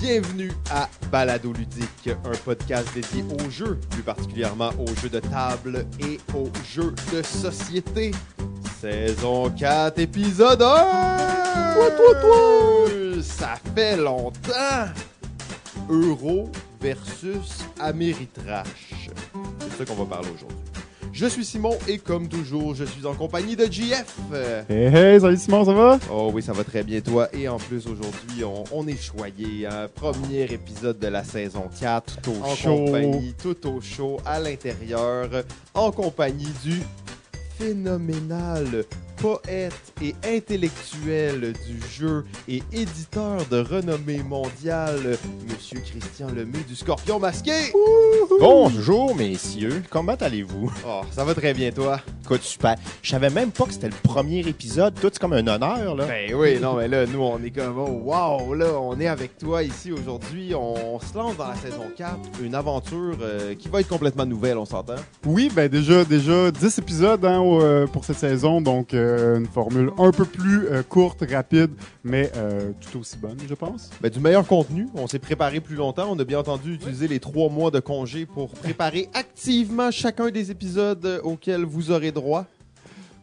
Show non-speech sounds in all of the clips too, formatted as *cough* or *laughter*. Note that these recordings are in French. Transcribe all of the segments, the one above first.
Bienvenue à Balado Ludique, un podcast dédié aux jeux, plus particulièrement aux jeux de table et aux jeux de société. Saison 4, épisode 1! Toi, toi, toi! Ça fait longtemps! Euro versus Ameritrash. C'est ça qu'on va parler aujourd'hui. Je suis Simon et comme toujours, je suis en compagnie de JF. Hey, hey, salut Simon, ça va? Oh oui, ça va très bien toi. Et en plus, aujourd'hui, on, on est choyé. Hein? Premier épisode de la saison 4. Tout au en compagnie, tout au chaud, à l'intérieur, en compagnie du phénoménal poète et intellectuel du jeu et éditeur de renommée mondiale, Monsieur Christian Lemay du Scorpion Masqué. Bonjour messieurs, comment allez-vous? Oh, ça va très bien toi? Écoute, super. Je savais même pas que c'était le premier épisode. Tout, c'est comme un honneur, là. Ben oui, non, mais là, nous, on est comme, oh, wow, là, on est avec toi ici aujourd'hui. On, se lance dans la saison 4, une aventure euh, qui va être complètement nouvelle, on s'entend? Oui, ben déjà, déjà 10 épisodes hein, euh, pour cette saison, donc euh, une formule un peu plus euh, courte, rapide, mais euh, tout aussi bonne, je pense. Ben, du meilleur contenu. On s'est préparé plus longtemps. On a bien entendu utilisé les trois mois de congé pour préparer activement chacun des épisodes euh, auxquels vous aurez droit.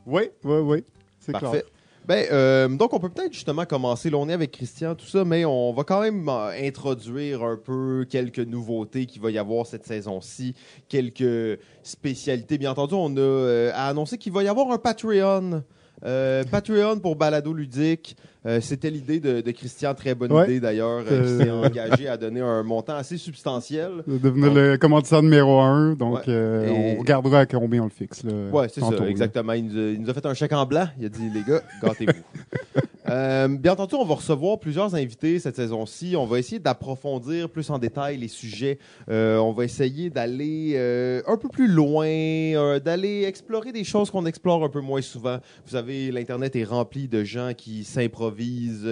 Oui, oui, oui, c'est Parfait. clair. Ben, euh, donc, on peut peut-être justement commencer. Là, on est avec Christian, tout ça, mais on va quand même euh, introduire un peu quelques nouveautés qu'il va y avoir cette saison-ci, quelques spécialités. Bien entendu, on a euh, à annoncer qu'il va y avoir un Patreon. Euh, Patreon pour Balado Ludique. Euh, C'était l'idée de, de Christian, très bonne Ouais. idée d'ailleurs, euh, qui Euh. s'est *laughs* engagé à donner un montant assez substantiel. De devenir Donc- le commanditaire numéro 1, donc Ouais. on regardera à combien on le fixe. Ouais, c'est ça, exactement. Il nous, a, il nous a fait un chèque en blanc. Il a dit, les gars, gâtez-vous. *laughs* Euh, bien entendu, on va recevoir plusieurs invités cette saison-ci. On va essayer d'approfondir plus en détail les sujets. Euh, on va essayer d'aller euh, un peu plus loin, d'aller explorer des choses qu'on explore un peu moins souvent. Vous savez, l'Internet est rempli de gens qui s'improvisent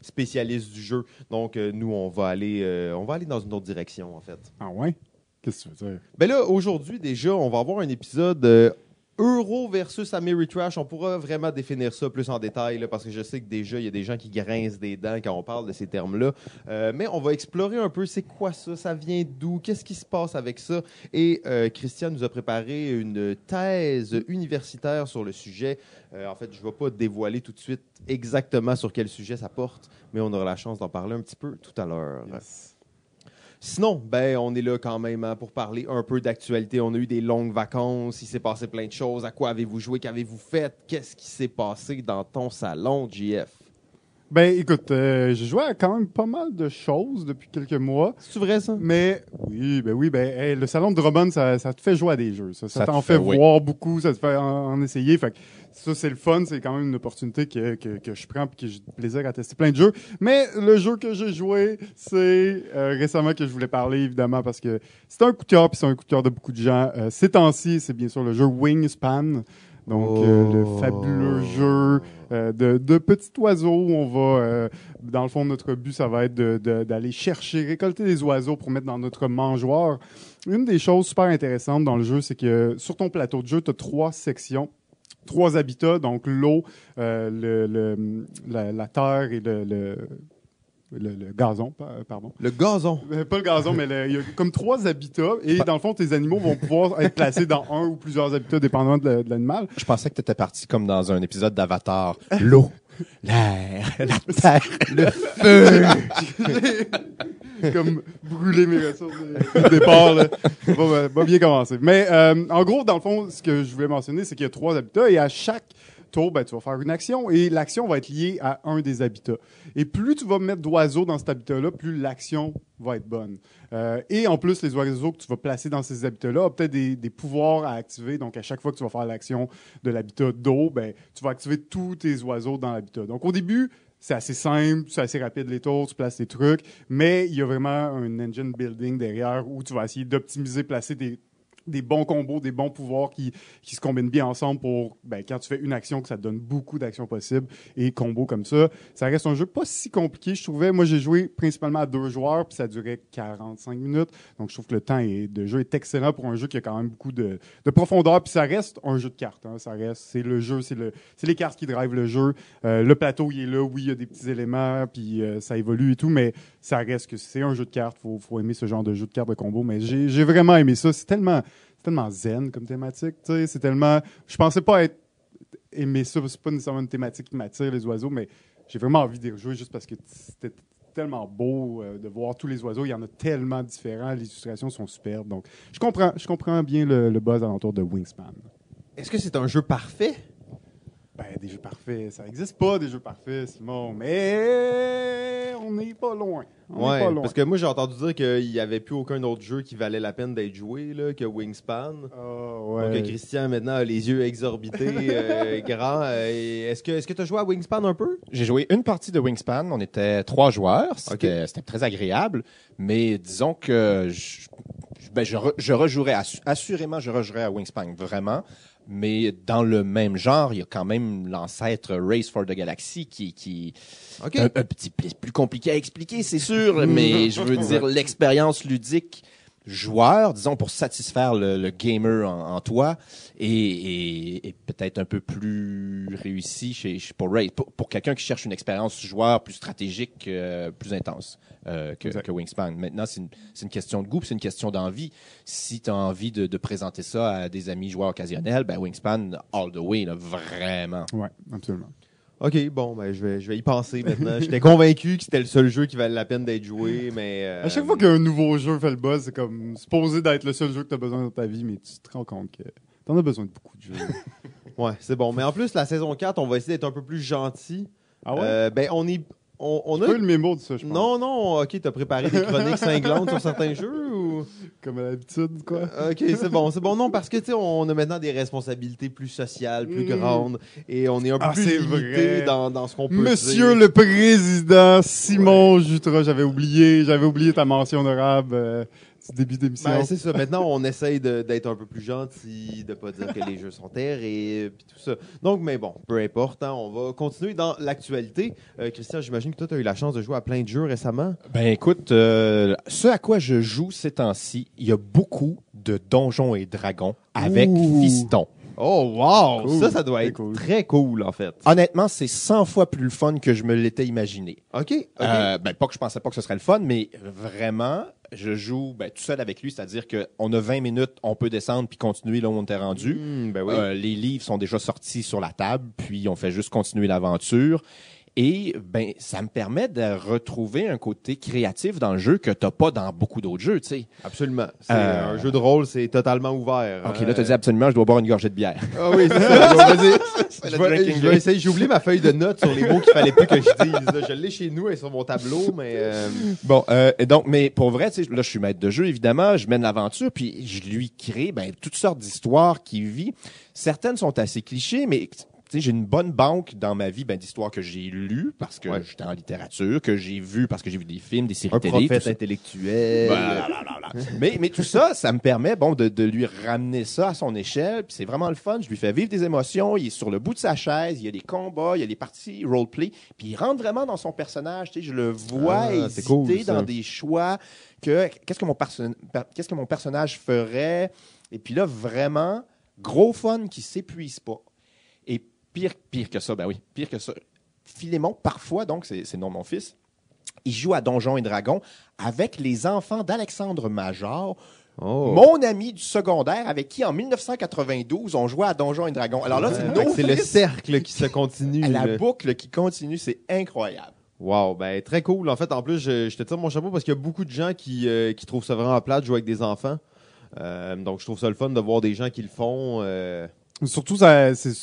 spécialistes du jeu. Donc, nous, on va, aller, on va aller dans une autre direction, en fait. Ah ouais? Qu'est-ce que tu veux dire? Ben là, aujourd'hui, déjà, on va avoir un épisode Euro versus Ameritrash. On pourra vraiment définir ça plus en détail, parce que je sais que déjà, il y a des gens qui grincent des dents quand on parle de ces termes-là. Euh, mais on va explorer un peu c'est quoi ça, ça vient d'où, qu'est-ce qui se passe avec ça. Et euh, Christian nous a préparé une thèse universitaire sur le sujet. Euh, en fait, je ne vais pas dévoiler tout de suite exactement sur quel sujet ça porte, mais on aura la chance d'en parler un petit peu tout à l'heure. Yes. Sinon, ben, on est là quand même hein, pour parler un peu d'actualité. On a eu des longues vacances, il s'est passé plein de choses. À quoi avez-vous joué? Qu'avez-vous fait? Qu'est-ce qui s'est passé dans ton salon, JF? Ben écoute, euh, j'ai joué à quand même pas mal de choses depuis quelques mois. C'est vrai, ça? Mais oui, ben oui, ben hey, le salon de Drummond, ça, ça te fait jouer à des jeux. Ça, ça, Ça te t'en fait, fait, oui. voir beaucoup, ça te fait en, en essayer. Fait que ça, c'est le fun, c'est quand même une opportunité que, que, que je prends et que j'ai du plaisir à tester plein de jeux. Mais le jeu que j'ai joué, c'est euh, récemment que je voulais parler, évidemment, parce que c'est un coup de cœur, puis c'est un coup de cœur de beaucoup de gens. Euh, ces temps-ci, c'est bien sûr le jeu Wingspan. Donc, euh, le Oh. fabuleux jeu euh, de, de petits oiseaux où on va, euh, dans le fond, notre but, ça va être d'aller chercher, récolter des oiseaux pour mettre dans notre mangeoire. Une des choses super intéressantes dans le jeu, c'est que sur ton plateau de jeu, tu as trois sections. Trois habitats, donc l'eau, euh, le, le- la, la terre et le, le, le- le gazon, pa- pardon. Le gazon. Euh, Pas le gazon, mais le- il y a comme trois habitats. Et dans le fond, tes animaux vont pouvoir être placés dans un ou plusieurs habitats, dépendamment de la- de l'animal. Je pensais que t'étais parti comme dans un épisode d'Avatar. L'eau, l'air, la terre. *laughs* comme brûler mes ressources au départ. Là. Va- va bien commencer. Mais euh, en gros, dans le fond, ce que je voulais mentionner, c'est qu'il y a trois habitats et à chaque tour, ben, tu vas faire une action et l'action va être liée à un des habitats. Et plus tu vas mettre d'oiseaux dans cet habitat-là, plus l'action va être bonne. Euh, et en plus, les oiseaux que tu vas placer dans ces habitats-là ont peut-être des, des pouvoirs à activer. Donc, à chaque fois que tu vas faire l'action de l'habitat d'eau, ben, tu vas activer tous tes oiseaux dans l'habitat. Donc, au début, c'est assez simple, c'est assez rapide les tours, tu places tes trucs, mais il y a vraiment un engine building derrière où tu vas essayer d'optimiser, placer tes, des bons combos, des bons pouvoirs qui, qui se combinent bien ensemble pour, ben, quand tu fais une action, que ça te donne beaucoup d'actions possibles et combos comme ça. Ça reste un jeu pas si compliqué, je trouvais. Moi, j'ai joué principalement à deux joueurs, puis ça durait 45 minutes. Donc, je trouve que le temps de jeu est excellent pour un jeu qui a quand même beaucoup de, de profondeur. Puis ça reste un jeu de cartes. hein. Ça reste, c'est le jeu, c'est le, c'est les cartes qui drivent le jeu. Euh, le plateau, il est là. Oui, il y a des petits éléments, puis euh, ça évolue et tout, mais ça reste que c'est un jeu de cartes. Faut, faut aimer ce genre de jeu de cartes de combo. Mais j'ai, j'ai vraiment aimé ça. C'est tellement, tellement zen comme thématique. tu sais. C'est tellement, je pensais pas être aimer ça. C'est pas nécessairement une thématique qui m'attire les oiseaux, mais j'ai vraiment envie d'y rejouer juste parce que c'était tellement beau euh, de voir tous les oiseaux. Il y en a tellement différents. Les illustrations sont superbes. Donc, je comprends, je comprends bien le, le buzz alentour de Wingspan. Est-ce que c'est un jeu parfait? Ben, des jeux parfaits, ça n'existe pas des jeux parfaits, Simon, mais on n'est pas loin. On n'est Ouais, pas loin. parce que moi j'ai entendu dire qu'il n'y avait plus aucun autre jeu qui valait la peine d'être joué là, que Wingspan. Donc ouais. euh, Christian maintenant a les yeux exorbités, *laughs* euh, grands. Euh, est-ce que est-ce que tu as joué à Wingspan un peu? J'ai joué une partie de Wingspan. On était trois joueurs. C'était c'était très agréable. Mais disons que je, ben, je, re- je rejouerais, assu- assurément, je rejouerais à Wingspan, vraiment. Mais dans le même genre, il y a quand même l'ancêtre Race for the Galaxy qui, qui un, un petit peu plus compliqué à expliquer, c'est sûr, *laughs* mais je veux dire l'expérience ludique joueur, disons, pour satisfaire le, le gamer en, en toi, et, et- et peut-être un peu plus réussi chez, pour Ray, pour, pour quelqu'un qui cherche une expérience joueur plus stratégique, euh, plus intense euh, que, Wingspan. Maintenant, c'est une, question de goût, puis c'est une question d'envie. Si tu as envie de, de présenter ça à des amis joueurs occasionnels, ben Wingspan, all the way, là, vraiment. Ouais, absolument. OK, bon, ben je vais, je vais y penser maintenant. *laughs* J'étais convaincu que c'était le seul jeu qui valait la peine d'être joué, mais... euh, À chaque fois qu'un nouveau jeu fait le buzz, c'est comme supposé d'être le seul jeu que tu as besoin dans ta vie, mais tu te rends compte que tu en as besoin de beaucoup de jeux. *laughs* Ouais, c'est bon. Mais en plus, la saison 4, on va essayer d'être un peu plus gentil. ah ouais? Euh, ben, on est... On, on a... pas eu le mémo de ça, je pense. Non, non, ok, t'as préparé des chroniques cinglantes sur certains jeux ou... Comme à l'habitude, quoi. Ok, c'est bon, c'est bon. Non, parce que, tu sais, on a maintenant des responsabilités plus sociales, plus Mm. grandes, et on est un peu Ah, plus c'est limité dans, dans ce qu'on peut Monsieur dire. le Président Simon Jutra, j'avais oublié, j'avais oublié ta mention honorable euh, début d'émission. Ben, c'est ça. Maintenant, on essaye d'être un peu plus gentil, de pas dire que les jeux sont terribles, puis tout ça. Donc, mais bon, peu importe. hein, on va continuer dans l'actualité. Euh, Christian, j'imagine que toi, tu as eu la chance de jouer à plein de jeux récemment. Ben écoute, euh, ce à quoi je joue ces temps-ci, il y a beaucoup de donjons et dragons avec Ouh. Fiston. Oh, wow! Cool. Ça, ça doit être cool. très cool, en fait. Honnêtement, c'est 100 fois plus le fun que je me l'étais imaginé. OK, OK. Euh, ben pas que je pensais pas que ce serait le fun, mais vraiment, je joue ben, tout seul avec lui, c'est-à-dire qu'on a 20 minutes, on peut descendre puis continuer là où on était rendu. Hmm, ben oui. Euh, les livres sont déjà sortis sur la table, puis on fait juste continuer l'aventure. Et ben, ça me permet de retrouver un côté créatif dans le jeu que t'as pas dans beaucoup d'autres jeux, tu sais. Absolument. C'est Euh, un jeu de rôle, c'est totalement ouvert. Ok, là, t'as dit absolument, je dois boire une gorgée de bière. Ah oui, c'est ça. *laughs* Je vais, je vais essayer. J'ai oublié ma feuille de notes sur les mots qu'il fallait plus que je dise. là. Je l'ai chez nous, elle est sur mon tableau, mais euh, Bon, euh, donc, mais pour vrai, tu sais, là, je suis maître de jeu, évidemment, je mène l'aventure, puis je lui crée ben, toutes sortes d'histoires qu'il vit. Certaines sont assez clichés, mais tu j'ai une bonne banque dans ma vie ben, d'histoires que j'ai lues parce que Ouais. j'étais en littérature, que j'ai vu parce que j'ai vu des films, des séries un télé. tout prophète intellectuel. Blablabla. mais, mais tout ça, ça me permet bon, de, de lui ramener ça à son échelle. Puis c'est vraiment le fun. Je lui fais vivre des émotions. Il est sur le bout de sa chaise. Il y a des combats. Il y a des parties roleplay. Puis il rentre vraiment dans son personnage. Je le vois Ah, hésiter cool, dans des choix. Que, qu'est-ce, que mon qu'est-ce que mon personnage ferait? Et puis là, vraiment, gros fun qui s'épuise pas. Pire, pire que ça, ben oui, pire que ça. Philémon, parfois, donc, c'est, de mon fils, il joue à Donjons et Dragons avec les enfants d'Alexandre Major, Oh. mon ami du secondaire avec qui, en 1992, on jouait à Donjons et Dragons. Alors là, c'est le cercle qui se continue. la là. boucle qui continue, c'est incroyable. Wow, ben très cool. En fait, en plus, je, je te tire mon chapeau parce qu'il y a beaucoup de gens qui, euh, qui trouvent ça vraiment plate de jouer avec des enfants. Euh, donc, je trouve ça le fun de voir des gens qui le font. euh, Surtout, ça, c'est,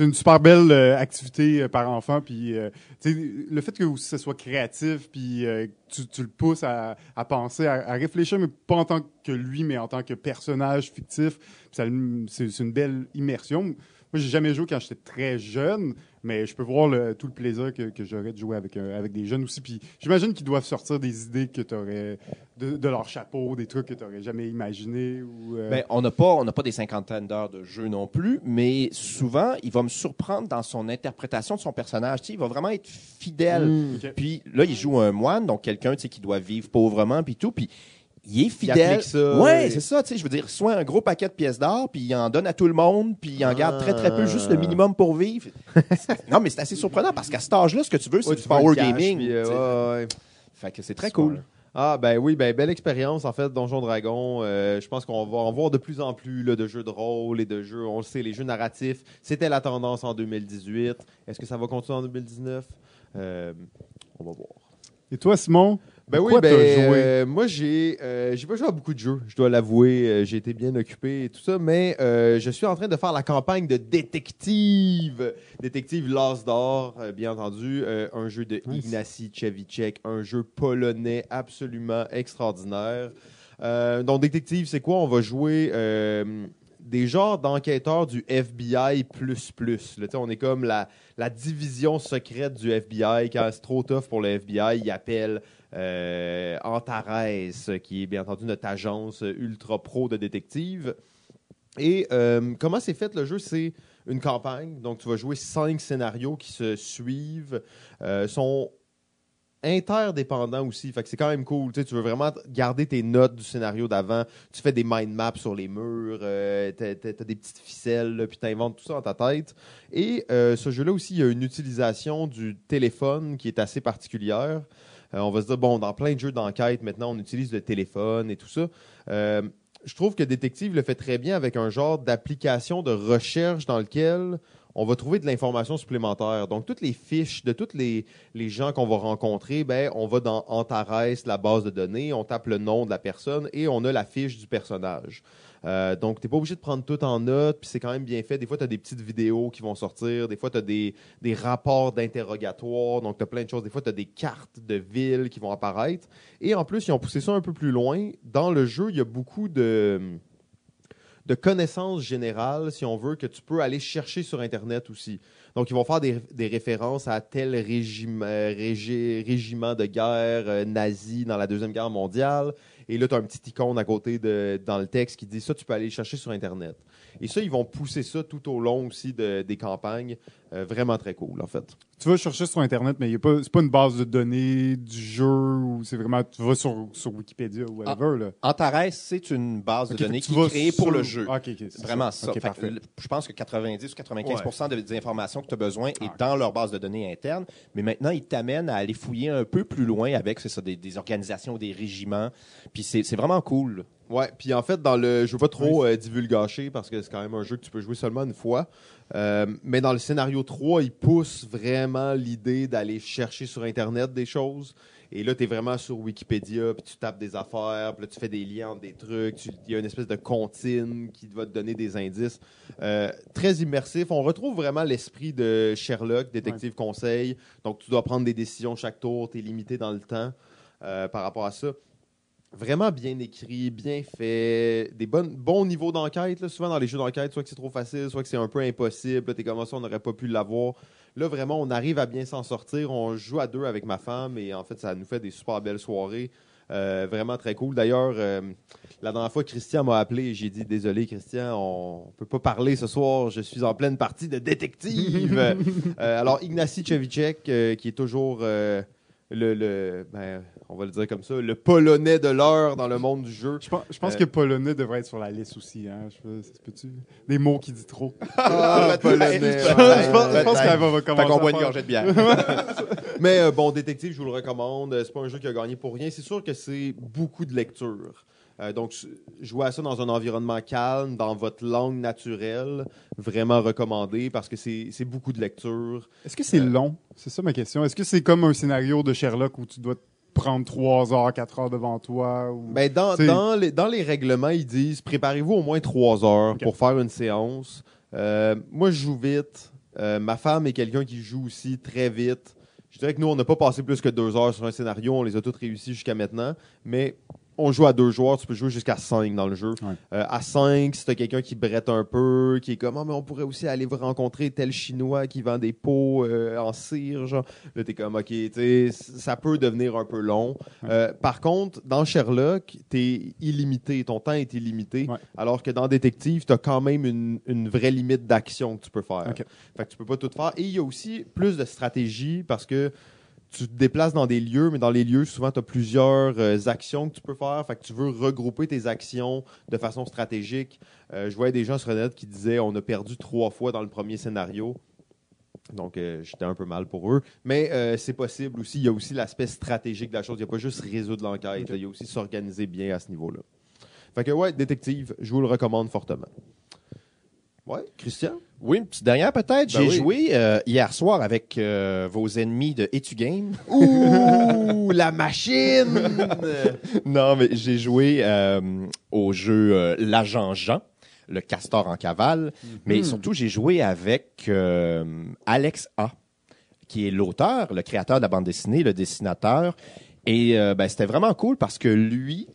une super belle euh, activité euh, par enfant. Puis, euh, le fait que ce soit créatif, puis euh, tu, tu le pousses à, penser, à, réfléchir, mais pas en tant que lui, mais en tant que personnage fictif. Ça, c'est, c'est une belle immersion. Moi, j'ai jamais joué quand j'étais très jeune, Mais je peux voir le- tout le plaisir que, que j'aurais de jouer avec, un- avec des jeunes aussi. Puis j'imagine qu'ils doivent sortir des idées que tu aurais de, de leur chapeau, des trucs que tu n'aurais jamais imaginé. Ou, euh, Ben, on n'a pas, on n'a pas des cinquantaines d'heures de jeu non plus, mais souvent, il va me surprendre dans son interprétation de son personnage. Il va vraiment être fidèle. Mm. Ok. Puis là, il joue un moine, donc quelqu'un qui doit vivre pauvrement, puis tout. Puis il est fidèle. applique ça, ouais, et- c'est ça. Tu sais, je veux dire, soit un gros paquet de pièces d'or, puis il en donne à tout le monde, puis il en garde très très peu, juste le Ah. minimum pour vivre. *laughs* non, mais c'est assez surprenant parce qu'à cet âge-là, ce que tu veux, c'est Ouais, du power cash, gaming. puis, euh, ouais. Fait que c'est très cool. Ah ben oui, ben belle expérience en fait, Donjon Dragon. Euh, je pense qu'on va en voir de plus en plus là, de jeux de rôle et de jeux, on le sait, les jeux narratifs. C'était la tendance en 2018. Est-ce que ça va continuer en 2019 Euh, On va voir. Et toi, Simon? Ben oui, ben joué? euh, moi j'ai euh, j'ai pas joué à beaucoup de jeux, je dois l'avouer. Euh, j'ai été bien occupé et tout ça, mais je suis en train de faire la campagne de détective, détective L'As d'or, bien entendu, un jeu de Nice. Ignacy Cevicek, un jeu polonais absolument extraordinaire. Donc détective, c'est quoi? On va jouer des genres d'enquêteurs du FBI on est comme la, division secrète du FBI. Quand c'est trop tough pour le FBI, il appelle euh, Antares, qui est bien entendu notre agence ultra pro de détective. Et euh, comment c'est fait le jeu? C'est une campagne. Donc tu vas jouer cinq scénarios qui se suivent. Euh, sont interdépendants aussi. Fait que c'est quand même cool. Tu, veux vraiment garder tes notes du scénario d'avant. Tu fais des mind maps sur les murs. Euh, t'as, t'as des petites ficelles, là, puis t'inventes tout ça dans ta tête. Et euh, ce jeu-là aussi, il y a une utilisation du téléphone qui est assez particulière. Euh, on va se dire, bon, dans plein de jeux d'enquête, maintenant, on utilise le téléphone et tout ça. Euh, je trouve que Détective le fait très bien avec un genre d'application de recherche dans lequel on va trouver de l'information supplémentaire. Donc, toutes les fiches de tous les, gens qu'on va rencontrer, ben, on va dans Antares, la base de données, on tape le nom de la personne et on a la fiche du personnage. Euh, donc, tu n'es pas obligé de prendre tout en note, puis c'est quand même bien fait. Des fois, tu as des petites vidéos qui vont sortir, des fois, tu as des, des rapports d'interrogatoire, donc tu as plein de choses. Des fois, tu as des cartes de villes qui vont apparaître. Et en plus, ils ont poussé ça un peu plus loin. Dans le jeu, il y a beaucoup de de connaissances générales, si on veut, que tu peux aller chercher sur Internet aussi. Donc, ils vont faire des, références à tel régime, euh, régi- régiment de guerre euh, nazi dans la Deuxième Guerre mondiale. Et là, tu as un petit icône à côté dans le texte qui dit ça, tu peux aller le chercher sur Internet. Et ça, ils vont pousser ça tout au long aussi de- des campagnes. Euh, vraiment très cool, en fait. Tu vas chercher sur Internet, mais y a pas, c'est pas une base de données du jeu ou c'est vraiment, tu vas sur, sur Wikipédia ou whatever, là. Antares, c'est une base de données que tu qui est créée pour le jeu. Ah, Vraiment ça. Fait que je pense que 90 ou 95 de- des informations que tu as besoin est Ah, dans leur base de données interne. Mais maintenant, ils t'amènent à aller fouiller un peu plus loin avec ça, des, des organisations, des régiments. Puis c'est c'est vraiment cool. Ouais, puis en fait, dans le, je veux pas trop euh, divulgacher parce que c'est quand même un jeu que tu peux jouer seulement une fois. Euh, mais dans le scénario 3, il pousse vraiment l'idée d'aller chercher sur Internet des choses. Et là, tu es vraiment sur Wikipédia, puis tu tapes des affaires, puis là, tu fais des liens entre des trucs. Il y a une espèce de comptine qui va te donner des indices. Euh, très immersif. On retrouve vraiment l'esprit de Sherlock, détective conseil. Donc, tu dois prendre des décisions chaque tour, tu es limité dans le temps euh, par rapport à ça vraiment bien écrit, bien fait, des bonnes, bons niveaux d'enquête. Souvent dans les jeux d'enquête, soit que c'est trop facile, soit que c'est un peu impossible. T'es comme ça, on n'aurait pas pu l'avoir. Là, vraiment, on arrive à bien s'en sortir. On joue à deux avec ma femme et en fait, ça nous fait des super belles soirées. Euh, vraiment très cool. D'ailleurs, euh, la dernière fois, Christian m'a appelé et j'ai dit Désolé, Christian, on peut pas parler ce soir. Je suis en pleine partie de détective. *laughs* Euh, alors, Ignacy Cevicek, euh, qui est toujours le, le ben, on va le dire comme ça, le polonais de l'heure dans le monde du jeu. Je pense, je pense Euh, que polonais devrait être sur la liste aussi. Hein. Je, ça se peut-tu? Des mots qui dit trop. *laughs* Ah, polonais. je pense, je pense peut-être. qu'elle va Fait commencer. qu'on boit une gorgée de bière. *laughs* Mais euh, bon, détective, je vous le recommande. C'est pas un jeu qui a gagné pour rien. C'est sûr que c'est beaucoup de lecture. Euh, donc, jouer à ça dans un environnement calme, dans votre langue naturelle, vraiment recommandé parce que c'est beaucoup de lecture. Est-ce que c'est Euh, long? C'est ça ma question. Est-ce que c'est comme un scénario de Sherlock où tu dois te prendre 3 heures, 4 heures devant toi? Ou... Ben, dans, dans, les, dans les règlements, ils disent préparez-vous au moins trois heures Ok. pour faire une séance. Euh, moi, je joue vite. Ma femme est quelqu'un qui joue aussi très vite. Je dirais que nous, on n'a pas passé plus que deux heures sur un scénario. On les a toutes réussis jusqu'à maintenant. Mais on joue à deux joueurs, tu peux jouer jusqu'à cinq dans le jeu. Ouais. Euh, à cinq, si t'as quelqu'un qui brette un peu, qui est comme, ah, mais on pourrait aussi aller rencontrer tel Chinois qui vend des pots euh, en cire, genre. Là, t'es comme, ok, tu sais, ça peut devenir un peu long. Euh, par contre, dans Sherlock, t'es illimité, ton temps est illimité, Ouais. alors que dans Détective, t'as quand même une, une vraie limite d'action que tu peux faire. Fait que tu peux pas tout faire. Et il y a aussi plus de stratégie parce que tu te déplaces dans des lieux, mais dans les lieux, souvent, tu as plusieurs euh, actions que tu peux faire. Fait que tu veux regrouper tes actions de façon stratégique. Euh, je voyais des gens sur Internet qui disaient on a perdu trois fois dans le premier scénario. Donc, euh, j'étais un peu mal pour eux. Mais c'est possible aussi. Il y a aussi l'aspect stratégique de la chose. Il n'y a pas juste résoudre l'enquête. Il y a aussi s'organiser bien à ce niveau-là. Fait que, ouais, détective, je vous le recommande fortement. Ouais, Christian? Oui, une petite dernière peut-être. Ben J'ai oui. joué euh, hier soir avec euh, vos ennemis de Etu Game. Ouh, *laughs* la machine! *laughs* non, mais j'ai joué euh, au jeu euh, L'Agent Jean, le castor en cavale. Mais surtout, j'ai joué avec euh, Alex A, qui est l'auteur, le créateur de la bande dessinée, le dessinateur. Et euh, ben, c'était vraiment cool parce que lui,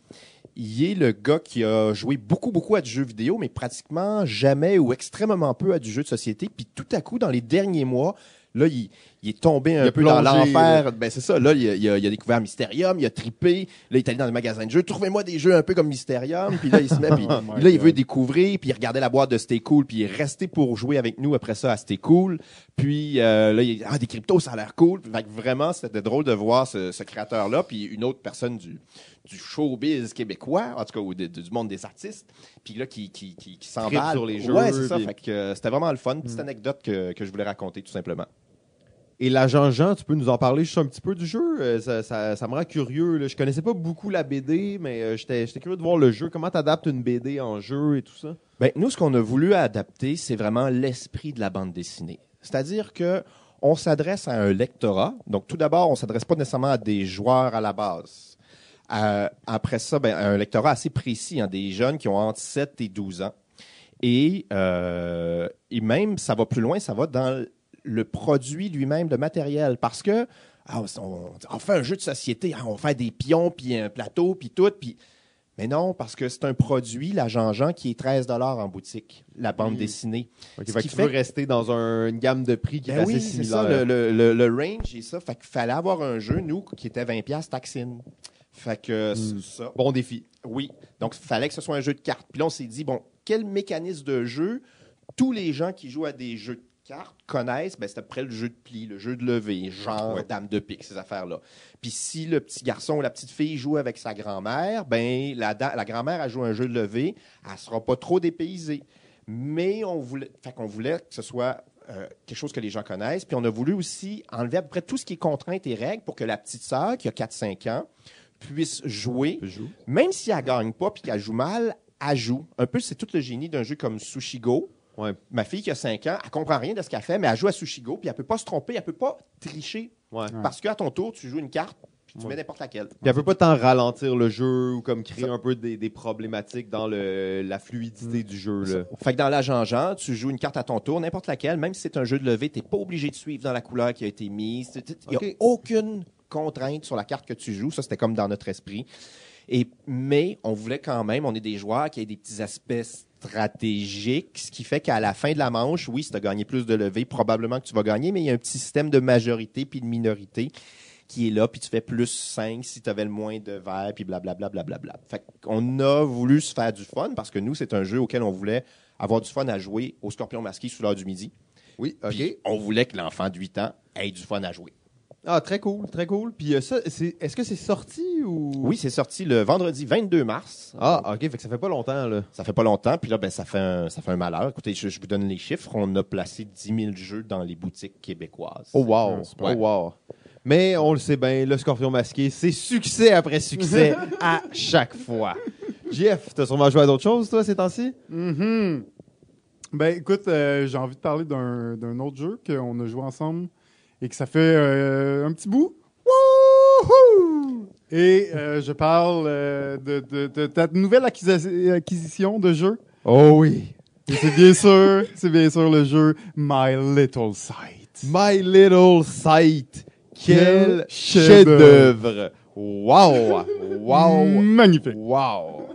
il est le gars qui a joué beaucoup, beaucoup à du jeu vidéo, mais pratiquement jamais ou extrêmement peu à du jeu de société. Puis tout à coup, dans les derniers mois, là, il, il est tombé un peu dans l'enfer. Ben, c'est ça. Là, il a, il a- il a découvert Mysterium, il a trippé. Là, il est allé dans les magasins de jeux. Trouvez-moi des jeux un peu comme Mysterium. Puis là, il se met, puis *laughs* Oh là, il veut découvrir. Puis il regardait la boîte de Stay Cool. Puis il est resté pour jouer avec nous après ça à Stay Cool. Puis euh, là, il ah, des cryptos, ça a l'air cool. Fait que vraiment, c'était drôle de voir ce, ce créateur-là. Puis une autre personne du, du showbiz québécois, en tout cas, ou de- de- du monde des artistes. Puis là, qui, qui, qui, qui s'emballe. sur les jeux, Ouais, c'est ça. puis- Fait que euh, c'était vraiment le fun. Petite anecdote que, que je voulais raconter, tout simplement. Et l'agent Jean, tu peux nous en parler juste un petit peu du jeu? Euh, ça, ça- ça me rend curieux. Là. Je connaissais pas beaucoup la BD, mais euh, j'étais curieux de voir le jeu. Comment tu adaptes une BD en jeu et tout ça? Ben, nous, ce qu'on a voulu adapter, c'est vraiment l'esprit de la bande dessinée. C'est-à-dire que on s'adresse à un lectorat. Donc, tout d'abord, on s'adresse pas nécessairement à des joueurs à la base. Euh, après ça, ben, un lectorat assez précis, hein, des jeunes qui ont entre 7 et 12 ans. Et, euh, et même, ça va plus loin, ça va dans le produit lui-même de matériel. Parce que ah, on, on fait un jeu de société, ah, on fait des pions, puis un plateau, puis tout, puis... Mais non, parce que c'est un produit, la Jean-Jean, qui est 13 en boutique, la bande Mm. dessinée. Ok, Ce fait qui fait- rester dans un- une gamme de prix qui Ben est oui, assez c'est similaire. ça, le, le, le, le range et ça. Fait qu'il fallait avoir un jeu, nous, qui était 20$ piastres taxine. Fait que Mm. c'est ça. Bon défi. Oui. Donc, il fallait que ce soit un jeu de cartes. Puis là, on s'est dit, bon, quel mécanisme de jeu tous les gens qui jouent à des jeux de cartes connaissent? Ben, c'est après le jeu de pli, le jeu de levée, genre Ouais. dame de pique, ces affaires-là. Puis si le petit garçon ou la petite fille joue avec sa grand-mère, ben, la, grand-mère a joué un jeu de levée, elle sera pas trop dépaysée. Mais on voulait, fait qu'on voulait que ce soit euh, quelque chose que les gens connaissent. Puis on a voulu aussi enlever à peu près tout ce qui est contraintes et règles pour que la petite sœur, qui a 4-5 ans, puisse jouer même si elle gagne pas puis qu'elle joue mal, elle joue. Un peu, c'est tout le génie d'un jeu comme Sushigo. Ouais. Ma fille qui a 5 ans, elle comprend rien de ce qu'elle fait, mais elle joue à Sushigo, puis elle peut pas se tromper, elle peut pas tricher. Ouais. Parce qu'à ton tour, tu joues une carte, puis tu Ouais. mets n'importe laquelle. Puis elle peut pas tant ralentir le jeu ou comme créer un peu des, des problématiques dans le, la fluidité du jeu. Là. Fait que dans la Jean-Jean, tu joues une carte à ton tour, n'importe laquelle, même si c'est un jeu de levée, tu n'es pas obligé de suivre dans la couleur qui a été mise. Il n'y a Ok. aucune contrainte sur la carte que tu joues. Ça, c'était comme dans notre esprit. Et, mais on voulait quand même, on est des joueurs qui aient des petits aspects stratégiques, ce qui fait qu'à la fin de la manche, oui, si tu as gagné plus de levées, probablement que tu vas gagner, mais il y a un petit système de majorité puis de minorité qui est là, puis tu fais plus 5 si tu avais le moins de verres, puis blablabla. Bla, bla, bla, bla. Fait qu'on a voulu se faire du fun, parce que nous, c'est un jeu auquel on voulait avoir du fun à jouer au Scorpion masqué sous l'heure du midi. Oui, OK. Puis on voulait que l'enfant de 8 ans ait du fun à jouer. Ah, très cool, très cool. Puis euh, ça, c'est- est-ce que c'est sorti ou? Oui, c'est sorti le vendredi 22 mars. Ah, OK, fait que ça fait pas longtemps, là. Ça fait pas longtemps, puis là, ben, ça, fait un, ça fait un malheur. Écoutez, je, je vous donne les chiffres. On a placé 10 000 jeux dans les boutiques québécoises. Oh, wow. Ouais. Oh, wow. Mais on le sait bien, le Scorpion masqué, c'est succès après succès *laughs* à chaque fois. Jeff, t'as sûrement joué à d'autres choses, toi, ces temps-ci? Mhm. Ben, écoute, euh, j'ai envie de parler d'un d'un autre jeu qu'on a joué ensemble et que ça fait euh, un petit bout. Wouhou! Et euh, je parle euh, de, de- de ta nouvelle acquisi- acquisition de jeu. Oh oui. C'est bien sûr, c'est bien sûr le jeu My Little Sight. My Little Sight. Quel chef-d'œuvre. Wow! Wow! Magnifique. Wow!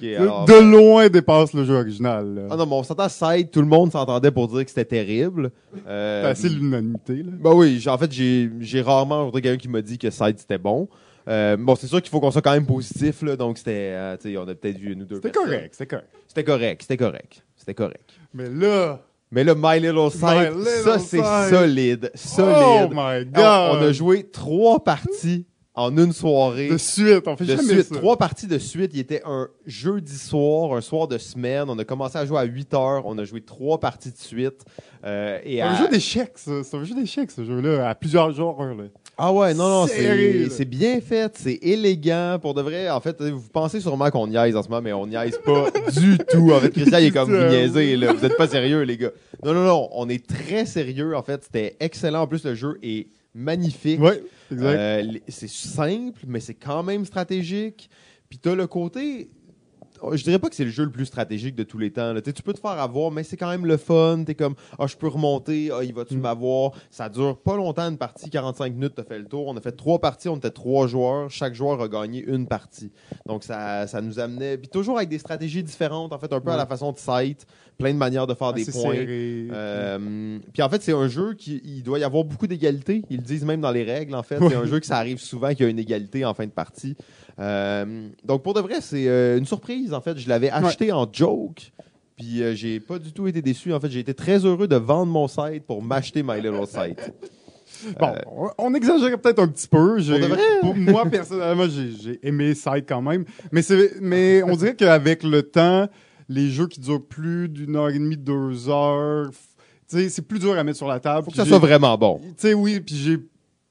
De- alors- De loin dépasse le jeu original. là. Ah non, mais on s'entend Side, tout le monde s'entendait pour dire que c'était terrible. Euh, C'est assez l'unanimité. là. Ben oui, en fait, j'ai rarement rencontré quelqu'un qui m'a dit que Side c'était bon. Euh, bon, c'est sûr qu'il faut qu'on soit quand même positif, là, donc c'était, euh, tu sais, on a peut-être vu ou deux C'était correct, c'était correct. C'était correct, c'était correct, c'était correct. Mais là, Mais là, My Little My Little ça c'est Sight. solide, oh solide. my god! on a joué trois parties en une soirée. de suite, on fait de jamais suite, ça. trois parties de suite. Il était un jeudi soir, un soir de semaine. On a commencé à jouer à 8 heures. On a joué trois parties de suite. Euh, et C'est un à- jeu d'échecs, ça. C'est un jeu d'échecs, ce jeu-là, à plusieurs jours. Là. Ah ouais, non, non, c'est bien fait, c'est élégant. Pour de vrai, en fait, vous pensez sûrement qu'on niaise en ce moment, mais on niaise pas *laughs* du tout. En fait, Christian, il est comme vous niaisez, là. Vous êtes pas sérieux, les gars. Non, non, non, on est très sérieux. En fait, c'était excellent. En plus, le jeu est magnifique. Ouais, exact. Euh, c'est simple, mais c'est quand même stratégique. Puis t'as le côté. Je dirais pas que c'est le jeu le plus stratégique de tous les temps. là. Tu peux te faire avoir, mais c'est quand même le fun. T'es comme, ah, je peux remonter, ah, il va-tu Mm. m'avoir? Ça dure pas longtemps une partie, 45 minutes, t'as fait le tour. On a fait trois parties, on était trois joueurs. Chaque joueur a gagné une partie. Donc ça, ça nous amenait. Puis toujours avec des stratégies différentes, en fait, un peu à la façon de Sight. Plein de manières de faire des points. Euh, puis en fait, c'est un jeu qui il doit y avoir beaucoup d'égalité. Ils le disent même dans les règles. En fait, Ouais. c'est un jeu que ça arrive souvent qu'il y a une égalité en fin de partie. Euh, donc pour de vrai, c'est euh, une surprise. En fait, je l'avais acheté en joke. Puis euh, j'ai pas du tout été déçu. En fait, j'ai été très heureux de vendre mon site pour m'acheter My Little Site. *laughs* Bon, on- on exagère peut-être un petit peu. Euh, Pour moi, personnellement, j'ai aimé Side quand même. Mais, c'est- mais on dirait qu'avec le temps, les jeux qui durent plus d'une heure et demie, deux heures, c'est plus dur à mettre sur la table. Faut que ça soit vraiment bon. Tu sais, oui, puis j'ai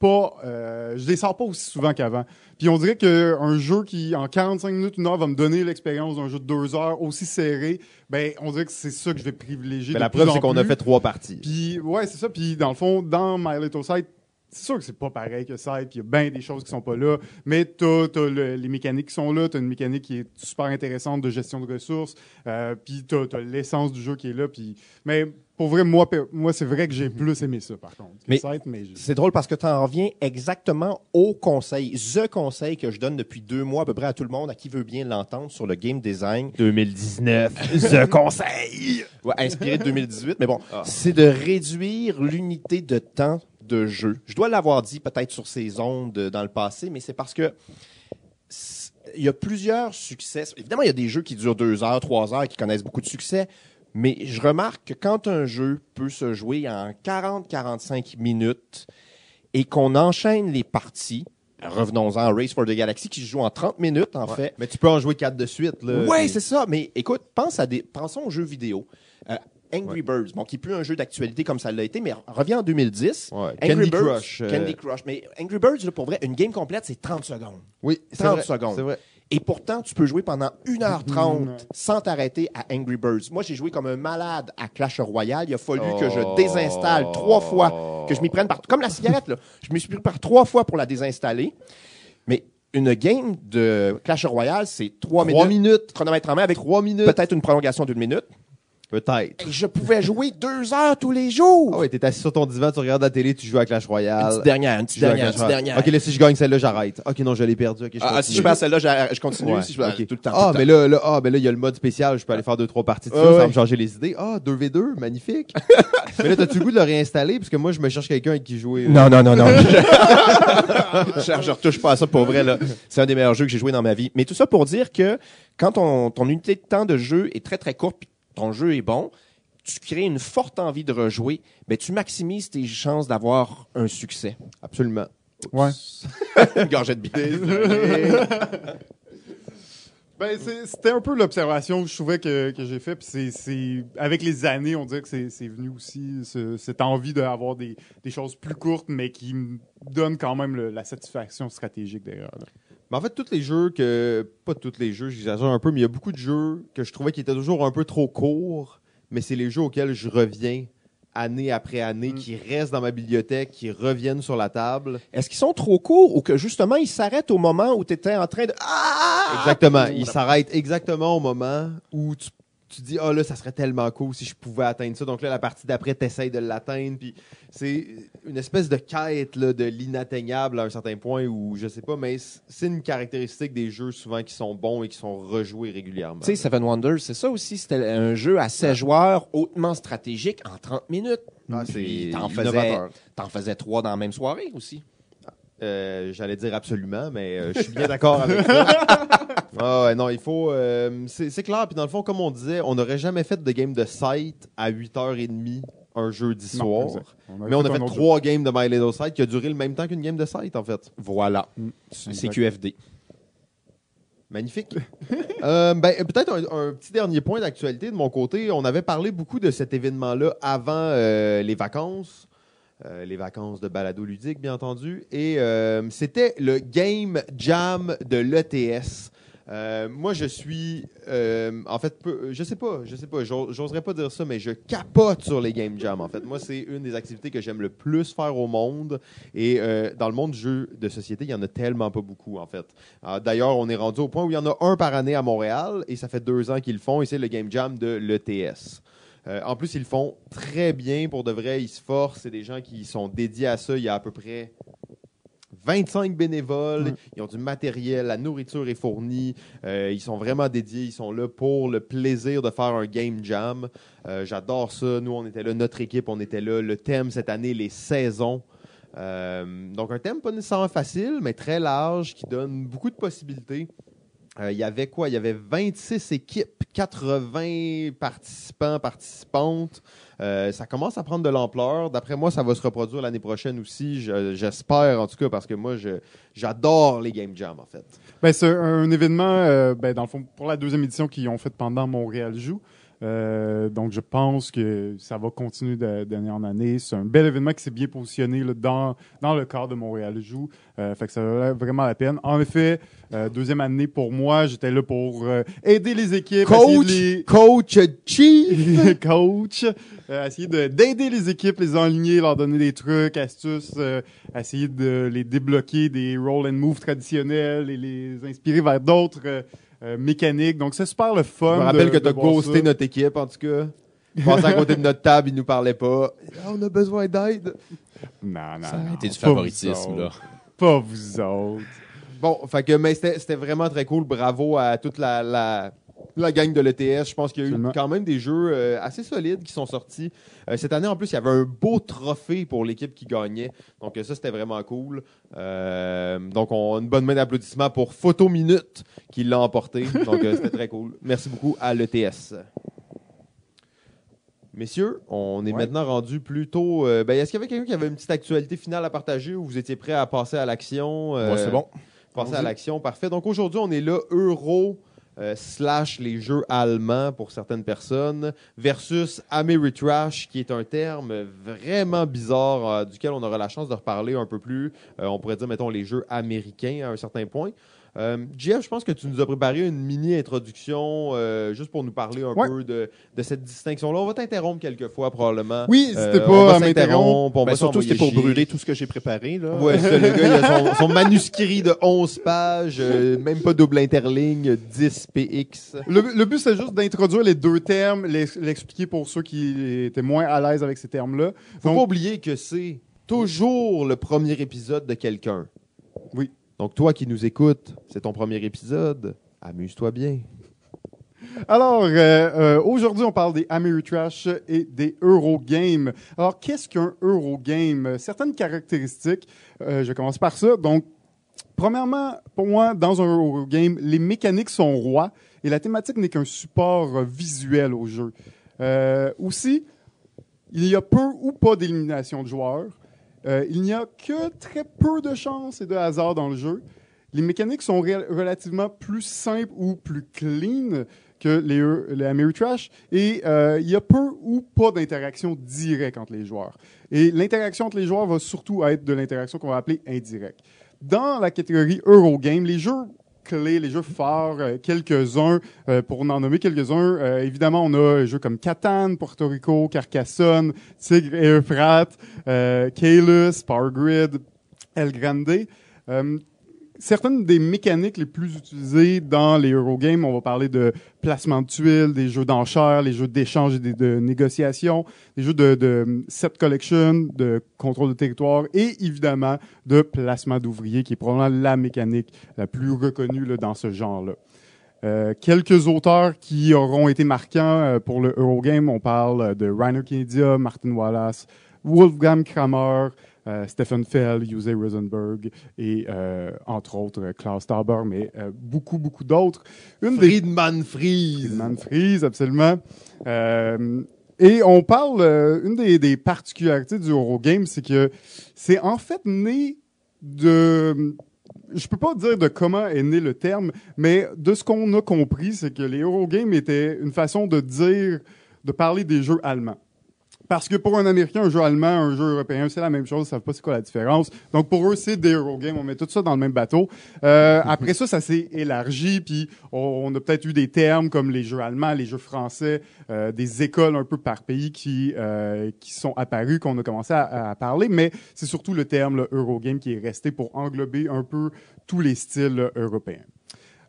pas. euh, je les sors pas aussi souvent qu'avant. Puis on dirait qu'un jeu qui, en 45 minutes, une heure, va me donner l'expérience d'un jeu de deux heures aussi serré, ben, on dirait que c'est ça que je vais privilégier. Mais de la plus preuve, c'est qu'on a fait trois parties. Puis, ouais, c'est ça. Puis, dans le fond, dans My Little Side, c'est sûr que c'est pas pareil que Side, puis il y a bien des choses qui sont pas là, mais t'as, t'as le- les mécaniques qui sont là, t'as une mécanique qui est super intéressante de gestion de ressources, euh, puis t'as, t'as l'essence du jeu qui est là, puis... Mais pour vrai, moi, moi c'est vrai que j'ai plus aimé ça, par contre. Mais- C'est drôle parce que tu en reviens exactement au conseil, the conseil que je donne depuis deux mois à peu près à tout le monde à qui veut bien l'entendre sur le game design. 2019, *laughs* The Conseil! Ouais, inspiré de 2018, mais bon, Ah. c'est de réduire l'unité de temps de jeu. Je dois l'avoir dit peut-être sur ces ondes euh, dans le passé, mais c'est parce que il y a plusieurs succès. Évidemment, il y a des jeux qui durent deux heures, trois heures, qui connaissent beaucoup de succès, mais je remarque que quand un jeu peut se jouer en 40-45 minutes et qu'on enchaîne les parties, revenons-en à Race for the Galaxy qui se joue en 30 minutes en fait, Mais tu peux en jouer quatre de suite. Ouais, c'est ça. Mais écoute, pense à des, pensons aux jeux vidéo. Euh, Angry Birds, bon, qui est plus un jeu d'actualité comme ça l'a été, mais reviens en 2010. Ouais. Angry Candy Birds, Crush, euh, Candy Crush. Mais Angry Birds, là, pour vrai, une game complète, c'est 30 secondes. Oui, c'est 30 vrai, secondes. C'est vrai. Et pourtant, tu peux jouer pendant 1h30 Mm. sans t'arrêter à Angry Birds. Moi, j'ai joué comme un malade à Clash Royale. Il a fallu que je Oh. désinstalle trois fois, que je m'y prenne par... Comme la cigarette, là. Je me suis pris par trois fois pour la désinstaller. Mais une game de Clash Royale, c'est trois Trois minutes. minutes. Chronomètre en main avec Trois minutes. peut-être une prolongation d'une minute. Peut-être. Et je pouvais jouer deux heures tous les jours. Ah ouais, t'es assis sur ton divan, tu regardes la télé, tu joues à Clash Une Royale. petite dernière, une Tu petite joues à dernière, une Clash petite Royale. dernière. Ok, là, si je gagne celle-là, j'arrête. Ok, non, je l'ai perdu. Ok, je Ah, si je passe celle-là, je, continue. Ouais, Si je, ok. tout le temps. Ah, tout mais temps. là, là, ah, ben là, il y a le mode spécial. Je peux aller faire deux, trois parties de ça, Ouais, ça va me changer les idées. Ah, 2v2, magnifique. *laughs* mais là, t'as-tu le goût de le réinstaller? Parce que moi, je me cherche quelqu'un avec qui jouer. Non, non, non, non. *laughs* je, je retouche pas à ça pour vrai. là. C'est un des meilleurs jeux que j'ai joué dans ma vie. Mais tout ça pour dire que quand ton, ton unité de temps de jeu est très, très courte, puis ton jeu est bon, tu crées une forte envie de rejouer, ben, tu maximises tes chances d'avoir un succès. Absolument. Ouais. *laughs* Une gorgée de bière. Ben, c'était un peu l'observation que je trouvais que, que j'ai fait. Puis c'est, c'est- avec les années, on dirait que c'est, c'est venu aussi ce- cette envie d'avoir des, des choses plus courtes, mais qui me donnent quand même le- la satisfaction stratégique derrière. là. Mais en fait, tous les jeux que. Pas tous les jeux, j'exagère un peu, mais il y a beaucoup de jeux que je trouvais qui étaient toujours un peu trop courts, mais c'est les jeux auxquels je reviens année après année, Mm. qui restent dans ma bibliothèque, qui reviennent sur la table. Est-ce qu'ils sont trop courts ou que justement ils s'arrêtent au moment où tu étais en train de. Ah! Exactement. Ils s'arrêtent exactement au moment où tu, tu dis, ah là, ça serait tellement cool si je pouvais atteindre ça. Donc là, la partie d'après, tu essaies de l'atteindre. Puis c'est une espèce de quête là, de l'inatteignable à un certain point où je sais pas, mais c'est une caractéristique des jeux souvent qui sont bons et qui sont rejoués régulièrement. Tu sais, Seven Wonders, c'est ça aussi. C'était un jeu à 16 joueurs, hautement stratégique, en 30 minutes. Ah, c'est t'en faisais trois dans la même soirée aussi. Euh, J'allais dire absolument, mais euh, je suis bien d'accord avec ça. *laughs* Ah ouais, non, il faut. euh, c'est c'est clair. Puis dans le fond, comme on disait, on n'aurait jamais fait de game de site à 8h30 un jeudi Non, soir. exact. On a Mais on a un fait autre trois games de My Little Site qui a duré le même temps qu'une game de site, en fait. Voilà. jeu. C'est Exact. QFD. Magnifique. *laughs* Euh, ben, Peut-être un, un petit dernier point d'actualité de mon côté. On avait parlé beaucoup de cet événement-là avant euh, les vacances. Euh, les vacances de balado ludique, bien entendu. Et euh, c'était le Game Jam de l'ETS. Euh, moi, je suis, en fait, peu- je sais pas, je sais pas, j'o- j'oserais pas dire ça, mais je capote sur les game jams. En fait, moi, c'est une des activités que j'aime le plus faire au monde. Et dans le monde du jeu de société, il y en a tellement pas beaucoup, en fait. Euh, D'ailleurs, on est rendu au point où il y en a un par année à Montréal, et ça fait deux ans qu'ils le font, et c'est le game jam de l'ETS. Euh, en plus, ils le font très bien pour de vrai. Ils se forcent. C'est des gens qui sont dédiés à ça. Il y a à peu près 25 bénévoles. Ils ont du matériel. La nourriture est fournie. Euh, ils sont vraiment dédiés. Ils sont là pour le plaisir de faire un game jam. Euh, J'adore ça. Nous, on était là. Notre équipe, on était là. Le thème cette année, les saisons. Donc, un thème pas nécessairement facile, mais très large, qui donne beaucoup de possibilités. Euh, Il y avait quoi? Il y avait 26 équipes, 80 participants, participantes. Euh, ça commence à prendre de l'ampleur. D'après moi, ça va se reproduire l'année prochaine aussi. Je- J'espère, en tout cas, parce que moi, j'adore les Game Jam, en fait. Ben, c'est un événement, euh, ben, dans le fond, pour la deuxième édition qu'ils ont fait pendant Montréal Joue. Euh, donc, je pense que ça va continuer d'année en année. C'est un bel événement qui s'est bien positionné là, dans, dans le cadre de Montréal Joue. Euh, fait que ça valait vraiment la peine. En effet, euh, deuxième année pour moi, j'étais là pour euh, aider les équipes. de les- Coach Chief! *laughs* coach, euh, essayer de- d'aider les équipes, les enligner, leur donner des trucs, astuces, euh, essayer de les débloquer des roll and move traditionnels et les inspirer vers d'autres euh, mécaniques. Donc c'est super le fun. Je me rappelle de- que tu as ghosté ça. notre équipe, en tout cas. Passé à côté de notre table, il nous parlait pas. Ah, on a besoin d'aide. Non, non, Ça a été du pas vous favoritisme, là. autres. Pas vous autres. Bon, fait que, mais c'était c'était vraiment très cool. Bravo à toute la, la, la gang de l'ETS. Je pense qu'il y a eu Absolument. quand même des jeux euh, assez solides qui sont sortis. Euh, cette année, en plus, il y avait un beau trophée pour l'équipe qui gagnait. Donc, euh, ça, c'était vraiment cool. Euh, donc, on une bonne main d'applaudissements pour Photo Minute qui l'a emporté. *laughs* Donc, c'était très cool. Merci beaucoup à l'ETS. Messieurs, on est Ouais. maintenant rendu plutôt. ben, Est-ce qu'il y avait quelqu'un qui avait une petite actualité finale à partager ou vous étiez prêt à passer à l'action? Ouais, c'est bon. Passer à l'action, parfait. Donc aujourd'hui, on est là, Euro euh, slash les jeux allemands pour certaines personnes, versus Ameritrash, qui est un terme vraiment bizarre euh, duquel on aura la chance de reparler un peu plus. Euh, on pourrait dire, mettons, les jeux américains à un certain point. Euh, Jeff, je pense que tu nous as préparé une mini-introduction euh, juste pour nous parler un Ouais. peu de, de cette distinction-là. On va t'interrompre quelques fois probablement. Oui, n'hésitez Euh, pas on va à m'interrompre. Ben, surtout, c'était pour brûler tout ce que j'ai préparé, là. Ouais, c'est ça, le gars, il a son, son manuscrit de 11 pages, euh, même pas double interligne, 10 PX. Le, le but, c'est juste d'introduire les deux termes, les- l'expliquer pour ceux qui étaient moins à l'aise avec ces termes-là. Faut Donc- pas oublier que c'est toujours le premier épisode de quelqu'un. Donc, toi qui nous écoutes, c'est ton premier épisode. Amuse-toi bien. Alors, euh, euh, aujourd'hui, on parle des Ameritrash et des Eurogames. Alors, qu'est-ce qu'un Eurogame? Certaines caractéristiques, euh, je commence par ça. Donc, premièrement, pour moi, dans un Eurogame, les mécaniques sont rois et la thématique n'est qu'un support visuel au jeu. Aussi, il y a peu ou pas d'élimination de joueurs. Euh, il n'y a que très peu de chance et de hasard dans le jeu. Les mécaniques sont relativement plus simples ou plus clean que les, Eu- les Ameritrash et euh, il y a peu ou pas d'interaction directe entre les joueurs. Et l'interaction entre les joueurs va surtout être de l'interaction qu'on va appeler indirecte. Dans la catégorie Eurogame, les jeux les jeux phares, euh, quelques-uns, euh, pour en nommer quelques-uns, euh, évidemment, on a des jeux comme Catan, Porto Rico, Carcassonne, Tigre et Euphrates, euh, Power Grid, El Grande. Certaines des mécaniques les plus utilisées dans les Eurogames, on va parler de placement de tuiles, des jeux d'enchères, les jeux d'échange et de, de négociation, des jeux de, de set collection, de contrôle de territoire et évidemment de placement d'ouvriers, qui est probablement la mécanique la plus reconnue là, dans ce genre-là. Euh, quelques auteurs qui auront été marquants euh, pour le Eurogame, on parle de Rainer Knizia, Martin Wallace, Wolfgang Kramer, Stephen Fell, Jose Rosenberg et euh, entre autres euh, Klaus Tauber, mais euh, beaucoup, beaucoup d'autres. Une des Friedman Fries. Friedman Fries, absolument. Euh, et on parle, euh, une des, des particularités du Eurogame, c'est que c'est en fait né de, je peux pas dire de comment est né le terme, mais de ce qu'on a compris, c'est que les Eurogames étaient une façon de dire, de parler des jeux allemands. Parce que pour un Américain, un jeu allemand, un jeu européen, c'est la même chose. Ils savent pas c'est quoi la différence. Donc pour eux, c'est des Eurogames. On met tout ça dans le même bateau. Euh, après ça, ça s'est élargi. Puis on, a peut-être eu des termes comme les jeux allemands, les jeux français, euh, des écoles un peu par pays qui euh, qui sont apparues, qu'on a commencé à, à parler. Mais c'est surtout le terme Eurogame qui est resté pour englober un peu tous les styles européens.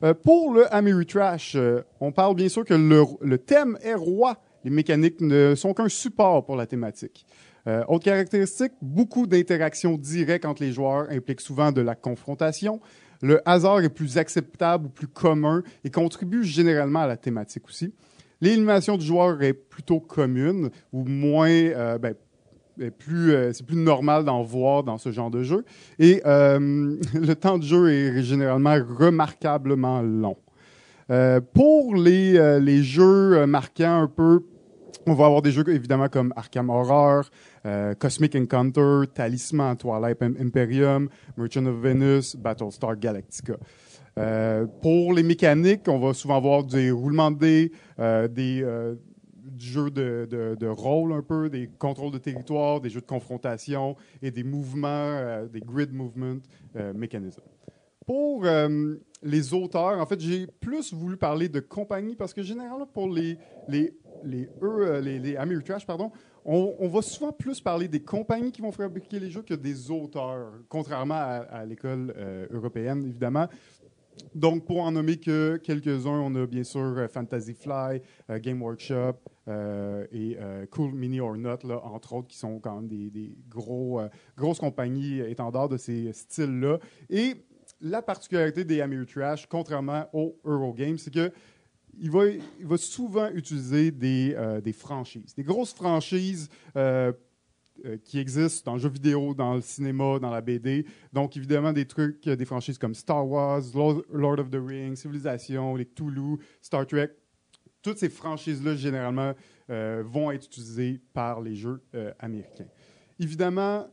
Euh, pour le Ameritrash, euh, on parle bien sûr que le, le thème est roi les mécaniques ne sont qu'un support pour la thématique. Euh, autre caractéristique, beaucoup d'interactions directes entre les joueurs impliquent souvent de la confrontation. Le hasard est plus acceptable ou plus commun et contribue généralement à la thématique aussi. L'élimination du joueur est plutôt commune ou moins, euh, ben, euh, c'est plus normal d'en voir dans ce genre de jeu. Et *laughs* le temps de jeu est généralement remarquablement long. Pour les, les jeux marquants un peu, on va avoir des jeux évidemment comme Arkham Horror, euh, Cosmic Encounter, Talisman, Twilight Imperium, Merchant of Venus, Battlestar Galactica. Euh, pour les mécaniques, on va souvent avoir des roulements de dés, euh, des euh, du jeu de, de, de rôle un peu, des contrôles de territoire, des jeux de confrontation et des mouvements, des grid movement mécanismes. Pour les auteurs, en fait, j'ai plus voulu parler de compagnie parce que généralement pour les les les eux, les Ameritrash, pardon, on, va souvent plus parler des compagnies qui vont fabriquer les jeux que des auteurs, contrairement à, l'école euh, européenne évidemment. Donc, pour en nommer que quelques-uns, on a bien sûr euh, Fantasy Fly, euh, Game Workshop et Cool Mini or Not, entre autres, qui sont quand même des, gros, grosses compagnies étendards de ces styles-là. Et la particularité des Ameritrash, contrairement au Eurogame, c'est que il va, souvent utiliser des, euh, franchises, des grosses franchises euh, euh, qui existent dans le jeu vidéo, dans le cinéma, dans la BD. Donc, évidemment, des trucs, des franchises comme Star Wars, Lord, of the Rings, Civilization, les Cthulhu, Star Trek. Toutes ces franchises-là, généralement, vont être utilisées par les jeux américains. Évidemment,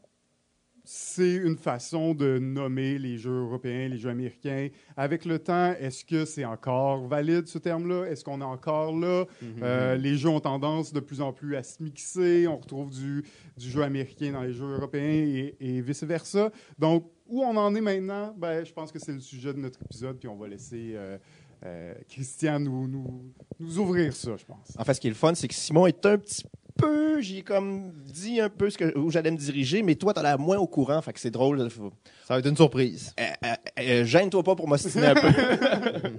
c'est une façon de nommer les jeux européens, les jeux américains. Avec le temps, est-ce que c'est encore valide ce terme-là? Est-ce qu'on est encore là? Euh, les jeux ont tendance de plus en plus à se mixer. On retrouve du, du jeu américain dans les jeux européens et, et vice-versa. Donc, où on en est maintenant? Ben, je pense que c'est le sujet de notre épisode, puis on va laisser euh, euh, Christian nous, nous, nous ouvrir ça, je pense. En fait, ce qui est le fun, c'est que Simon est un petit peu, j'ai comme dit un peu ce que, où j'allais me diriger, mais toi, t'as l'air moins au courant, fait que c'est drôle. Ça va être une surprise. Euh, euh, euh, Gêne-toi pas pour m'ostiner un peu. *laughs*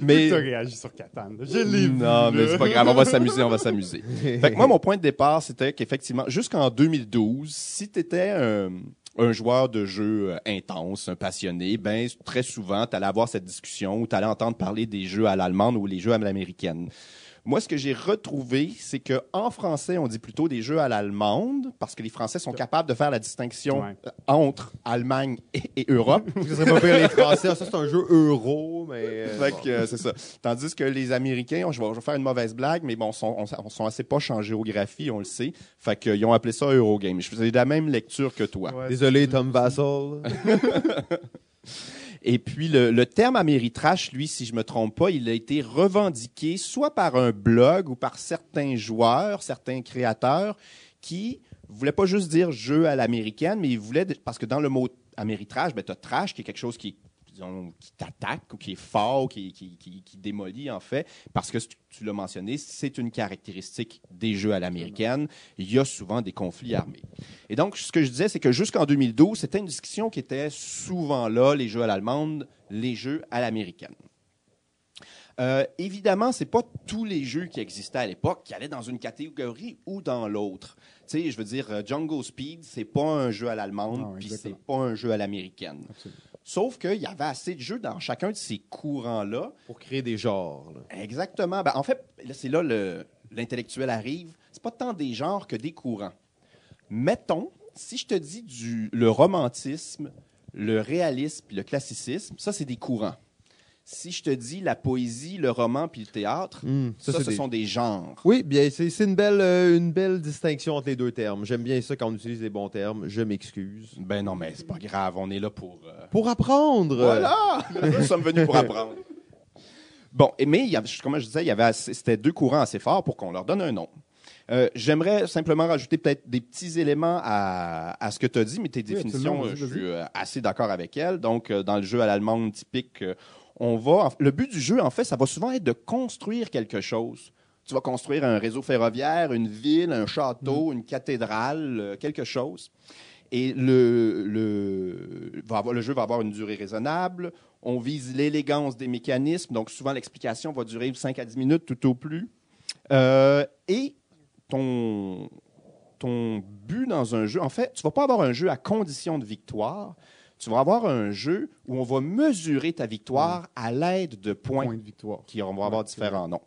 Mais... Tu réagi sur Catan. là. Je l'ai vu. non, mais c'est pas grave, on va s'amuser, on va s'amuser. *laughs* Fait que moi, mon point de départ, c'était qu'effectivement, jusqu'en 2012, si tu étais un, un joueur de jeu intense, un passionné, ben très souvent, tu allais avoir cette discussion où tu allais entendre parler des jeux à l'allemande ou les jeux à l'américaine. Moi, ce que j'ai retrouvé, c'est que en français, on dit plutôt des jeux à l'allemande parce que les Français sont capables de faire la distinction Ouais. euh, entre Allemagne et, et Europe. *laughs* Ce serait pas pire les Français. Ça, c'est un jeu euro, mais. euh, Fait bon. que, euh, c'est ça. Tandis que les Américains, je vais, je vais faire une mauvaise blague, mais bon, sont, on, on sont assez poches en géographie, on le sait. Fait qu'ils ont appelé ça Eurogame. Je faisais la même lecture que toi. Ouais, Désolé, Tom Vassal. *laughs* Et puis, le, le terme Ameritrash, lui, si je me trompe pas, il a été revendiqué soit par un blog ou par certains joueurs, certains créateurs qui voulaient pas juste dire jeu à l'américaine, mais ils voulaient, parce que dans le mot Ameritrash, ben, t'as trash, qui est quelque chose qui est disons, qui t'attaque ou qui est fort, qui, qui, démolit en fait, parce que tu, l'as mentionné, c'est une caractéristique des jeux à l'américaine. Il y a souvent des conflits armés. Et donc, ce que je disais, c'est que jusqu'en 2012, c'était une discussion qui était souvent là, les jeux à l'allemande, les jeux à l'américaine. Euh, évidemment, c'est pas tous les jeux qui existaient à l'époque qui allaient dans une catégorie ou dans l'autre. Sais, je veux dire, euh, Jungle Speed, c'est pas un jeu à l'allemande, Ah puis c'est pas un jeu à l'américaine. Sauf qu'il y avait assez de jeux dans chacun de ces courants-là. Pour créer des genres. là. Exactement. Ben, en fait, c'est là le l'intellectuel arrive. C'est pas tant des genres que des courants. Mettons, si je te dis du le romantisme, le réalisme le classicisme, ça c'est des courants. Si je te dis la poésie, le roman puis le théâtre, Hmm, ça, ce des- sont des genres. Oui, bien, c'est une belle, euh, une belle distinction entre les deux termes. J'aime bien ça quand on utilise les bons termes. Je m'excuse. Ben non, mais c'est pas grave, on est là pour. euh, Pour apprendre. Voilà! *laughs* Nous sommes venus pour apprendre. Bon, mais il y avait- comme je disais, il y avait assez- c'était deux courants assez forts pour qu'on leur donne un nom. Euh, J'aimerais simplement rajouter peut-être des petits éléments à, à ce que tu as dit, mais tes définitions, je suis assez d'accord avec elles. Donc, dans le jeu à l'allemande typique, on va. le but du jeu, en fait, ça va souvent être de construire quelque chose. Tu vas construire un réseau ferroviaire, une ville, un château, Mm. une cathédrale, euh, quelque chose. Et le, le, va avoir- le jeu va avoir une durée raisonnable. On vise l'élégance des mécanismes. Donc, souvent, l'explication va durer 5 à 10 minutes tout au plus. Euh, et ton, ton but dans un jeu, en fait, tu ne vas pas avoir un jeu à condition de victoire. Tu vas avoir un jeu où on va mesurer ta victoire à l'aide de points Point de victoire. qui vont avoir Ouais, différents noms.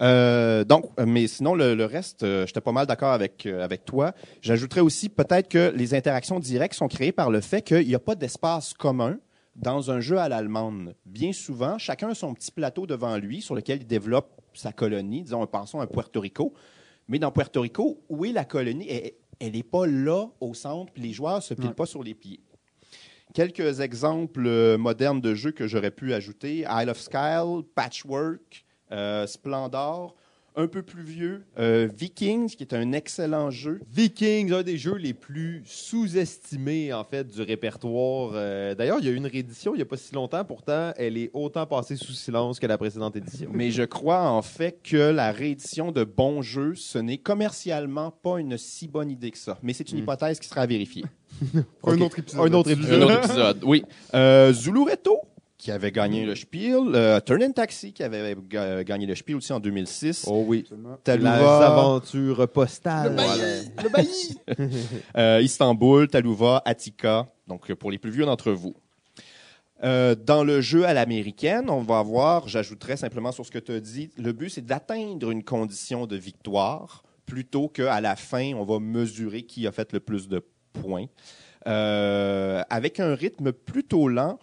Euh, donc, euh, mais sinon, le, le reste, euh, j'étais pas mal d'accord avec, euh, avec toi. J'ajouterais aussi peut-être que les interactions directes sont créées par le fait qu'il n'y a pas d'espace commun dans un jeu à l'allemande. Bien souvent, chacun a son petit plateau devant lui sur lequel il développe sa colonie. Disons, pensons à Puerto Rico. Mais dans Puerto Rico, où est la colonie? Elle n'est pas là au centre, puis les joueurs ne se pilent Ouais. pas sur les pieds. Quelques exemples euh, modernes de jeux que j'aurais pu ajouter. Isle of Skyle, Patchwork, euh, Splendor. Un peu plus vieux, euh, Vikings, qui est un excellent jeu. Vikings, un des jeux les plus sous-estimés en fait du répertoire. Euh, D'ailleurs, il y a eu une réédition il n'y a pas si longtemps. Pourtant, elle est autant passée sous silence que la précédente édition. Mais je crois en fait que la réédition de bons jeux, ce n'est commercialement pas une si bonne idée que ça. Mais c'est une Mm. hypothèse qui sera à vérifier. *laughs* Un autre épisode. Un autre épisode. Un autre épisode, oui. Euh, Zulureto, qui avait gagné le Spiel. Euh, Turn in Taxi, qui avait ga- gagné le Spiel aussi en 2006. Oh oui. Absolument. Les Talouva, aventures postales. le bailli. *laughs* Euh, Istanbul, Talouva, Attica, donc euh, pour les plus vieux d'entre vous. Euh, dans le jeu à l'américaine, on va avoir, j'ajouterais simplement sur ce que tu as dit, le but c'est d'atteindre une condition de victoire plutôt qu'à la fin, on va mesurer qui a fait le plus de points. Euh, avec un rythme plutôt lent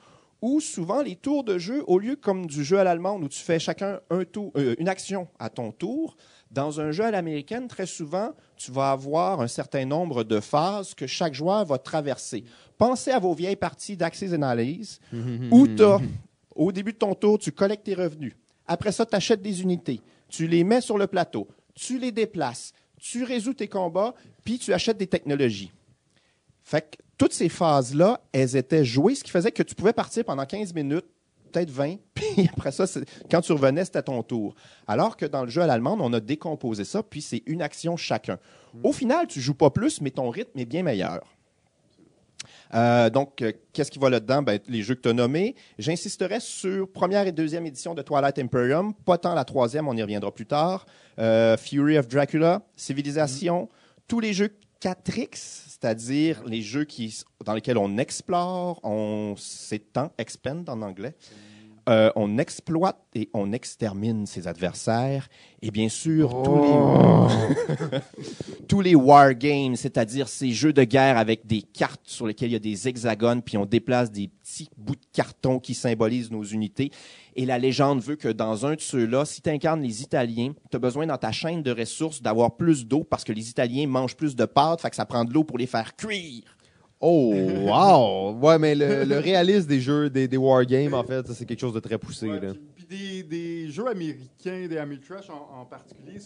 où souvent les tours de jeu, au lieu comme du jeu à l'allemande où tu fais chacun un tour, euh, une action à ton tour, dans un jeu à l'américaine, très souvent, tu vas avoir un certain nombre de phases que chaque joueur va traverser. Pensez à vos vieilles parties d'Axis Analyse où t'as, au début de ton tour, tu collectes tes revenus. Après ça, tu achètes des unités. Tu les mets sur le plateau. Tu les déplaces. Tu résous tes combats, puis tu achètes des technologies. Fait que toutes ces phases-là, elles étaient jouées, ce qui faisait que tu pouvais partir pendant 15 minutes, peut-être 20, *laughs* puis après ça, quand tu revenais, c'était ton tour. Alors que dans le jeu à l'allemande, on a décomposé ça, puis c'est une action chacun. Au final, tu joues pas plus, mais ton rythme est bien meilleur. Euh, donc, euh, qu'est-ce qui va là-dedans? Ben, les jeux que tu as nommés. J'insisterai sur première et deuxième édition de Twilight Imperium, pas tant la troisième, on y reviendra plus tard. Euh, Fury of Dracula, Civilisation, tous les jeux 4X, c'est-à-dire les jeux qui, dans lesquels on explore, on s'étend, expand en anglais. Euh, on exploite et on extermine ses adversaires. Et bien sûr, tous les *laughs* tous les wargames, c'est-à-dire ces jeux de guerre avec des cartes sur lesquelles il y a des hexagones, puis on déplace des petits bouts de carton qui symbolisent nos unités. Et la légende veut que dans un de ceux-là, si tu incarnes les Italiens, tu as besoin dans ta chaîne de ressources d'avoir plus d'eau parce que les Italiens mangent plus de pâtes, fait que ça prend de l'eau pour les faire cuire. Oh, wow! Ouais, mais le, le réalisme des jeux, des, des wargames, en fait, ça, c'est quelque chose de très poussé. Ouais, là. puis- Puis des, des jeux américains, des Ameritrash en, en particulier,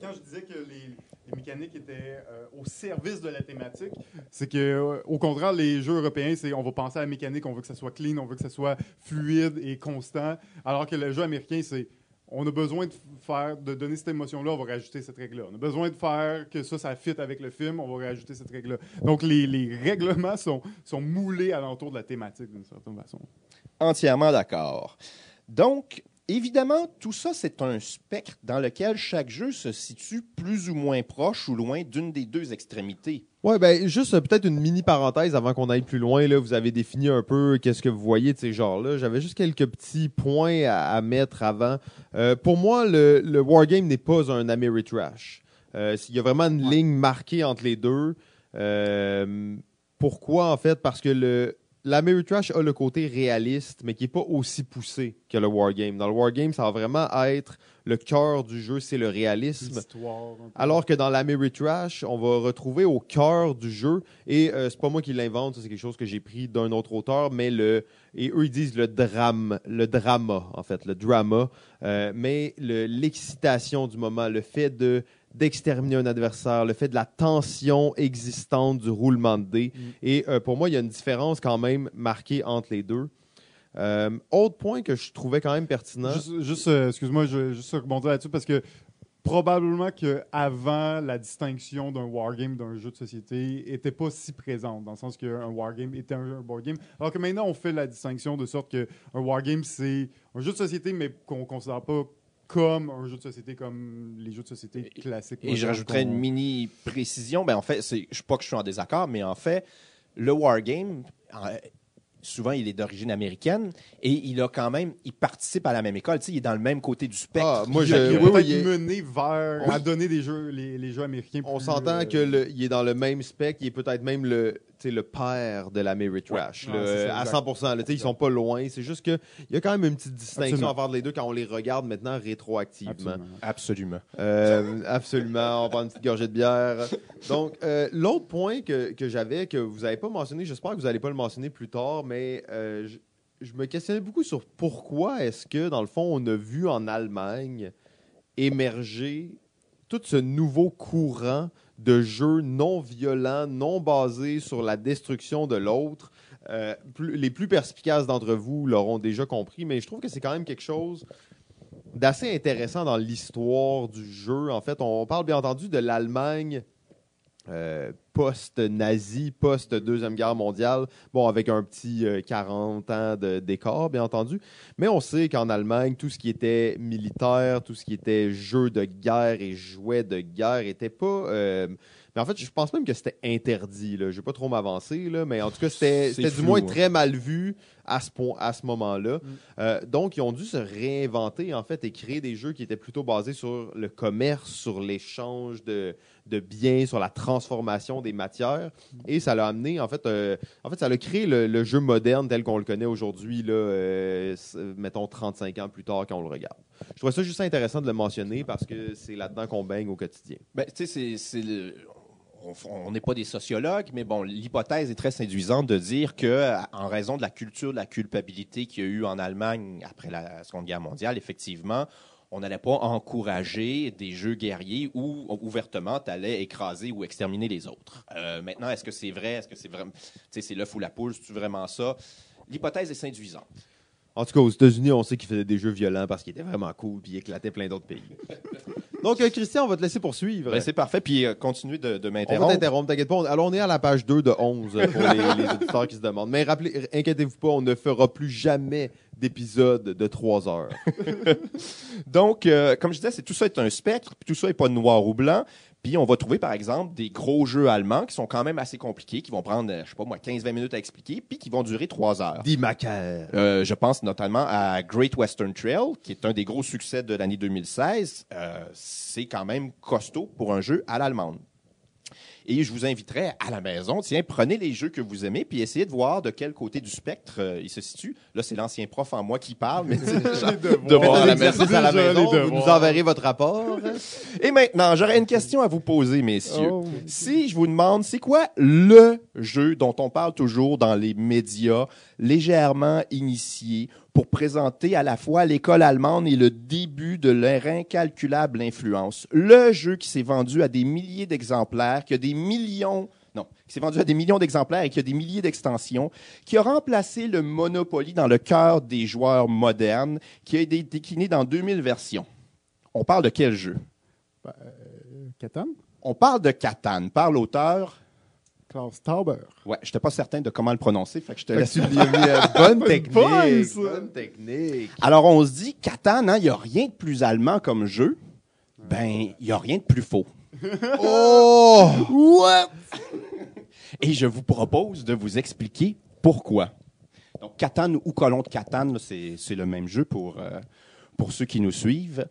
quand je disais que les, les mécaniques étaient euh, au service de la thématique, c'est que euh, au contraire, les jeux européens, c'est on va penser à la mécanique, on veut que ça soit clean, on veut que ça soit fluide et constant, alors que le jeu américain, c'est on a besoin de faire, de donner cette émotion-là, on va rajouter cette règle-là. On a besoin de faire que ça, ça fit avec le film, on va rajouter cette règle-là. Donc, les, règlements sont, sont moulés alentour de la thématique d'une certaine façon. Entièrement d'accord. Donc, évidemment, tout ça, c'est un spectre dans lequel chaque jeu se situe plus ou moins proche ou loin d'une des deux extrémités. Ouais, ben juste euh, peut-être une mini parenthèse avant qu'on aille plus loin. Là, vous avez défini un peu qu'est-ce que vous voyez de ces genres-là. J'avais juste quelques petits points à, à mettre avant. Euh, pour moi, le, le wargame n'est pas un Ameritrash. Euh, Il y a vraiment une ligne marquée entre les deux. Euh, pourquoi en fait? Parce que le l'Ameritrash a le côté réaliste, mais qui est pas aussi poussé que le wargame. Dans le wargame, ça va vraiment être le cœur du jeu, c'est le réalisme. Alors que dans l'Ameritrash, on va retrouver au cœur du jeu, et euh, c'est pas moi qui l'invente, c'est quelque chose que j'ai pris d'un autre auteur, mais le et eux ils disent le drame, le drama en fait, le drama, euh, mais le- l'excitation du moment, le fait de d'exterminer un adversaire, le fait de la tension existante du roulement de dés. Et euh, pour moi, il y a une différence quand même marquée entre les deux. Euh, autre point que je trouvais quand même pertinent. Juste, juste, euh, excuse-moi, je vais juste rebondir là-dessus parce que probablement que avant la distinction d'un wargame d'un jeu de société était pas si présente dans le sens qu'un wargame était un, board game alors que maintenant on fait la distinction de sorte que un wargame c'est un jeu de société mais qu'on considère pas comme un jeu de société comme les jeux de société classiques Et je rajouterais une mini précision. Ben, en fait, c'est, je ne pas que je suis en désaccord, mais en fait, le wargame, euh, souvent, il est d'origine américaine et il a quand même, il participe à la même école. Tu sais, il est dans le même côté du spectre. Ah, moi, je- a oui, oui, il est- mené vers On- à donner des jeux les, les jeux américains On s'entend euh, qu'il est dans le même spec, il est peut-être même le, le père de la Trash, Ouais, c'est ça, à exact. 100%. là, ils sont pas loin. C'est juste qu'il y a quand même une petite distinction Absolument. à faire les deux quand on les regarde maintenant rétroactivement. absolument. Absolument. Euh, absolument. On prend une petite gorgée de bière. Donc, euh, l'autre point que, que j'avais, que vous n'avez pas mentionné, j'espère que vous n'allez pas le mentionner plus tard, mais euh, je me questionnais beaucoup sur pourquoi est-ce que, dans le fond, on a vu en Allemagne émerger tout ce nouveau courant de jeux non violents, non basés sur la destruction de l'autre. Euh, les plus perspicaces d'entre vous l'auront déjà compris, mais je trouve que c'est quand même quelque chose d'assez intéressant dans l'histoire du jeu. En fait, on parle bien entendu de l'Allemagne euh, post-nazi, post-deuxième guerre mondiale, bon, avec un petit euh, 40 ans de- d'écart, bien entendu. Mais on sait qu'en Allemagne, tout ce qui était militaire, tout ce qui était jeu de guerre et jouets de guerre était pas... euh, mais en fait, je pense même que c'était interdit. Là. Je vais pas trop m'avancer, là, mais en tout cas, c'était du moins hein. très mal vu à ce, point, à ce moment-là. Euh, donc, ils ont dû se réinventer, en fait, et créer des jeux qui étaient plutôt basés sur le commerce, sur l'échange de, de biens, sur la transformation des matières. Et ça l'a amené, en fait, euh, en fait, ça a créé le, jeu moderne tel qu'on le connaît aujourd'hui, là, euh, mettons 35 ans plus tard quand on le regarde. Je trouvais ça juste intéressant de le mentionner parce que c'est là-dedans qu'on baigne au quotidien. Ben, tu sais, c'est- on n'est pas des sociologues, mais bon, l'hypothèse est très séduisante de dire que, en raison de la culture de la culpabilité qu'il y a eu en Allemagne après la Seconde Guerre mondiale, effectivement, on n'allait pas encourager des jeux guerriers où ouvertement tu allais écraser ou exterminer les autres. Euh, maintenant, est-ce que c'est vrai? Est-ce que c'est vraiment, tu sais, c'est l'œuf ou la poule? C'est vraiment ça? L'hypothèse est séduisante. En tout cas, aux États-Unis, on sait qu'ils faisaient des jeux violents parce qu'ils étaient vraiment cool puis ils éclataient plein d'autres pays. *laughs* Donc, euh, Christian, on va te laisser poursuivre. Ben, c'est parfait. Puis euh, continuez de, de on va m'interrompre. t'interrompre, t'inquiète pas. On- Alors, on est à la page 2 de 11 euh, pour les, les auditeurs qui se demandent. Mais rappelez, inquiétez-vous pas, on ne fera plus jamais d'épisode de 3 heures. *laughs* Donc, euh, comme je disais, c'est tout ça est un spectre, puis tout ça est pas noir ou blanc. Puis on va trouver, par exemple, des gros jeux allemands qui sont quand même assez compliqués, qui vont prendre, euh, je sais pas moi, 15-20 minutes à expliquer, puis qui vont durer 3 heures. Macaire. Euh, je pense notamment à Great Western Trail, qui est un des gros succès de l'année 2016. Euh, c'est quand même costaud pour un jeu à l'allemande. Et je vous inviterais à la maison, tiens, prenez les jeux que vous aimez, puis essayez de voir de quel côté du spectre euh, il se situe. Là, c'est l'ancien prof en moi qui parle, mais *laughs* c'est genre- Faites à la à la maison, les vous nous enverrez votre rapport. *laughs* Et maintenant, j'aurais une question à vous poser, messieurs. Oh. Si je vous demande, c'est quoi le jeu dont on parle toujours dans les médias, légèrement initié, pour présenter à la fois l'école allemande et le début de leur incalculable influence. Le jeu qui s'est vendu à des milliers d'exemplaires, qui a des millions non, qui s'est vendu à des millions d'exemplaires et qui a des milliers d'extensions, qui a remplacé le Monopoly dans le cœur des joueurs modernes, qui a été décliné dans 2000 versions. On parle de quel jeu? Catan? On parle de Catan, par l'auteur. Klaus Tauber. Ouais, je n'étais pas certain de comment le prononcer, fait que je te laisse. *laughs* bonne Bonne technique. Bonne technique. Alors, on se dit, Catan, hein, il n'y a rien de plus allemand comme jeu. Ben, il n'y a rien de plus faux. *laughs* Oh! What? *laughs* Et je vous propose de vous expliquer pourquoi. Donc, Catan ou Colon de Catan, c'est le même jeu pour, euh, pour ceux qui nous suivent.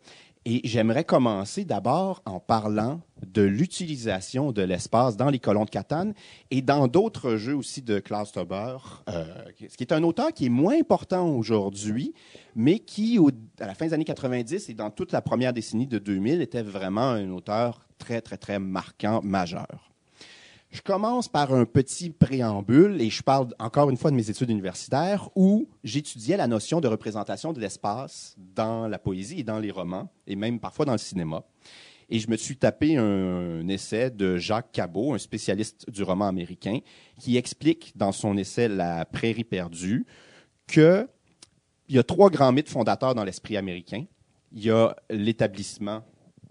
Et j'aimerais commencer d'abord en parlant de l'utilisation de l'espace dans les colons de Catan et dans d'autres jeux aussi de Klaus Tauber, euh, ce qui est un auteur qui est moins important aujourd'hui, mais qui, à la fin des années 90 et dans toute la première décennie de 2000, était vraiment un auteur très, très, très marquant, majeur. Je commence par un petit préambule et je parle encore une fois de mes études universitaires où j'étudiais la notion de représentation de l'espace dans la poésie et dans les romans et même parfois dans le cinéma. Et je me suis tapé un, essai de Jacques Cabot, un spécialiste du roman américain, qui explique dans son essai La prairie perdue que il y a trois grands mythes fondateurs dans l'esprit américain. Il y a l'établissement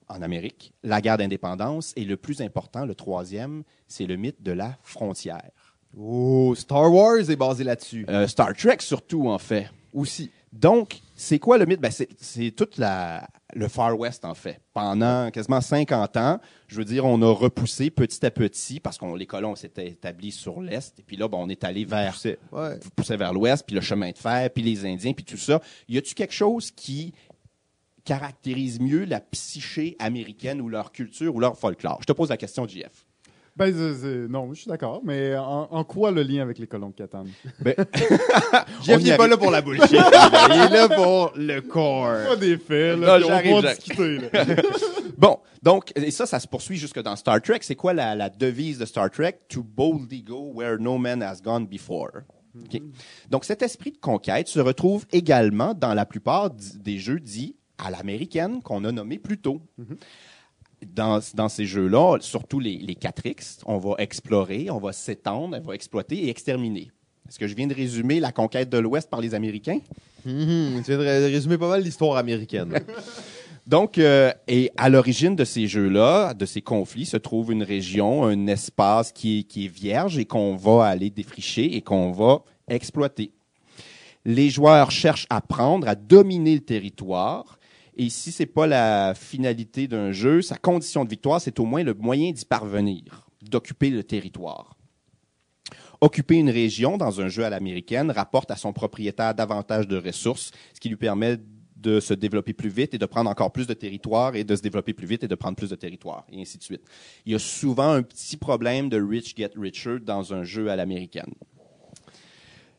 en Amérique, la guerre d'indépendance, et le plus important, le troisième, c'est le mythe de la frontière. Oh, Star Wars est basé là-dessus. Euh, Star Trek surtout, en fait. Aussi. Donc, c'est quoi le mythe? Ben, c'est, tout la, le Far West, en fait. Pendant quasiment 50 ans, je veux dire, on a repoussé petit à petit, parce que les colons s'étaient établis sur l'Est, et puis là, ben, on est allé vers, Ouais. poussait vers l'Ouest, puis le chemin de fer, puis les Indiens, puis tout ça. Y a-tu quelque chose qui caractérise mieux la psyché américaine ou leur culture ou leur folklore? Je te pose la question, JF. Ben, non, je suis d'accord, mais en, en quoi le lien avec les colons de Catan? Ben, *laughs* Jeff n'est pas là pour la bullshit. *laughs* il est là pour le corps. Pas des faits, là, on j'arrive, va discuter. Là. *laughs* Bon, donc, et ça, ça se poursuit jusque dans Star Trek. C'est quoi la, la devise de Star Trek? To boldly go where no man has gone before. OK. Donc, cet esprit de conquête se retrouve également dans la plupart des jeux dits à l'américaine qu'on a nommés plus tôt. Dans, dans ces jeux-là, surtout les, les 4X, on va explorer, on va s'étendre, on va exploiter et exterminer. Est-ce que je viens de résumer la conquête de l'Ouest par les Américains? Mhm, tu viens de ré- résumer pas mal l'histoire américaine. *laughs* Donc, euh, et à l'origine de ces jeux-là, de ces conflits, se trouve une région, un espace qui est, qui est vierge et qu'on va aller défricher et qu'on va exploiter. Les joueurs cherchent à prendre, à dominer le territoire. Et si c'est pas la finalité d'un jeu, sa condition de victoire, c'est au moins le moyen d'y parvenir, d'occuper le territoire. Occuper une région dans un jeu à l'américaine rapporte à son propriétaire davantage de ressources, ce qui lui permet de se développer plus vite et de prendre encore plus de territoire et de se développer plus vite et de prendre plus de territoire, et ainsi de suite. Il y a souvent un petit problème de rich get richer dans un jeu à l'américaine.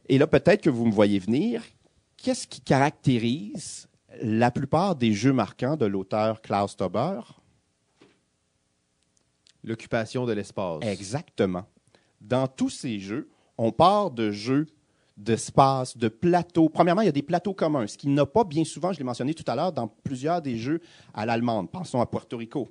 Et là, peut-être que vous me voyez venir. Qu'est-ce qui caractérise la plupart des jeux marquants de l'auteur Klaus Tauber? L'occupation de l'espace. Exactement. Dans tous ces jeux, on part de jeux d'espace, de plateaux. Premièrement, il y a des plateaux communs, ce qui n'a pas bien souvent, je l'ai mentionné tout à l'heure, dans plusieurs des jeux à l'allemande. Pensons à Puerto Rico.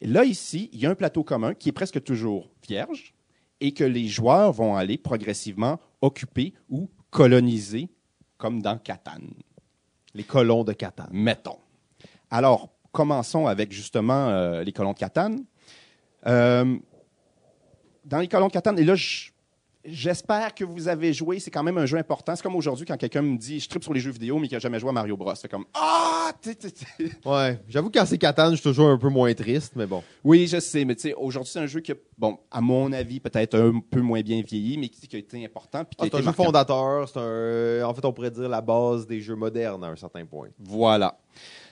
Là, ici, il y a un plateau commun qui est presque toujours vierge et que les joueurs vont aller progressivement occuper ou coloniser, comme dans Catan. Les colons de Catan. Mettons. Alors, commençons avec justement euh, les colons de Catane. Euh, dans les colons de Catane, et là, je- j'espère que vous avez joué. C'est quand même un jeu important. C'est comme aujourd'hui quand quelqu'un me dit je tripe sur les jeux vidéo, mais qui n'a jamais joué à Mario Bros. C'est comme Ah! Ouais. J'avoue quand c'est Catan, je suis toujours un peu moins triste, mais bon. Oui, je sais, mais tu sais, aujourd'hui, c'est un jeu qui, a, bon, à mon avis, peut-être un peu moins bien vieilli, mais qui, qui a été important. Puis Ah, c'est un jeu fondateur. C'est un. En fait, on pourrait dire la base des jeux modernes à un certain point. Voilà.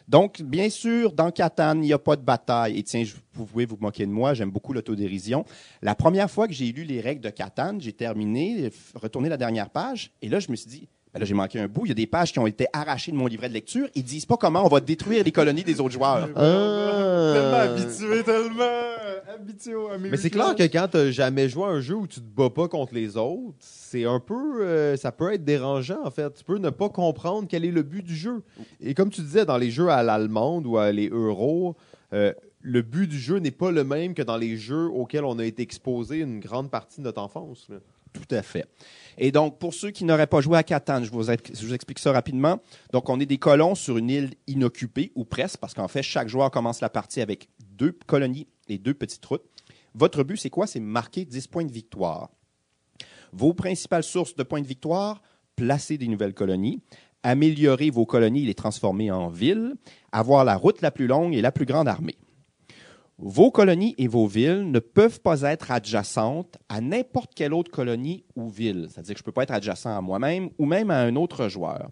Donc, bien sûr, dans Catan, il n'y a pas de bataille. Et tiens, vous pouvez vous moquer de moi, j'aime beaucoup l'autodérision. La première fois que j'ai lu les règles de Catan, j'ai terminé, retourné la dernière page, et là, je me suis dit, Ben là, j'ai manqué un bout. Il y a des pages qui ont été arrachées de mon livret de lecture. Ils disent pas comment on va détruire les colonies des autres joueurs. Ah. Tellement habitué, tellement habitué au Mais c'est clair que quand t'as jamais joué à un jeu où tu te bats pas contre les autres, c'est un peu, euh, ça peut être dérangeant en fait. Tu peux ne pas comprendre quel est le but du jeu. Et comme tu disais, dans les jeux à l'allemande ou à les euros, euh, le but du jeu n'est pas le même que dans les jeux auxquels on a été exposé une grande partie de notre enfance. là. Tout à fait. Et donc, pour ceux qui n'auraient pas joué à Catan, je vous, ex- je vous explique ça rapidement. Donc, on est des colons sur une île inoccupée, ou presque, parce qu'en fait, chaque joueur commence la partie avec deux colonies et deux petites routes. Votre but, c'est quoi? C'est marquer 10 points de victoire. Vos principales sources de points de victoire, placer des nouvelles colonies, améliorer vos colonies et les transformer en villes, avoir la route la plus longue et la plus grande armée. Vos colonies et vos villes ne peuvent pas être adjacentes à n'importe quelle autre colonie ou ville. C'est-à-dire que je ne peux pas être adjacent à moi-même ou même à un autre joueur.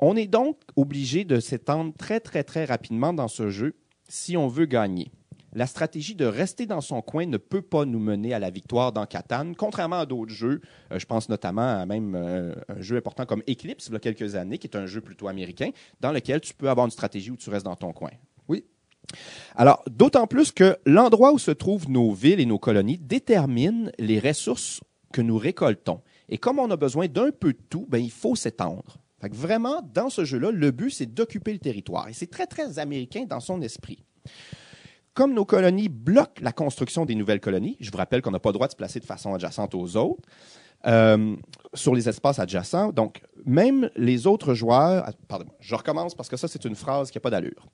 On est donc obligé de s'étendre très, très, très rapidement dans ce jeu si on veut gagner. La stratégie de rester dans son coin ne peut pas nous mener à la victoire dans Catan, contrairement à d'autres jeux. Euh, je pense notamment à même euh, un jeu important comme Eclipse, il y a quelques années, qui est un jeu plutôt américain, dans lequel tu peux avoir une stratégie où tu restes dans ton coin. Oui. Alors, d'autant plus que l'endroit où se trouvent nos villes et nos colonies détermine les ressources que nous récoltons. Et comme on a besoin d'un peu de tout, ben, il faut s'étendre. Vraiment, dans ce jeu-là, le but, c'est d'occuper le territoire. Et c'est très, très américain dans son esprit. Comme nos colonies bloquent la construction des nouvelles colonies, je vous rappelle qu'on n'a pas le droit de se placer de façon adjacente aux autres, euh, sur les espaces adjacents. Donc, même les autres joueurs. ah, Pardon, je recommence parce que ça, c'est une phrase qui n'a pas d'allure.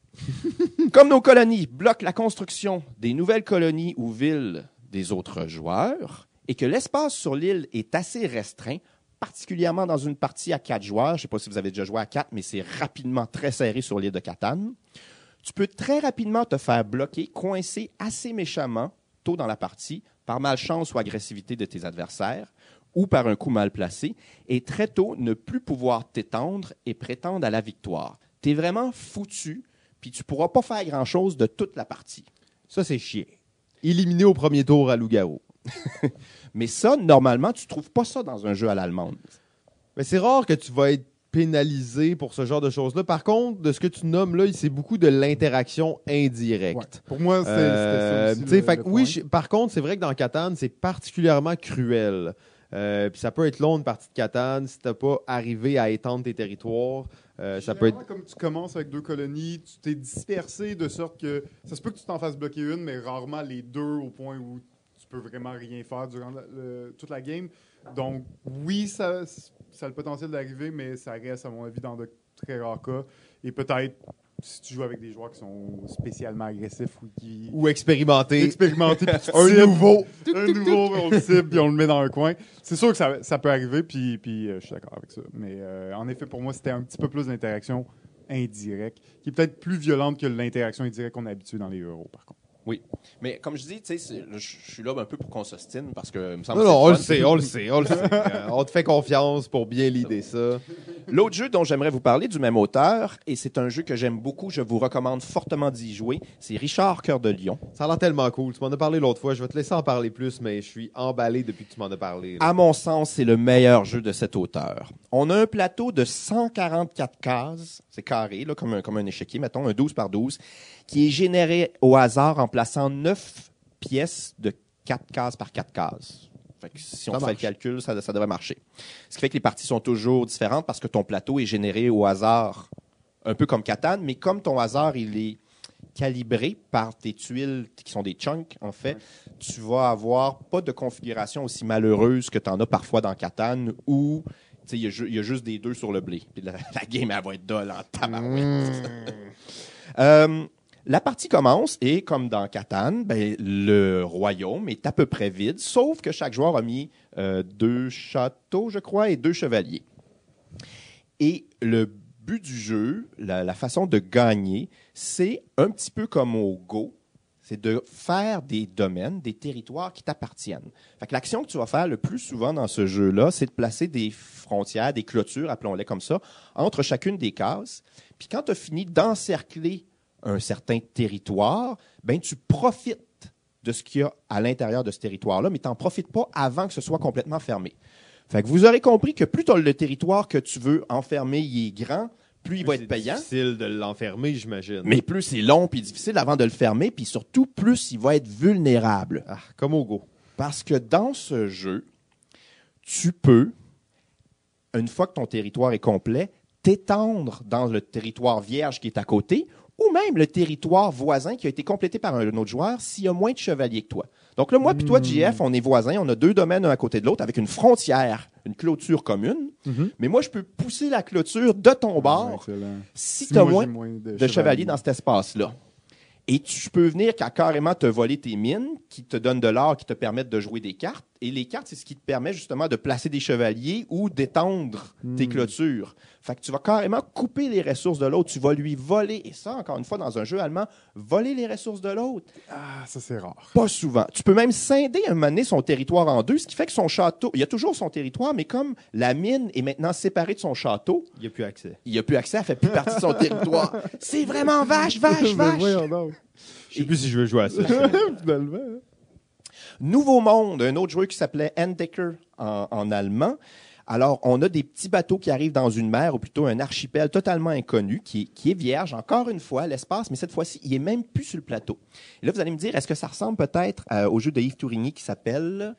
*laughs* Comme nos colonies bloquent la construction des nouvelles colonies ou villes des autres joueurs et que l'espace sur l'île est assez restreint, particulièrement dans une partie à quatre joueurs, je ne sais pas si vous avez déjà joué à quatre, mais c'est rapidement très serré sur l'île de Catane, tu peux très rapidement te faire bloquer, coincer assez méchamment tôt dans la partie par malchance ou agressivité de tes adversaires ou par un coup mal placé et très tôt ne plus pouvoir t'étendre et prétendre à la victoire. Tu es vraiment foutu, puis tu pourras pas faire grand-chose de toute la partie. Ça, c'est chiant. Éliminé au premier tour à loup-garou. *laughs* Mais ça, normalement, tu trouves pas ça dans un jeu à l'allemande. Mais c'est rare que tu vas être pénalisé pour ce genre de choses-là. Par contre, de ce que tu nommes là, c'est beaucoup de l'interaction indirecte. Ouais. Pour moi, c'est- Euh, ça tu aussi. sais, le- fait le que oui, je- par contre, c'est vrai que dans Catane, c'est particulièrement cruel. Euh, puis ça peut être long une partie de Catane si t'as pas arrivé à étendre tes territoires. Euh, ça peut être. Généralement, Comme tu commences avec deux colonies, tu t'es dispersé de sorte que ça se peut que tu t'en fasses bloquer une, mais rarement les deux au point où tu peux vraiment rien faire durant la- le- toute la game. Donc, oui, ça, ça a le potentiel d'arriver, mais ça reste, à mon avis, dans de très rares cas. Et peut-être si tu joues avec des joueurs qui sont spécialement agressifs ou qui Ou expérimentés, puis tu *laughs* Un cibles nouveau. un nouveau, on le cible, puis on le met dans un coin. C'est sûr que ça, ça peut arriver, puis, puis euh, je suis d'accord avec ça. Mais euh, en effet, pour moi, c'était un petit peu plus d'interaction indirecte, qui est peut-être plus violente que l'interaction indirecte qu'on est habitué dans les euros, par contre. Oui. Mais comme je dis, tu sais, je suis là un peu pour qu'on s'ostine parce que il me semble Non, non, c'est on le sait, on le sait, on le sait. *laughs* Euh, on te fait confiance pour bien l'idée ça. L'autre jeu dont j'aimerais vous parler, du même auteur, et c'est un jeu que j'aime beaucoup, je vous recommande fortement d'y jouer, c'est Richard Cœur de Lion. Ça a l'air tellement cool. Tu m'en as parlé l'autre fois. Je vais te laisser en parler plus, mais je suis emballé depuis que tu m'en as parlé. là. À mon sens, c'est le meilleur jeu de cet auteur. On a un plateau de 144 cases, c'est carré, là, comme, un, comme un échiquier, mettons, un 12 par 12, qui est généré au hasard en plaçant 9 pièces de 4 cases par 4 cases. Fait que si on fait le calcul, ça, ça devrait marcher. Ce qui fait que les parties sont toujours différentes parce que ton plateau est généré au hasard, un peu comme Catan, mais comme ton hasard, il est calibré par tes tuiles qui sont des chunks, en fait, tu vas avoir pas de configuration aussi malheureuse que tu en as parfois dans Catan où il y, a y juste des deux sur le blé. Puis la, la game, elle va être dolle en tabarouette. *laughs* Euh, la partie commence et, comme dans Catan, ben, le royaume est à peu près vide, sauf que chaque joueur a mis euh, deux châteaux, je crois, et deux chevaliers. Et le but du jeu, la, la façon de gagner, c'est un petit peu comme au Go, c'est de faire des domaines, des territoires qui t'appartiennent. Fait l'action que tu vas faire le plus souvent dans ce jeu-là, c'est de placer des frontières, des clôtures, appelons-les comme ça, entre chacune des cases. Puis quand tu as fini d'encercler un certain territoire, ben tu profites de ce qu'il y a à l'intérieur de ce territoire-là, mais tu n'en profites pas avant que ce soit complètement fermé. Fait que vous aurez compris que plus le territoire que tu veux enfermer, il est grand, plus il va être payant. difficile de l'enfermer, j'imagine. Mais plus c'est long puis difficile avant de le fermer, puis surtout plus il va être vulnérable. Ah, comme au go. Parce que dans ce jeu, tu peux, une fois que ton territoire est complet, t'étendre dans le territoire vierge qui est à côté, ou même le territoire voisin qui a été complété par un autre joueur s'il y a moins de chevaliers que toi. Donc là, moi puis toi, JF, on est voisins, on a deux domaines un à côté de l'autre avec une frontière, une clôture commune. Mhm. Mais moi, je peux pousser la clôture de ton bord Excellent. si Si tu as moi, moins de, de chevaliers dans cet espace-là. Et tu peux venir qu'à carrément te voler tes mines, qui te donnent de l'or, qui te permettent de jouer des cartes. Et les cartes, c'est ce qui te permet justement de placer des chevaliers ou d'étendre tes clôtures. Fait que tu vas carrément couper les ressources de l'autre. Tu vas lui voler. Et ça, encore une fois, dans un jeu allemand, voler les ressources de l'autre. Ah, ça, c'est rare. Pas souvent. Tu peux même scinder un moment donné son territoire en deux, ce qui fait que son château, il y a toujours son territoire, mais comme la mine est maintenant séparée de son château, Il n'y a plus accès. il n'y a plus accès, elle fait plus partie de son territoire. *laughs* C'est vraiment vache, vache, vache. Je sais plus si je veux jouer à ça. *laughs* Finalement, hein. Nouveau Monde, un autre joueur qui s'appelait Endecker en, allemand. Alors, on a des petits bateaux qui arrivent dans une mer, ou plutôt un archipel totalement inconnu, qui est, qui est vierge, encore une fois, l'espace, mais cette fois-ci, il est même plus sur le plateau. Et là, vous allez me dire, est-ce que ça ressemble peut-être euh, au jeu de Yves Tourigny qui s'appelle...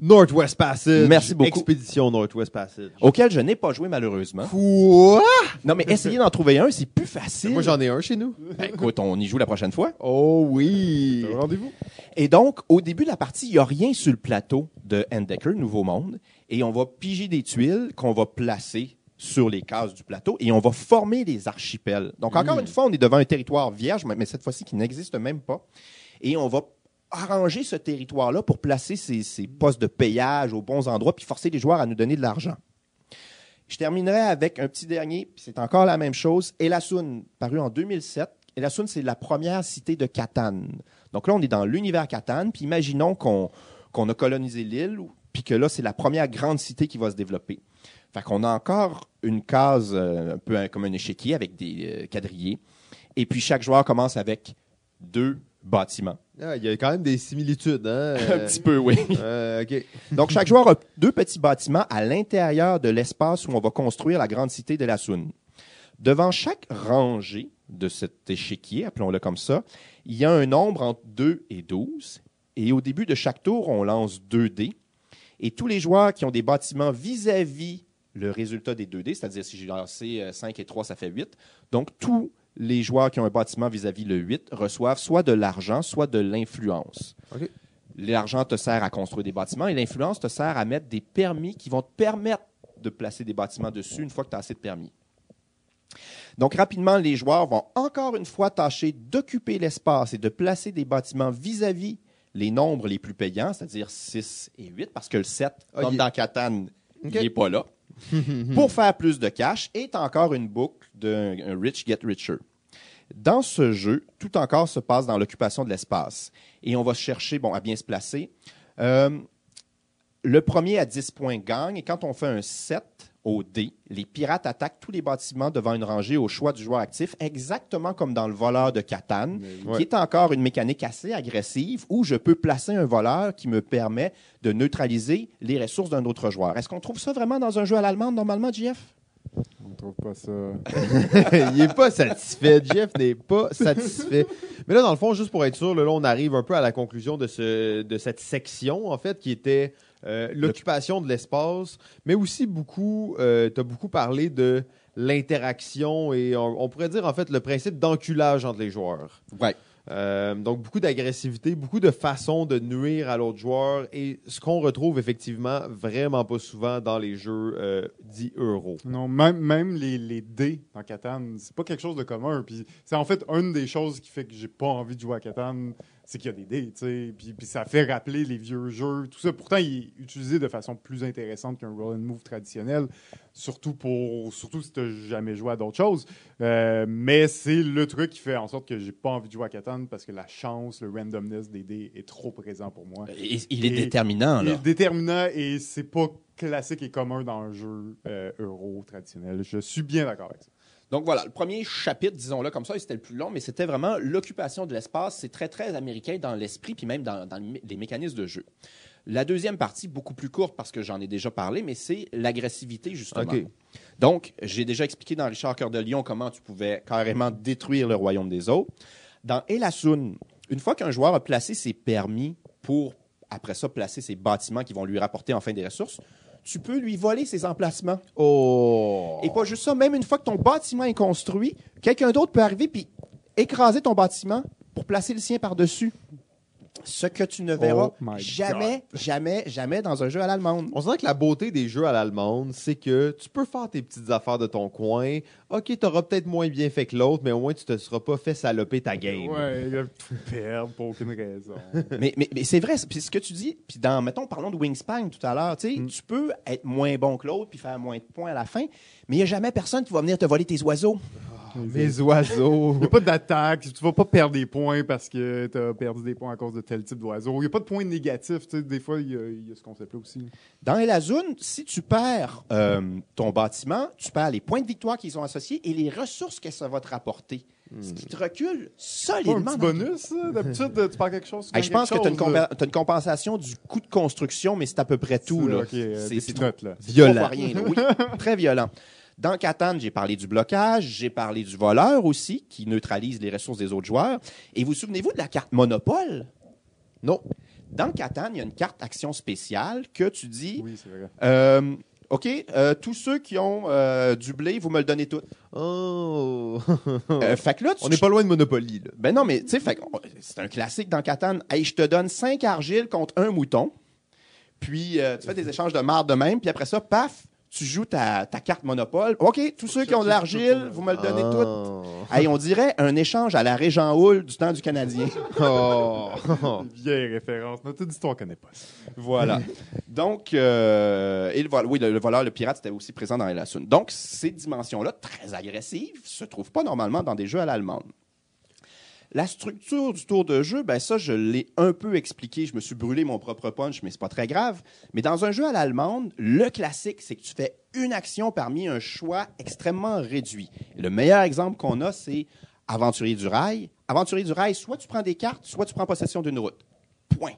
Northwest Passage. Merci beaucoup. Expédition Northwest Passage. auquel je n'ai pas joué malheureusement. Quoi? Non, mais essayez d'en trouver un, c'est plus facile. Moi, j'en ai un chez nous. Ben, écoute, on y joue la prochaine fois. Oh oui. C'est un rendez-vous. Et donc, au début de la partie, il n'y a rien sur le plateau de Endecker, Nouveau Monde, et on va piger des tuiles qu'on va placer sur les cases du plateau et on va former des archipels. Donc, encore une fois, on est devant un territoire vierge, mais cette fois-ci qui n'existe même pas. Et on va arranger ce territoire-là pour placer ces, postes de payage aux bons endroits puis forcer les joueurs à nous donner de l'argent. Je terminerai avec un petit dernier, puis c'est encore la même chose. Elasun, paru en 2007. Elasun, c'est la première cité de Catan. Donc là, on est dans l'univers Catan, puis imaginons qu'on a colonisé l'île, puis que là, c'est la première grande cité qui va se développer. Fait qu'on a encore une case euh, un peu comme un échiquier avec des euh, quadrillés. Et puis chaque joueur commence avec deux Ah, Il y a quand même des similitudes, hein? *laughs* Un petit peu, oui. Euh. Donc, chaque joueur a deux petits bâtiments à l'intérieur de l'espace où on va construire la grande cité de la Soune. Devant chaque rangée de cet échiquier, appelons-le comme ça, il y a un nombre entre 2 et 12. Et au début de chaque tour, on lance 2 dés. Et tous les joueurs qui ont des bâtiments vis-à-vis le résultat des 2 dés, c'est-à-dire si j'ai lancé euh, 5 et 3, ça fait 8. Donc, tous les joueurs qui ont un bâtiment vis-à-vis le 8 reçoivent soit de l'argent, soit de l'influence. L'argent te sert à construire des bâtiments et l'influence te sert à mettre des permis qui vont te permettre de placer des bâtiments dessus une fois que tu as assez de permis. Donc, rapidement, les joueurs vont encore une fois tâcher d'occuper l'espace et de placer des bâtiments vis-à-vis les nombres les plus payants, c'est-à-dire 6 et 8, parce que le 7, Ah, comme est- dans Catan, OK. il n'est pas là, *laughs* pour faire plus de cash, est encore une boucle d'un un Rich Get Richer. Dans ce jeu, tout encore se passe dans l'occupation de l'espace. Et on va chercher bon, à bien se placer. Euh, le premier à 10 points gagne. Et quand on fait un 7 au dé, les pirates attaquent tous les bâtiments devant une rangée au choix du joueur actif, exactement comme dans le voleur de Catane, oui. qui est encore une mécanique assez agressive où je peux placer un voleur qui me permet de neutraliser les ressources d'un autre joueur. Est-ce qu'on trouve ça vraiment dans un jeu à l'allemande normalement, JF? On trouve pas ça. *laughs* il est pas satisfait. Jeff n'est pas satisfait. Mais là, dans le fond, juste pour être sûr, là, on arrive un peu à la conclusion de, ce, de cette section, en fait, qui était euh, l'occupation de l'espace, mais aussi beaucoup, tu as beaucoup parlé de l'interaction et on, on pourrait dire, en fait, le principe d'enculage entre les joueurs. Ouais. Euh, donc, beaucoup d'agressivité, beaucoup de façons de nuire à l'autre joueur et ce qu'on retrouve effectivement vraiment pas souvent dans les jeux euh, dits euros. Non, même, même les, les dés dans Catan, c'est pas quelque chose de commun. Puis c'est en fait une des choses qui fait que j'ai pas envie de jouer à Catan, c'est qu'il y a des dés, tu sais. Puis, puis ça fait rappeler les vieux jeux, tout ça. Pourtant, il est utilisé de façon plus intéressante qu'un roll and move traditionnel, surtout pour, surtout si t'as jamais joué à d'autres choses. Euh, mais c'est le truc qui fait en sorte que j'ai pas envie de jouer à Catan parce que la chance, le randomness des dés est trop présent pour moi. Il, il est Et- déterminant, Il là. est déterminant et c'est pas classique et commun dans un jeu euh, euro traditionnel. Je suis bien d'accord avec ça. Donc voilà, le premier chapitre, disons-le comme ça, et c'était le plus long, mais c'était vraiment l'occupation de l'espace. C'est très, très américain dans l'esprit, puis même dans, dans les mécanismes de jeu. La deuxième partie, beaucoup plus courte parce que j'en ai déjà parlé, mais c'est l'agressivité, justement. Donc, j'ai déjà expliqué dans Richard Cœur de Lion comment tu pouvais carrément détruire le royaume des autres. Dans Elasun, une fois qu'un joueur a placé ses permis pour, après ça, placer ses bâtiments qui vont lui rapporter enfin des ressources, tu peux lui voler ses emplacements. Oh! Et pas juste ça, même une fois que ton bâtiment est construit, quelqu'un d'autre peut arriver puis écraser ton bâtiment pour placer le sien par-dessus. Ce que tu ne verras Oh my jamais, jamais, jamais dans un jeu à l'allemande. On sent que la beauté des jeux à l'allemande, c'est que tu peux faire tes petites affaires de ton coin. OK, t'auras peut-être moins bien fait que l'autre, mais au moins tu te seras pas fait saloper ta game. Ouais, il a tout perdre pour aucune raison. *laughs* mais mais, mais c'est vrai, c'est- puis ce que tu dis, puis dans, mettons, parlons de Wingspan tout à l'heure, tu sais, tu peux être moins bon que l'autre puis faire moins de points à la fin, mais il n'y a jamais personne qui va venir te voler tes oiseaux. Mes *laughs* oiseaux. Il n'y a pas d'attaque. Tu vas pas perdre des points parce que tu as perdu des points à cause de tel type d'oiseau. Il n'y a pas de points négatifs. Tu sais, des fois, il y, a- il y a ce concept-là aussi. Dans Elazun, si tu perds euh, ton bâtiment, tu perds les points de victoire qu'ils ont associés et les ressources que ça va te rapporter. Ce qui te recule Pas un solidement. petit bonus, ça? D'habitude, tu perds quelque chose. tu Hey, je pense que tu as, une compensation du coût de construction, mais c'est à peu près tout. C'est- Là. ok, euh, C'est- c'est. C'est Violent. rien, là. Oui, très violent. *laughs* Dans Catan, j'ai parlé du blocage, j'ai parlé du voleur aussi, qui neutralise les ressources des autres joueurs. Et vous souvenez-vous de la carte Monopole? Non. Dans Catan, il y a une carte action spéciale que tu dis, Oui, c'est vrai. euh, OK, euh, tous ceux qui ont euh, du blé, vous me le donnez tout. Oh! Euh, fait que là, *laughs* tu On n'est pas loin de Monopoly, là. Ben non, mais tu sais, oh, c'est un classique dans Catan. Hey, je te donne cinq argiles contre un mouton. Puis tu fais des échanges de marde de même. Puis après ça, paf, tu joues ta, ta carte Monopole. OK, tous ceux qui ont de l'argile, vous me le donnez tout. Oh. Hey, on dirait un échange à la Régent Houle du temps du Canadien. *laughs* Oh. Vieille référence. Notre histoire connaît pas ça. voilà. Donc, euh, et le, oui, le, le voleur, le pirate, c'était aussi présent dans Elasun. Donc, ces dimensions-là, très agressives, se trouvent pas normalement dans des jeux à l'allemande. La structure du tour de jeu, ben ça, je l'ai un peu expliqué. Je me suis brûlé mon propre punch, mais c'est pas très grave. Mais dans un jeu à l'allemande, le classique, c'est que tu fais une action parmi un choix extrêmement réduit. Le meilleur exemple qu'on a, c'est Aventurier du rail. Aventurier du rail, soit tu prends des cartes, soit tu prends possession d'une route. Point.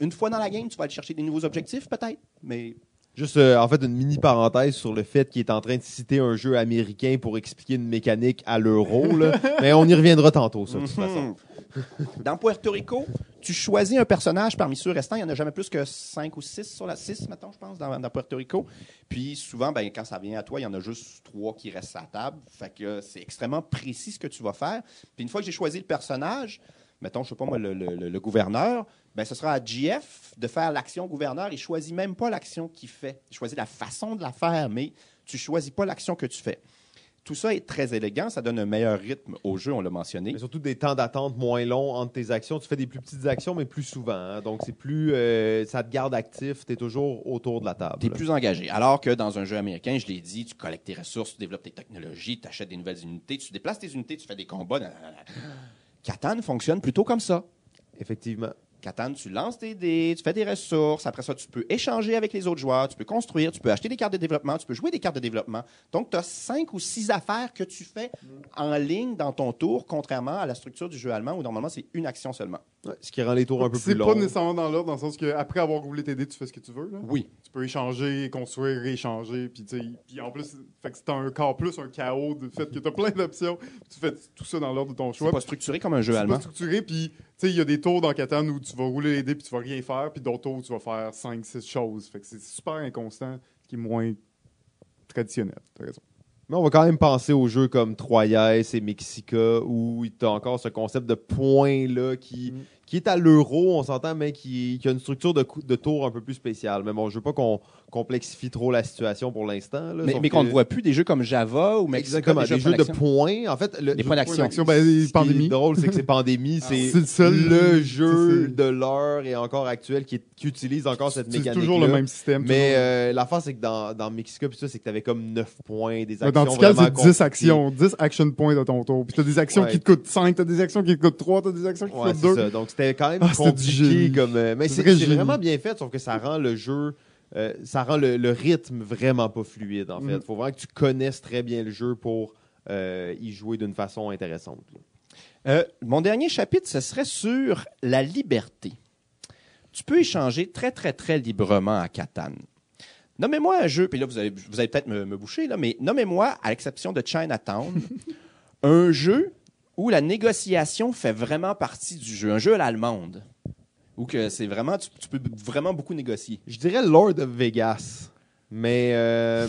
Une fois dans la game, tu vas aller chercher des nouveaux objectifs, peut-être, mais Juste, euh, en fait, une mini parenthèse sur le fait qu'il est en train de citer un jeu américain pour expliquer une mécanique à l'euro. là. *laughs* Mais on y reviendra tantôt, ça, de toute façon. *laughs* Dans Puerto Rico, tu choisis un personnage parmi ceux restants. Il n'y en a jamais plus que 5 ou 6 sur la 6, mettons, je pense, dans, dans Puerto Rico. Puis souvent, ben, quand ça vient à toi, il y en a juste 3 qui restent à la table. Fait que c'est extrêmement précis ce que tu vas faire. Puis une fois que j'ai choisi le personnage, mettons, je sais pas moi, le, le- le- le gouverneur, ben, ce sera à GF de faire l'action gouverneur. Il choisit même pas l'action qu'il fait. Il choisit la façon de la faire, mais tu choisis pas l'action que tu fais. Tout ça est très élégant, ça donne un meilleur rythme au jeu, on l'a mentionné. Mais surtout des temps d'attente moins longs entre tes actions. Tu fais des plus petites actions, mais plus souvent. hein. Donc, c'est plus. euh, ça te garde actif. Tu es toujours autour de la table. Tu es plus engagé. Alors que dans un jeu américain, je l'ai dit, tu collectes tes ressources, tu développes tes technologies, tu achètes des nouvelles unités, tu déplaces tes unités, tu fais des combats. Catan fonctionne plutôt comme ça. Effectivement. Catan, tu lances tes dés, tu fais des ressources. Après ça, tu peux échanger avec les autres joueurs, tu peux construire, tu peux acheter des cartes de développement, tu peux jouer des cartes de développement. Donc, tu as cinq ou six affaires que tu fais en ligne dans ton tour, contrairement à la structure du jeu allemand où normalement c'est une action seulement. Ouais, ce qui rend les tours un peu plus C'est longs. pas nécessairement dans l'ordre, dans le sens que après avoir roulé tes dés, tu fais ce que tu veux. Là. Oui. Tu peux échanger, construire, rééchanger. Puis, tu sais, puis en plus, fait que c'est encore plus un chaos du fait que tu as plein d'options. Tu fais tout ça dans l'ordre de ton C'est choix. pas structuré comme un jeu C'est allemand. pas structuré, puis sais, il y a des tours dans Catan où tu vas rouler les dés puis tu vas rien faire, puis d'autres tours où tu vas faire 5-6 choses. Fait que c'est super inconstant, ce qui est moins traditionnel. T'as raison. Mais on va quand même penser aux jeux comme Troyes et Mexica où tu as encore ce concept de points là qui, Mm. Qui est à l'euro, on s'entend, mais qui, qui a une structure de, de tour un peu plus spéciale. Mais bon, je veux pas qu'on complexifie trop la situation pour l'instant. là, Mais, qu'on ne voit plus des jeux comme Java ou Mexico, Exactement, des, jeux de points. En fait, le, Des points d'action. d'action, ben, Ce qui pandémie. est drôle, c'est que c'est *laughs* pandémie, c'est c'est le seul- le jeu c'est- de l'heure et encore actuel qui, est- qui utilise encore cette C'est mécanique. toujours le même système. Mais toujours. euh, l'affaire, c'est que dans, dans Mexica, pis ça, c'est que tu avais comme 9 points, des actions dans ce cas, vraiment c'est 10 compliquées. actions, 10 action points à ton tour. Puis t'as des actions Ouais. qui te coûtent 5, t'as des actions qui te coûtent 3, t'as des actions qui te coûtent c'est 2. C'était quand même Ah, compliqué comme. euh, mais C'est vraiment bien fait, sauf que ça rend le jeu. euh, ça rend le, le rythme vraiment pas fluide, en fait. Mhm. faut vraiment que tu connaisses très bien le jeu pour euh, y jouer d'une façon intéressante. Euh, mon dernier chapitre, ce serait sur la liberté. tu peux échanger très, très, très librement à Catan. Nommez-moi un jeu, puis là, vous allez, vous allez peut-être me, me boucher, là, mais nommez-moi, à l'exception de Chinatown, *laughs* un jeu où la négociation fait vraiment partie du jeu, un jeu à l'allemande, où que c'est vraiment, tu, tu peux vraiment beaucoup négocier. Je dirais Lord of Vegas. Mais. euh,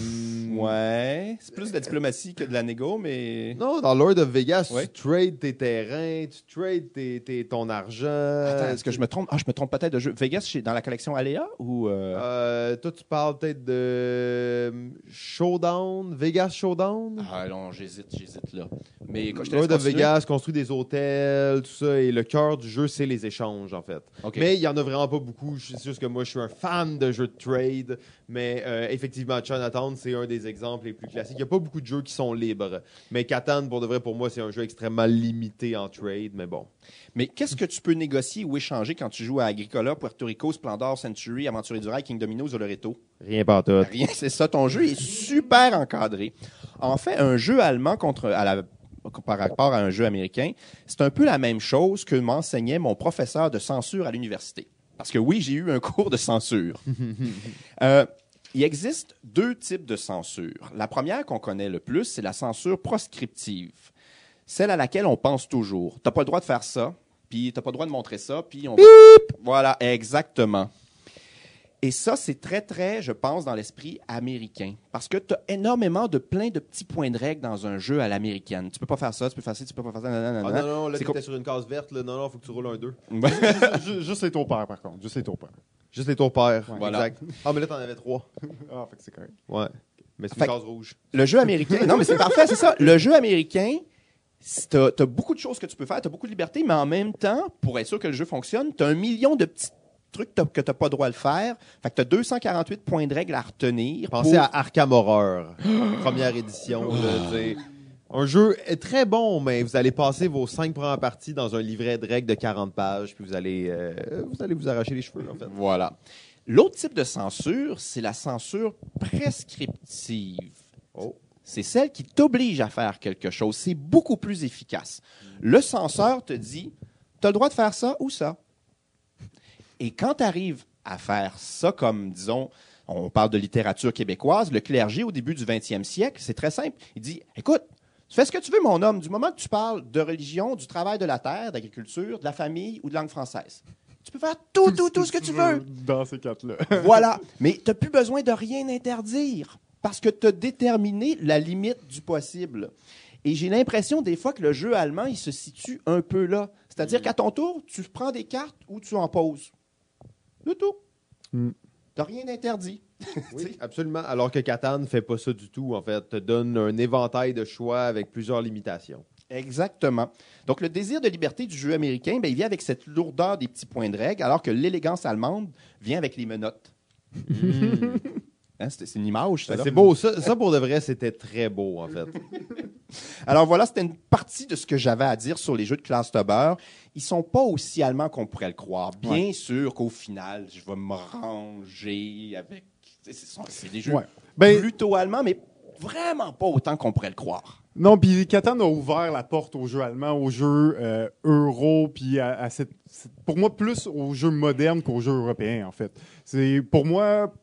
Ouais, c'est plus de la diplomatie que de la négo, mais... Non, dans Lord of Vegas, Ouais. tu trades tes terrains, tu trades tes, tes- ton argent. Attends, est-ce que je me trompe? Ah, je me trompe peut-être de jeu. Vegas, c'est dans la collection Aléa ou... euh, Euh, toi, tu parles peut-être de euh, Showdown, Vegas Showdown? Ah non, j'hésite, j'hésite là. Mais quand je te Lord of. Vegas construit des hôtels, tout ça, et le cœur du jeu, c'est les échanges, en fait. OK. Mais il y en a vraiment pas beaucoup. C'est juste que moi, je suis un fan de jeux de trade. Mais euh, effectivement, Chinatown, c'est un des exemples les plus classiques. Il n'y a pas beaucoup de jeux qui sont libres. Mais Catan, pour de vrai, pour moi, c'est un jeu extrêmement limité en trade. Mais bon. Mais qu'est-ce que tu peux négocier ou échanger quand tu joues à Agricola, Puerto Rico, Splendor, Century, Aventurier du Rail, King Domino, Zoloreto? Rien pas tout. Rien, c'est ça. Ton jeu est super encadré. En fait, un jeu allemand contre, à la, par rapport à un jeu américain, c'est un peu la même chose que m'enseignait mon professeur de censure à l'université. Parce que oui, j'ai eu un *laughs* cours de censure. *laughs* Euh, il existe deux types de censure. La première qu'on connaît le plus, c'est la censure proscriptive. Celle à laquelle on pense toujours. T'as pas le droit de faire ça, puis t'as pas le droit de montrer ça, puis on va... Voilà, exactement. Et ça, c'est très, très, je pense, dans l'esprit américain. Parce que tu as énormément de plein de petits points de règle dans un jeu à l'américaine. Tu peux pas faire ça, tu peux faire ça, tu peux pas faire ça. nanana, Ah non, non, là, t'étais sur une case verte. Là. Non, non, faut que tu roules un 2. Ouais. Ju- Juste les tours pairs, par contre. Juste les tours pairs. Juste les tours pairs. Voilà. Exact. Ah, mais là, t'en avais trois. *laughs* Ah, fait que c'est correct. Ouais. Mais c'est une case rouge. Le jeu américain, non, mais c'est parfait, c'est ça. Le jeu américain, tu as, beaucoup de choses que tu peux faire, tu as beaucoup de liberté, mais en même temps, pour être sûr que le jeu fonctionne, tu as un million de petits trucs t'as- que tu n'as pas le droit de faire. Fait que tu as 248 points de règle à retenir. Pensez pour- à Arkham Horror, *gasps* première édition. là, sais. un jeu est très bon, mais vous allez passer vos cinq premières parties dans un livret de règles de 40 pages, puis vous allez, euh, vous allez vous arracher les cheveux, en fait. Voilà. L'autre type de censure, c'est la censure prescriptive. Oh. C'est celle qui t'oblige à faire quelque chose. C'est beaucoup plus efficace. Le censeur te dit, tu as le droit de faire ça ou ça. Et quand tu arrives à faire ça comme, disons, on parle de littérature québécoise, le clergé au début du 20e siècle, c'est très simple. Il dit, écoute, tu fais ce que tu veux, mon homme, du moment que tu parles de religion, du travail de la terre, d'agriculture, de la famille ou de langue française. Tu peux faire tout, tout, tout ce que tu veux. Dans ces quatre-là. *laughs* Voilà. Mais tu n'as plus besoin de rien interdire parce que tu as déterminé la limite du possible. Et j'ai l'impression des fois que le jeu allemand, il se situe un peu là. C'est-à-dire qu'à ton tour, tu prends des cartes ou tu en poses. Le tout. Mm. Tu rien interdit. *laughs* Oui, absolument. Alors que Catan ne fait pas ça du tout, en fait. te donne un éventail de choix avec plusieurs limitations. Exactement. Donc, le désir de liberté du jeu américain, ben, il vient avec cette lourdeur des petits points de règle, alors que l'élégance allemande vient avec les menottes. *laughs* Hein, c'est une image, ça. Ben, c'est beau. Ça, ça, pour de vrai, c'était très beau, en fait. *laughs* Alors voilà, c'était une partie de ce que j'avais à dire sur les jeux de classe Tubber. Ils sont pas aussi allemands qu'on pourrait le croire. Bien sûr qu'au final, je vais me ranger avec. c'est- des jeux Ouais. Ben, plutôt allemands, mais vraiment pas autant qu'on pourrait le croire. Non, puis Catan a ouvert la porte aux jeux allemands, aux jeux euh, euro, puis à, à cette, cette- pour moi plus aux jeux modernes qu'aux jeux européens en fait. C'est pour moi,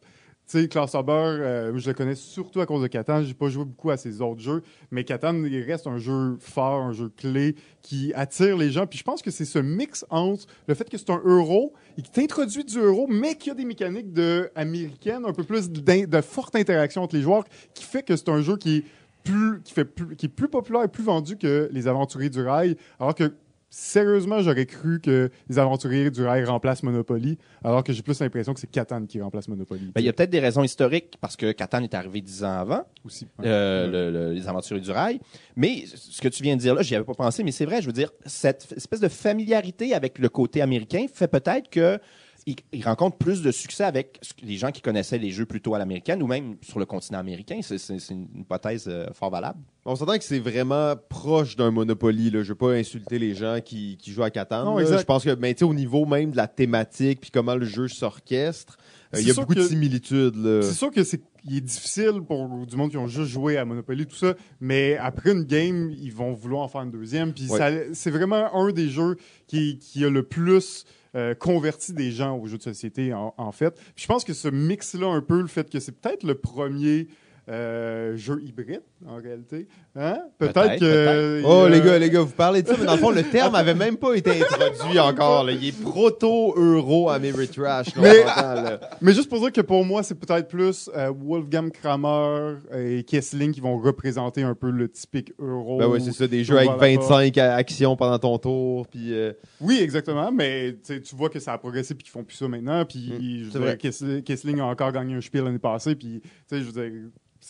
sais, Klaus Haber, euh, je le connais surtout à cause de Catan. J'ai pas joué beaucoup à ses autres jeux, mais Catan reste un jeu fort, un jeu clé qui attire les gens. Puis je pense que c'est ce mix entre le fait que c'est un euro et qui t'introduit du euro, mais qu'il y a des mécaniques de américaines, un peu plus de forte interaction entre les joueurs, qui fait que c'est un jeu qui est plus, qui fait plus, qui est plus populaire et plus vendu que les Aventuriers du Rail, alors que sérieusement, j'aurais cru que les Aventuriers du Rail remplacent Monopoly, alors que j'ai plus l'impression que c'est Catan qui remplace Monopoly. Ben, il y a peut-être des raisons historiques, parce que Catan est arrivé dix ans avant, aussi. euh, le- le- les aventuriers du rail. Mais ce que tu viens de dire là, j'y avais pas pensé, mais c'est vrai, je veux dire, cette espèce de familiarité avec le côté américain fait peut-être que il, il rencontre plus de succès avec les gens qui connaissaient les jeux plutôt à l'américaine ou même sur le continent américain. C'est une hypothèse euh, fort valable. On s'entend que c'est vraiment proche d'un Monopoly. Là. Je veux pas insulter les gens qui, qui jouent à Catan. Non. Je pense que, ben, au niveau même de la thématique puis comment le jeu s'orchestre, euh, il y a beaucoup de similitudes. C'est sûr que c'est est difficile pour du monde qui ont juste joué à Monopoly tout ça, mais après une game, ils vont vouloir en faire une deuxième. Puis Ouais. c'est vraiment un des jeux qui, qui a le plus euh, converti des gens aux jeux de société, en, en fait. Je pense que ce mix-là, un peu, le fait que c'est peut-être le premier euh, jeu hybride, en réalité. Hein? Peut-être que... Oh, les gars, les gars, vous parlez de ça, mais dans le fond, le terme avait même pas été introduit encore. là. Il est proto-euro Ameritrash. là, on Mais-. Mais juste pour dire que pour moi, c'est peut-être plus euh, Wolfgang Kramer et Kessling qui vont représenter un peu le typique euro. Ben oui, c'est ça, des jeux avec va là-bas. 25 a- actions pendant ton tour, puis... euh, Oui, exactement, mais tu vois que ça a progressé puis qu'ils font plus ça maintenant. Puis Mm, Kessling, a encore gagné un spiel l'année passée. Puis tu sais, je veux dire,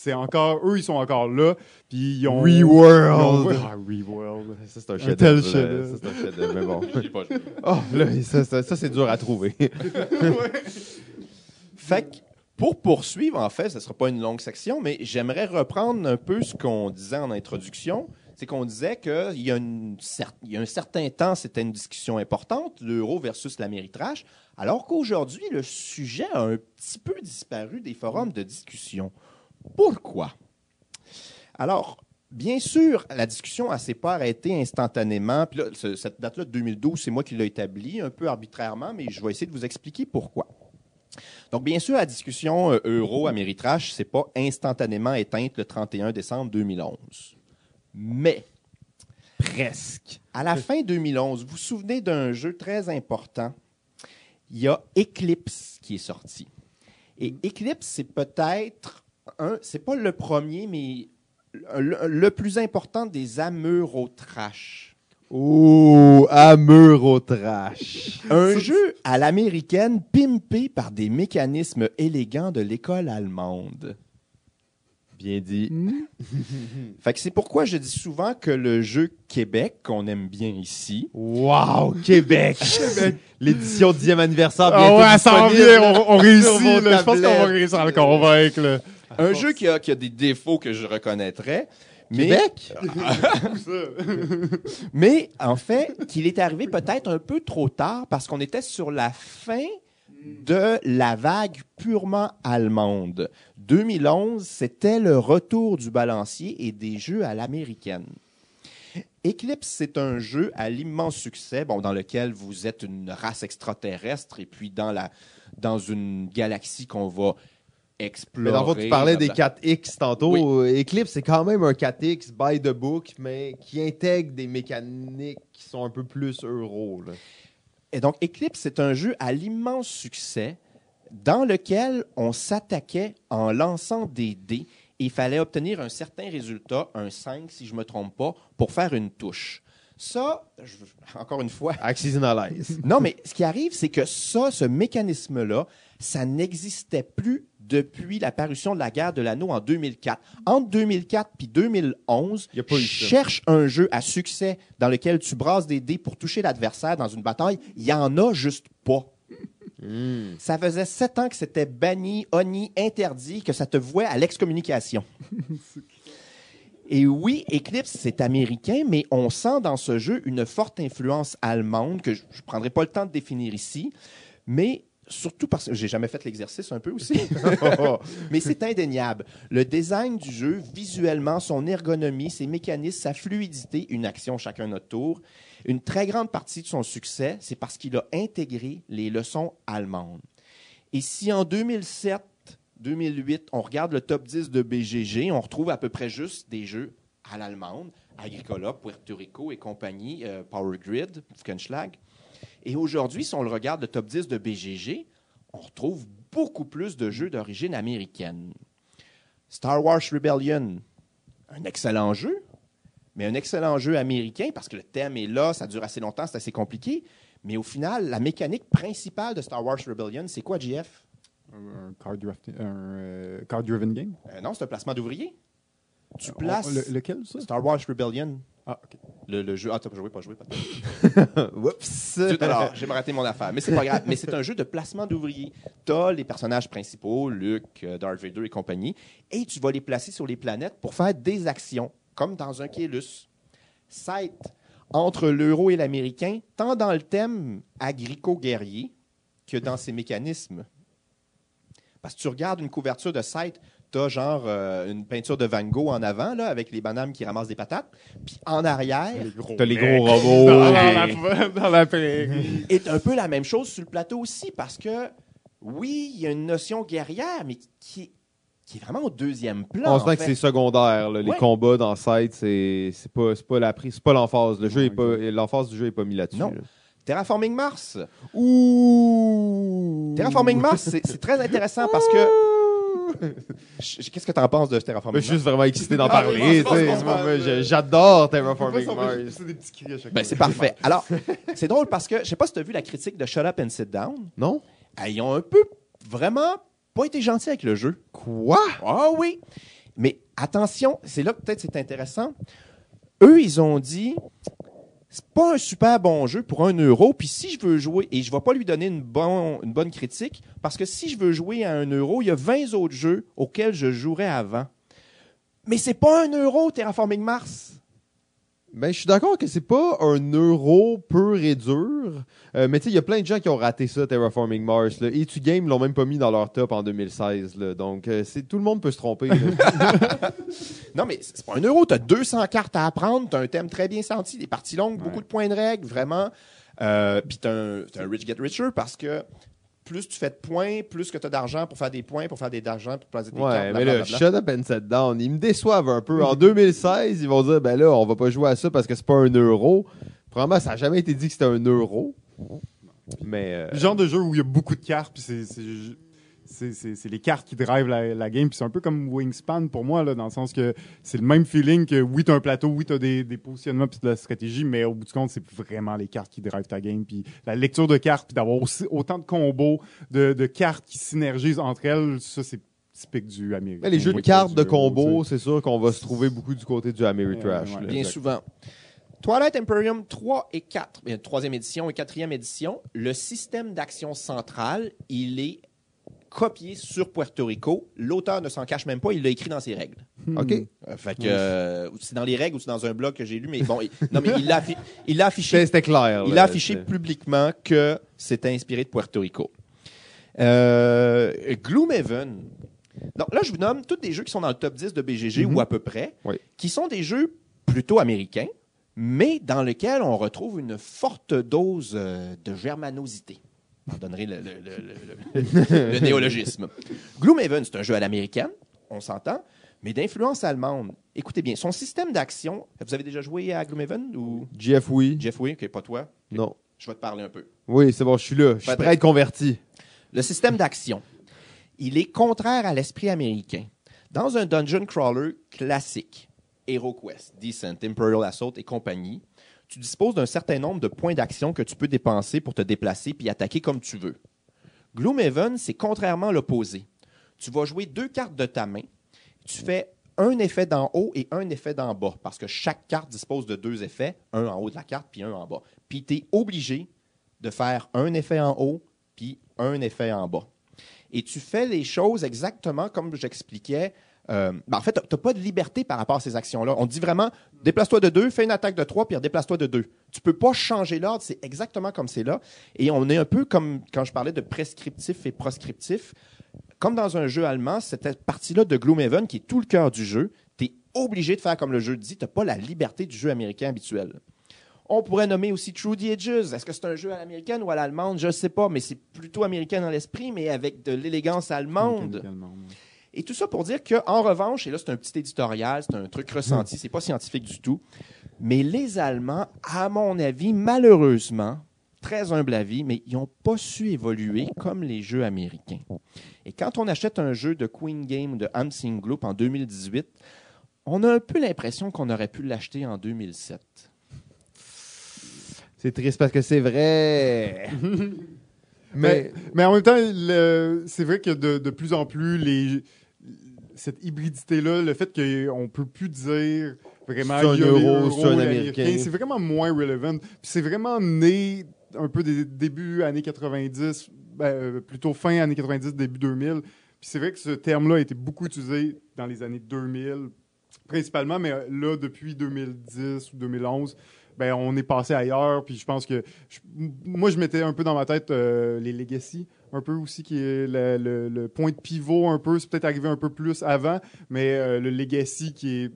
c'est encore eux, ils sont encore là. Puis ils ont Reworld. ils ont- Ah, Reworld. Ça, c'est un chef chef-d'œuvre. Ça, c'est un chef d'œuvre, mais bon. *laughs* Pas. Oh, là, ça, ça, ça, c'est dur à trouver. *laughs* Fait que, pour poursuivre, en fait, ce ne sera pas une longue section, mais j'aimerais reprendre un peu ce qu'on disait en introduction. C'est qu'on disait qu'il y, a une cer- il y a un certain temps, c'était une discussion importante, l'euro versus l'Améritrash, alors qu'aujourd'hui, le sujet a un petit peu disparu des forums de discussion. Pourquoi? Alors, bien sûr, la discussion ne s'est pas arrêtée instantanément. Puis là, ce- cette date-là de 2012, c'est moi qui l'ai établie un peu arbitrairement, mais je vais essayer de vous expliquer pourquoi. Donc, bien sûr, la discussion euh, euro-Améritrash s'est pas instantanément éteinte le 31 décembre 2011. Mais, Presque. à la fin 2011, vous vous souvenez d'un jeu très important? Il y a Eclipse qui est sorti. Et Eclipse, c'est peut-être un, c'est pas le premier, mais le, le plus important des Ameurotrash. Ouh, amour au trash. Un jeu à l'américaine pimpé par des mécanismes élégants de l'école allemande. Bien dit. *laughs* Fait que c'est pourquoi je dis souvent que le jeu Québec, qu'on aime bien ici, Wow, Québec. *laughs* L'édition 10e anniversaire Ah ouais, ça s'en disponible vient, on, on *laughs* réussit. là. Je pense qu'on va réussir à le convaincre. là. Un jeu qui a, qui a des défauts que je reconnaîtrais, mais, Québec? *laughs* Mais en fait, qu'il est arrivé peut-être un peu trop tard parce qu'on était sur la fin de la vague purement allemande. 2011, c'était le retour du balancier et des jeux à l'américaine. Eclipse, c'est un jeu à l'immense succès, bon, dans lequel vous êtes une race extraterrestre et puis dans, la, dans une galaxie qu'on va explorer. Mais dans le fond, tu parlais des blabla. 4X tantôt. Euh, Eclipse, c'est quand même un 4X by the book, mais qui intègre des mécaniques qui sont un peu plus euro. là. Et donc, Eclipse, c'est un jeu à l'immense succès dans lequel on s'attaquait en lançant des dés. Il fallait obtenir un certain résultat, un 5 si je ne me trompe pas, pour faire une touche. Ça, je- encore une fois, Axis Analyze. *laughs* non, mais ce qui arrive, c'est que ça, ce mécanisme-là, ça n'existait plus depuis la parution de la guerre de l'anneau en 2004. Entre 2004 puis 2011, Y a pas eu ça. cherche un jeu à succès dans lequel tu brasses des dés pour toucher l'adversaire dans une bataille. Il y en a juste pas. Hmm. Ça faisait sept ans que c'était banni, honni, interdit, que ça te vouait à l'excommunication. *laughs* Et oui, Eclipse, c'est américain, mais on sent dans ce jeu une forte influence allemande que je ne prendrai pas le temps de définir ici, mais surtout parce que j'ai jamais fait l'exercice un peu aussi. *laughs* mais c'est indéniable. Le design du jeu, visuellement, son ergonomie, ses mécanismes, sa fluidité, une action chacun notre tour, une très grande partie de son succès, c'est parce qu'il a intégré les leçons allemandes. Et si en 2007, 2008, on regarde le top 10 de BGG, on retrouve à peu près juste des jeux à l'allemande, Agricola, Puerto Rico et compagnie, euh, Power Grid, Fkenschlag. Et aujourd'hui, si on le regarde le top 10 de BGG, on retrouve beaucoup plus de jeux d'origine américaine. Star Wars Rebellion, un excellent jeu, mais un excellent jeu américain parce que le thème est là, ça dure assez longtemps, c'est assez compliqué. Mais au final, la mécanique principale de Star Wars Rebellion, c'est quoi, JF? Un, euh, card driven game. Euh, non, c'est un placement d'ouvrier. Tu On- places le- lequel, ça? Star Wars Rebellion, Ah, ok. le, le jeu. Ah, t'as pas joué, pas joué, pas de- Oups. *laughs* Alors, j'ai raté mon affaire, mais c'est pas grave. Mais c'est un jeu de placement d'ouvriers. Tu as les personnages principaux, Luke, euh, Darth Vader et compagnie, et tu vas les placer sur les planètes pour faire des actions, comme dans un Kélus. Scythe, entre l'euro et l'américain, tant dans le thème agrico-guerrier que dans ses mécanismes. Parce que tu regardes une couverture de T'as genre euh, une peinture de Van Gogh en avant, là, avec les bananes qui ramassent des patates. Puis en arrière, T'as les mecs gros *laughs* robots. Dans, les- la, *laughs* dans la prairie. est un peu la même chose sur le plateau aussi, parce que, oui, il y a une notion guerrière, mais qui est, qui est vraiment au deuxième plan. On en sent que c'est secondaire. là. Les Ouais. combats dans Side, c'est c'est pas, c'est pas la prise, c'est pas l'emphase. Le jeu est pas, l'emphase du jeu est pas mis là-dessus. Non. là. Terraforming Mars. Ouh. Terraforming Mars, c'est c'est très intéressant parce que. Qu'est-ce que tu en penses de Mais Terraforming je suis juste vraiment excité d'en parler. J'adore Terraforming Mars. C'est des petits cris à chaque Ben, fois. c'est parfait. Alors, c'est drôle parce que, je sais pas si tu as vu la critique de Shut Up and Sit Down. Non? Ah, Ils ont un peu, vraiment, pas été gentils avec le jeu. Quoi? Ah oui! Mais attention, c'est là que peut-être c'est intéressant. Eux, ils ont dit, c'est pas un super bon jeu pour un euro, puis si je veux jouer, et je vais pas lui donner une, une bonne critique, parce que si je veux jouer à un euro, il y a 20 autres jeux auxquels je jouerais avant. Mais c'est pas un euro, Terraforming Mars. Ben, je suis d'accord que c'est pas un euro pur et dur. Euh, mais tu sais, il y a plein de gens qui ont raté ça, Terraforming Mars. Là. Et tu Game l'ont même pas mis dans leur top en 2016. Là. Donc, euh, c'est tout le monde peut se tromper. *laughs* Non, mais c'est pas un euro. Tu as 200 cartes à apprendre. Tu as un thème très bien senti, des parties longues, beaucoup de points de règles, vraiment. Euh, Puis tu as, un rich get richer parce que plus tu fais de points, plus que tu as d'argent pour faire des points, pour faire des d'argent, pour placer des cartes. ouais, mais là, shut up and sit down. Ils me déçoivent un peu. En 2016, ils vont dire, ben là, on va pas jouer à ça parce que c'est pas un euro. Probablement, ça a jamais été dit que c'était un euro. Mais, euh, Le genre de jeu où il y a beaucoup de cartes, puis c'est- c'est les cartes qui drivent la, la game. Puis c'est un peu comme Wingspan pour moi, là, dans le sens que c'est le même feeling que oui, t'as un plateau, oui, t'as des, des positionnements puis de la stratégie, mais au bout du compte, c'est vraiment les cartes qui drivent ta game. Puis la lecture de cartes, puis d'avoir aussi autant de combos, de, de cartes qui synergisent entre elles, ça, c'est typique du américain. les jeux de cartes de combo, c'est sûr qu'on va se trouver beaucoup du côté du Ameritrash. Ouais. Bien Exact. souvent. Twilight Imperium 3 et 4, bien, troisième édition et quatrième édition, le système d'action central, il est copié sur Puerto Rico. L'auteur ne s'en cache même pas, il l'a écrit dans ses règles. OK? Euh, fait que, euh, c'est dans les règles ou c'est dans un blog que j'ai lu, mais bon, il, non, mais il l'a affi- affiché C'était clair. il a affiché publiquement que c'était inspiré de Puerto Rico. Euh, Gloomhaven. Donc là, je vous nomme tous des jeux qui sont dans le top 10 de BGG ou à peu près, Oui. qui sont des jeux plutôt américains, mais dans lesquels on retrouve une forte dose euh, de germanosité. Je donnerai le, le- le- le- le- le néologisme. *laughs* Gloomhaven, c'est un jeu à l'américaine, on s'entend, mais d'influence allemande. Écoutez bien, son système d'action, vous avez déjà joué à Gloomhaven ou? Jeff, oui. Jeff, oui, ok, pas toi. Non. Je vais te parler un peu. Oui, c'est bon, je suis là. Je suis prêt à être converti. Le système d'action, il est contraire à l'esprit américain. Dans un dungeon crawler classique, HeroQuest, Descent, Imperial Assault et compagnie, tu disposes d'un certain nombre de points d'action que tu peux dépenser pour te déplacer puis attaquer comme tu veux. Gloomhaven, c'est contrairement l'opposé. Tu vas jouer deux cartes de ta main. Tu fais un effet d'en haut et un effet d'en bas, parce que chaque carte dispose de deux effets, un en haut de la carte puis un en bas. Puis tu es obligé de faire un effet en haut puis un effet en bas. Et tu fais les choses exactement comme j'expliquais. Euh, ben, en fait, tu n'as pas de liberté par rapport à ces actions-là. On dit vraiment, déplace-toi de deux, fais une attaque de trois, puis déplace-toi de deux. Tu peux pas changer l'ordre, c'est exactement comme c'est là. Et on est un peu comme quand je parlais de prescriptif et proscriptif. Comme dans un jeu allemand, cette partie-là de Gloomhaven, qui est tout le cœur du jeu, tu es obligé de faire comme le jeu dit, tu n'as pas la liberté du jeu américain habituel. On pourrait nommer aussi True the Edges. Est-ce que c'est un jeu à l'américaine ou à l'allemande? Je ne sais pas, mais c'est plutôt américain dans l'esprit, mais avec de l'élégance allemande. Et tout ça pour dire qu'en revanche, et là c'est un petit éditorial, c'est un truc ressenti, c'est pas scientifique du tout, mais les Allemands, à mon avis, malheureusement, très humble avis, mais ils n'ont pas su évoluer comme les jeux américains. Et quand on achète un jeu de Queen Game ou de Hansing Group en 2018, on a un peu l'impression qu'on aurait pu l'acheter en 2007. C'est triste parce que c'est vrai. *laughs* Mais, mais en même temps, c'est vrai que de, de plus en plus, les, cette hybridité-là, le fait qu'on peut plus dire vraiment C'est un euro, c'est un Américain. c'est vraiment moins relevant. Puis c'est vraiment né un peu des débuts années 90, ben, euh, plutôt fin années 90, début 2000. Puis c'est vrai que ce terme-là a été beaucoup utilisé dans les années 2000, principalement, mais euh, là, depuis 2010 ou 2011, ben, on est passé ailleurs. Puis je pense que, je- moi, je mettais un peu dans ma tête euh, les Legacy un peu aussi qui est le, point de pivot un peu, c'est peut-être arrivé un peu plus avant, mais euh, le legacy qui est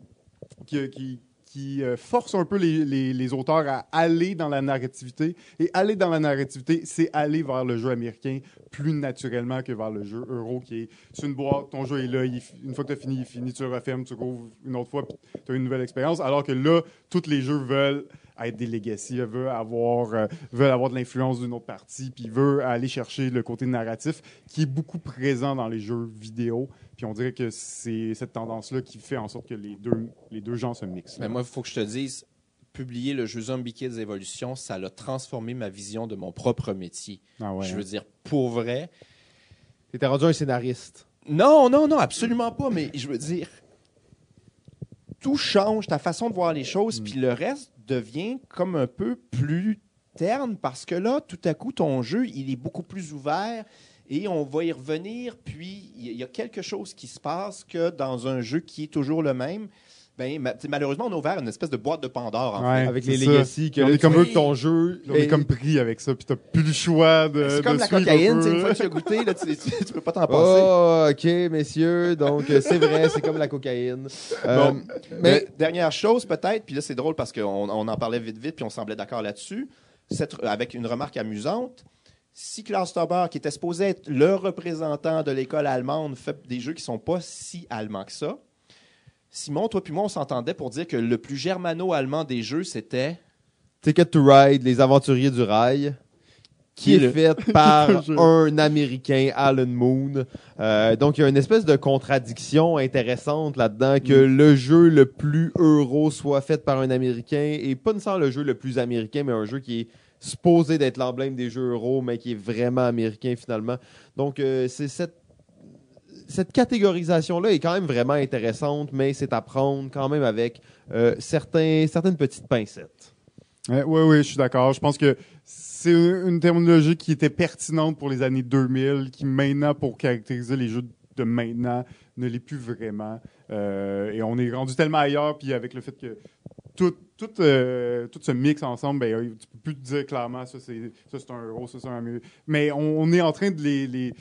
qui, qui, euh, force un peu les, auteurs à aller dans la narrativité. Et aller dans la narrativité, c'est aller vers le jeu américain plus naturellement que vers le jeu euro qui est c'est une boîte, ton jeu est là, une fois que tu as fini, il est fini, tu le refermes, tu rouvres une autre fois, tu as une nouvelle expérience. Alors que là, tous les jeux veulent être des legacy, veulent avoir, euh, veulent avoir de l'influence d'une autre partie, puis veulent aller chercher le côté narratif qui est beaucoup présent dans les jeux vidéo. Puis on dirait que c'est cette tendance-là qui fait en sorte que les deux, les deux genres se mixent. Mais moi, il faut que je te dise, publier le jeu Zombie Kids Evolution, ça a transformé ma vision de mon propre métier. Ah ouais, je hein? veux dire, pour vrai. T'étais rendu un scénariste. Non, non, non, absolument pas. Mais je veux dire, tout change, ta façon de voir les choses, puis le reste devient comme un peu plus terne parce que là, tout à coup, ton jeu, il est beaucoup plus ouvert et on va y revenir. Puis il y a- il y a quelque chose qui se passe que dans un jeu qui est toujours le même. Ben, ma- malheureusement, on a ouvert une espèce de boîte de Pandore. En Ouais, fait. avec les legacy, que On est comme eux. ton jeu. On est comme pris avec ça, puis t'as plus le choix de. C'est comme de la un cocaïne, une fois que tu as goûté, là, tu, tu- tu peux pas t'en passer. Oh, ok, messieurs. Donc, c'est vrai, c'est comme la cocaïne. Euh, Bon, mais Mais dernière chose peut-être, puis là c'est drôle parce qu'on on en parlait vite vite puis on semblait d'accord là-dessus, avec une remarque amusante. Si Klaus Tauber, qui était supposé être le représentant de l'école allemande, fait des jeux qui sont pas si allemands que ça, Simon, toi puis moi, on s'entendait pour dire que le plus germano-allemand des jeux, c'était Ticket to Ride, Les Aventuriers du Rail, qui est fait *laughs* par un Américain, Alan Moon. Euh, donc, il y a une espèce de contradiction intéressante là-dedans que le jeu le plus euro soit fait par un Américain et pas nécessairement le jeu le plus américain, mais un jeu qui est supposé d'être l'emblème des jeux euro, mais qui est vraiment américain finalement. Donc, euh, c'est cette cette catégorisation-là est quand même vraiment intéressante, mais c'est à prendre quand même avec euh, certaines petites pincettes. Oui, ouais, je suis d'accord. Je pense que c'est une une terminologie qui était pertinente pour les années 2000, qui maintenant, pour caractériser les jeux de maintenant, ne l'est plus vraiment. Euh, et on est rendu tellement ailleurs, puis avec le fait que tout, tout, euh, tout se mixe ensemble, ben, euh, tu peux plus te dire clairement ça c'est ça c'est un euro, ça c'est un Américain. Mais on, est en train de les, les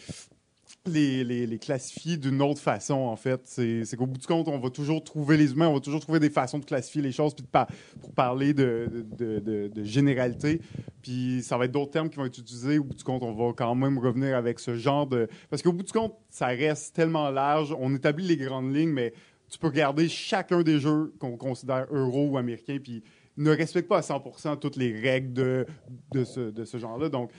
les, les, classifier d'une autre façon, en fait. C'est qu'au bout du compte, on va toujours trouver les humains, on va toujours trouver des façons de classifier les choses, puis par- pour parler de, de généralité. Puis ça va être d'autres termes qui vont être utilisés. Au bout du compte, on va quand même revenir avec ce genre de... Parce qu'au bout du compte, ça reste tellement large. On établit les grandes lignes, mais tu peux regarder chacun des jeux qu'on considère euro ou américains, puis ne respecte pas à 100% toutes les règles de, ce, genre-là. Donc, tu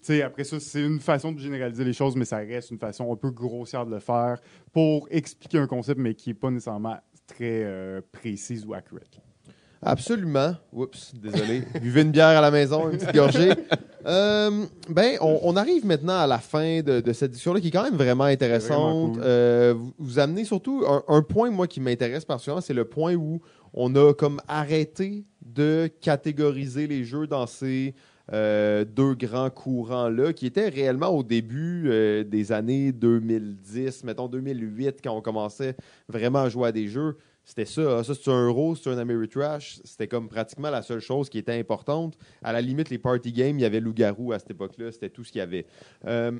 sais, après ça, c'est une façon de généraliser les choses, mais ça reste une façon un peu grossière de le faire pour expliquer un concept, mais qui n'est pas nécessairement très euh, précise ou accurate. Absolument. Oups, désolé. *laughs* Buvez une bière à la maison, une petite gorgée. *laughs* Euh, ben, on, on arrive maintenant à la fin de, de cette discussion-là qui est quand même vraiment intéressante. Vraiment cool. Euh, vous, vous amenez surtout un, un point, moi, qui m'intéresse particulièrement, c'est le point où on a comme arrêté de catégoriser les jeux dans ces euh, deux grands courants-là, qui étaient réellement au début euh, des années 2010, mettons 2008, quand on commençait vraiment à jouer à des jeux. C'était ça. Ah, Ça, c'est un euro, c'est un Ameritrash. C'était comme pratiquement la seule chose qui était importante. À la limite, les party games, il y avait Loup-Garou à cette époque-là. C'était tout ce qu'il y avait. Euh,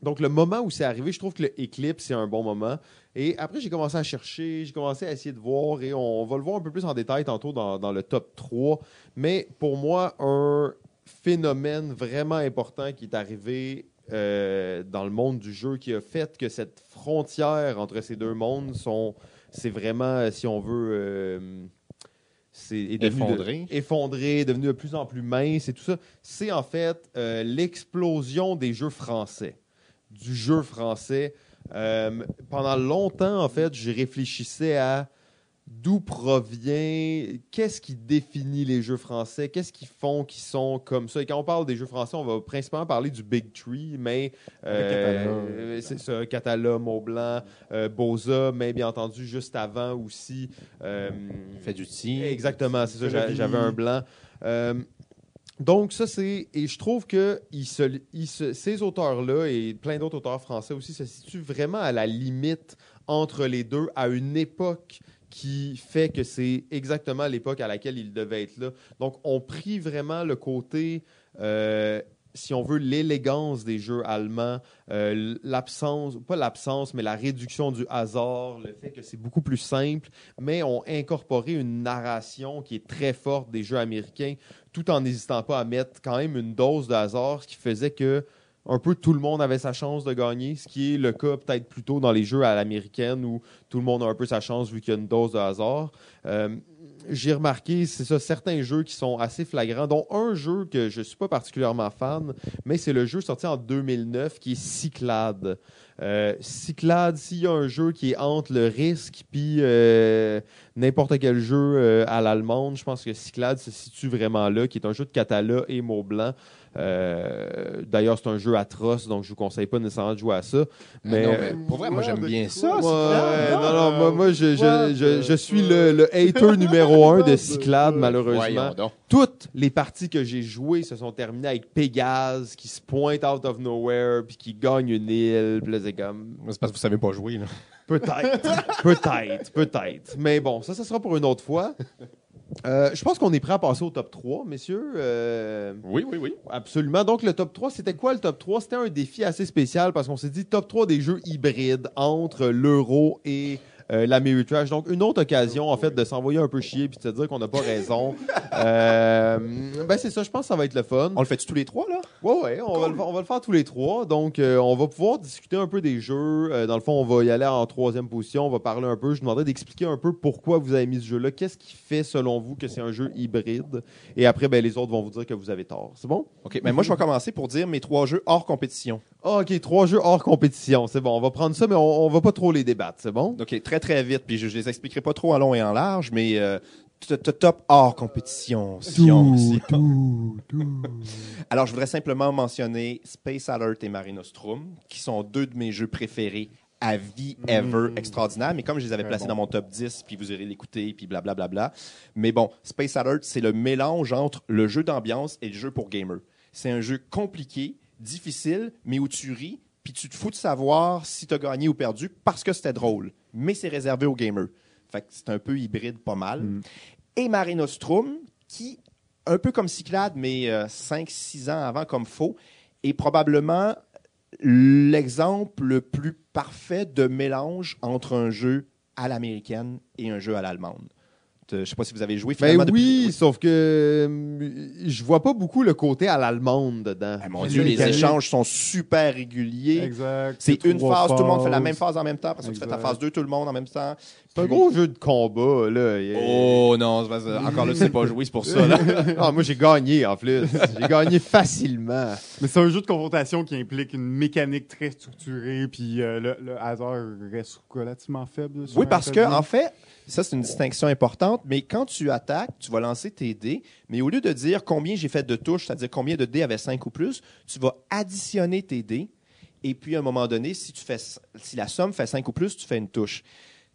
donc, le moment où c'est arrivé, je trouve que le Eclipse, c'est un bon moment. Et après, j'ai commencé à chercher, j'ai commencé à essayer de voir, et on, va le voir un peu plus en détail tantôt dans, dans le top 3. Mais pour moi, un phénomène vraiment important qui est arrivé euh, dans le monde du jeu, qui a fait que cette frontière entre ces deux mondes sont, c'est vraiment, si on veut, euh, c'est est devenu de- Effondré. effondré, devenu de plus en plus mince et tout ça, c'est en fait euh, l'explosion des jeux français, du jeu français. Euh, pendant longtemps, en fait, je réfléchissais à d'où provient, qu'est-ce qui définit les jeux français, qu'est-ce qui font qu'ils sont comme ça. Et quand on parle des jeux français, on va principalement parler du Big Tree, mais euh, c'est ça, Catala, Mont-Blanc, euh, Boza, mais bien entendu, juste avant aussi. euh, fait du tir. Exactement, c'est ça, j'avais un blanc. Euh, donc, ça, c'est. Et je trouve que se- se- ces auteurs-là et plein d'autres auteurs français aussi se situent vraiment à la limite entre les deux, à une époque qui fait que c'est exactement l'époque à laquelle ils devaient être là. Donc, on prit vraiment le côté euh, si on veut, l'élégance des jeux allemands, euh, l'absence, pas l'absence, mais la réduction du hasard, le fait que c'est beaucoup plus simple, mais ont incorporé une narration qui est très forte des jeux américains, tout en n'hésitant pas à mettre quand même une dose de hasard, ce qui faisait que un peu tout le monde avait sa chance de gagner, ce qui est le cas peut-être plutôt dans les jeux à l'américaine où tout le monde a un peu sa chance vu qu'il y a une dose de hasard. Euh, j'ai remarqué, c'est ça, certains jeux qui sont assez flagrants, dont un jeu que je suis pas particulièrement fan, mais c'est le jeu sorti en 2009 qui est Cyclade. Euh, Cyclade, s'il y a un jeu qui est entre le risque puis euh, n'importe quel jeu à l'allemande, je pense que Cyclade se situe vraiment là, qui est un jeu de Catala et mot blanc. Euh, D'ailleurs, c'est un jeu atroce, donc je vous conseille pas nécessairement de jouer à ça. Mais, Ah non, mais pour vrai, moi, j'aime bien ça. Ouais, non, non, moi, moi, je, je, je, je suis le, le hater numéro un de *laughs* Cyclade, malheureusement. Toutes les parties que j'ai jouées se sont terminées avec Pégase qui se pointe out of nowhere puis qui gagne une île. C'est comme parce que vous savez pas jouer. Là. peut-être, peut-être, peut-être. Mais bon, ça, ça sera pour une autre fois. Euh, je pense qu'on est prêt à passer au top 3, messieurs. Euh, Oui, oui, oui. Absolument. Donc, le top 3, c'était quoi le top 3? C'était un défi assez spécial parce qu'on s'est dit top 3 des jeux hybrides entre l'euro et euh, l'Ameritrash. Donc, une autre occasion, en fait, de s'envoyer un peu chier puis de se dire qu'on n'a pas raison. Euh, ben, c'est ça. Je pense que ça va être le fun. On le fait tous les trois, là? Ouais, ouais, on, va le, on va le faire tous les trois. Donc, euh, on va pouvoir discuter un peu des jeux. Euh, dans le fond, on va y aller en troisième position. On va parler un peu. Je demanderai d'expliquer un peu pourquoi vous avez mis ce jeu-là. Qu'est-ce qui fait, selon vous, que c'est un jeu hybride? Et après, ben, les autres vont vous dire que vous avez tort. C'est bon? OK. Mais moi, je vais commencer pour dire mes trois jeux hors compétition. Ah, OK, trois jeux hors compétition. C'est bon, on va prendre ça, mais on, on va pas trop les débattre. C'est bon? OK, très, très vite. Puis je, je les expliquerai pas trop en long et en large, mais euh, t- t- top hors compétition. Sion, aussi. *laughs* Alors, je voudrais simplement mentionner Space Alert et Mare Nostrum, qui sont deux de mes jeux préférés à vie ever extraordinaire. Mais comme je les avais placés bon. dans mon top 10, puis vous irez l'écouter, puis blablabla. Bla, bla. Mais bon, Space Alert, c'est le mélange entre le jeu d'ambiance et le jeu pour gamer. C'est un jeu compliqué, difficile, mais où tu ris, puis tu te fous de savoir si tu as gagné ou perdu parce que c'était drôle. Mais c'est réservé aux gamers. Fait que c'est un peu hybride, pas mal. Et Mare Nostrum, qui, un peu comme Cyclade, mais 5-6 ans avant comme faux, est probablement l'exemple le plus parfait de mélange entre un jeu à l'américaine et un jeu à l'allemande. Je ne sais pas si vous avez joué Ben oui, depuis- sauf que euh, je vois pas beaucoup le côté à l'allemande dedans. Mon Dieu, les échanges sont super réguliers. Exact. C'est une phase, tout le monde fait la même phase en même temps. Après ça, tu fais ta phase 2, tout le monde en même temps. C'est un gros jeu de combat, là. Il Oh non, c'est parce que- encore là, tu sais pas jouer, c'est pour ça. Là. *laughs* Ah, moi, j'ai gagné, en plus. J'ai gagné facilement. Mais c'est un jeu de confrontation qui implique une mécanique très structurée, puis euh, le, le hasard reste relativement faible. sur Oui, un parce que, tableau. en fait, ça, c'est une distinction importante, mais quand tu attaques, tu vas lancer tes dés, mais au lieu de dire combien j'ai fait de touches, c'est-à-dire combien de dés avaient 5 ou plus, tu vas additionner tes dés, et puis à un moment donné, si, tu fais, si la somme fait 5 ou plus, tu fais une touche.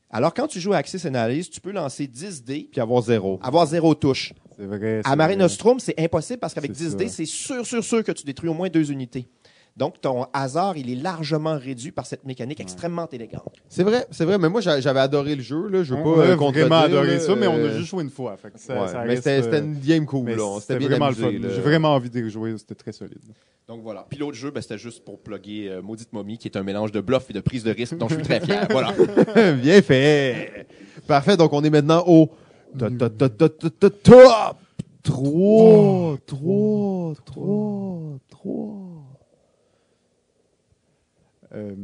Alors, quand tu joues à Axis Analyse, tu peux lancer 10 dés, Puis avoir zéro. avoir zéro touche. c'est vrai. À c'est Mare vrai. Nostrum, c'est impossible parce qu'avec C'est 10 ça. dés, c'est sûr, sûr, sûr que tu détruis au moins deux unités. Donc, ton hasard, il est largement réduit par cette mécanique extrêmement élégante. C'est vrai, c'est vrai, mais moi, j'a- j'avais adoré le jeu, là. Je veux On pas a euh, contredire, vraiment adoré là, ça, mais on a euh, juste joué une fois. Fait que ça, ouais, ça mais c'était euh, une game cool, c'était bien vraiment amusé, le fun. J'ai vraiment envie de jouer, c'était très solide. Donc voilà. Puis l'autre jeu, ben, c'était juste pour plugger euh, Maudite Mommy, qui est un mélange de bluff et de prise de risque, dont je suis très fier. *laughs* Voilà. *laughs* Bien fait. Parfait, donc on est maintenant au top, top, top, top, top, top, top 3, 3, 3, 3. Euh,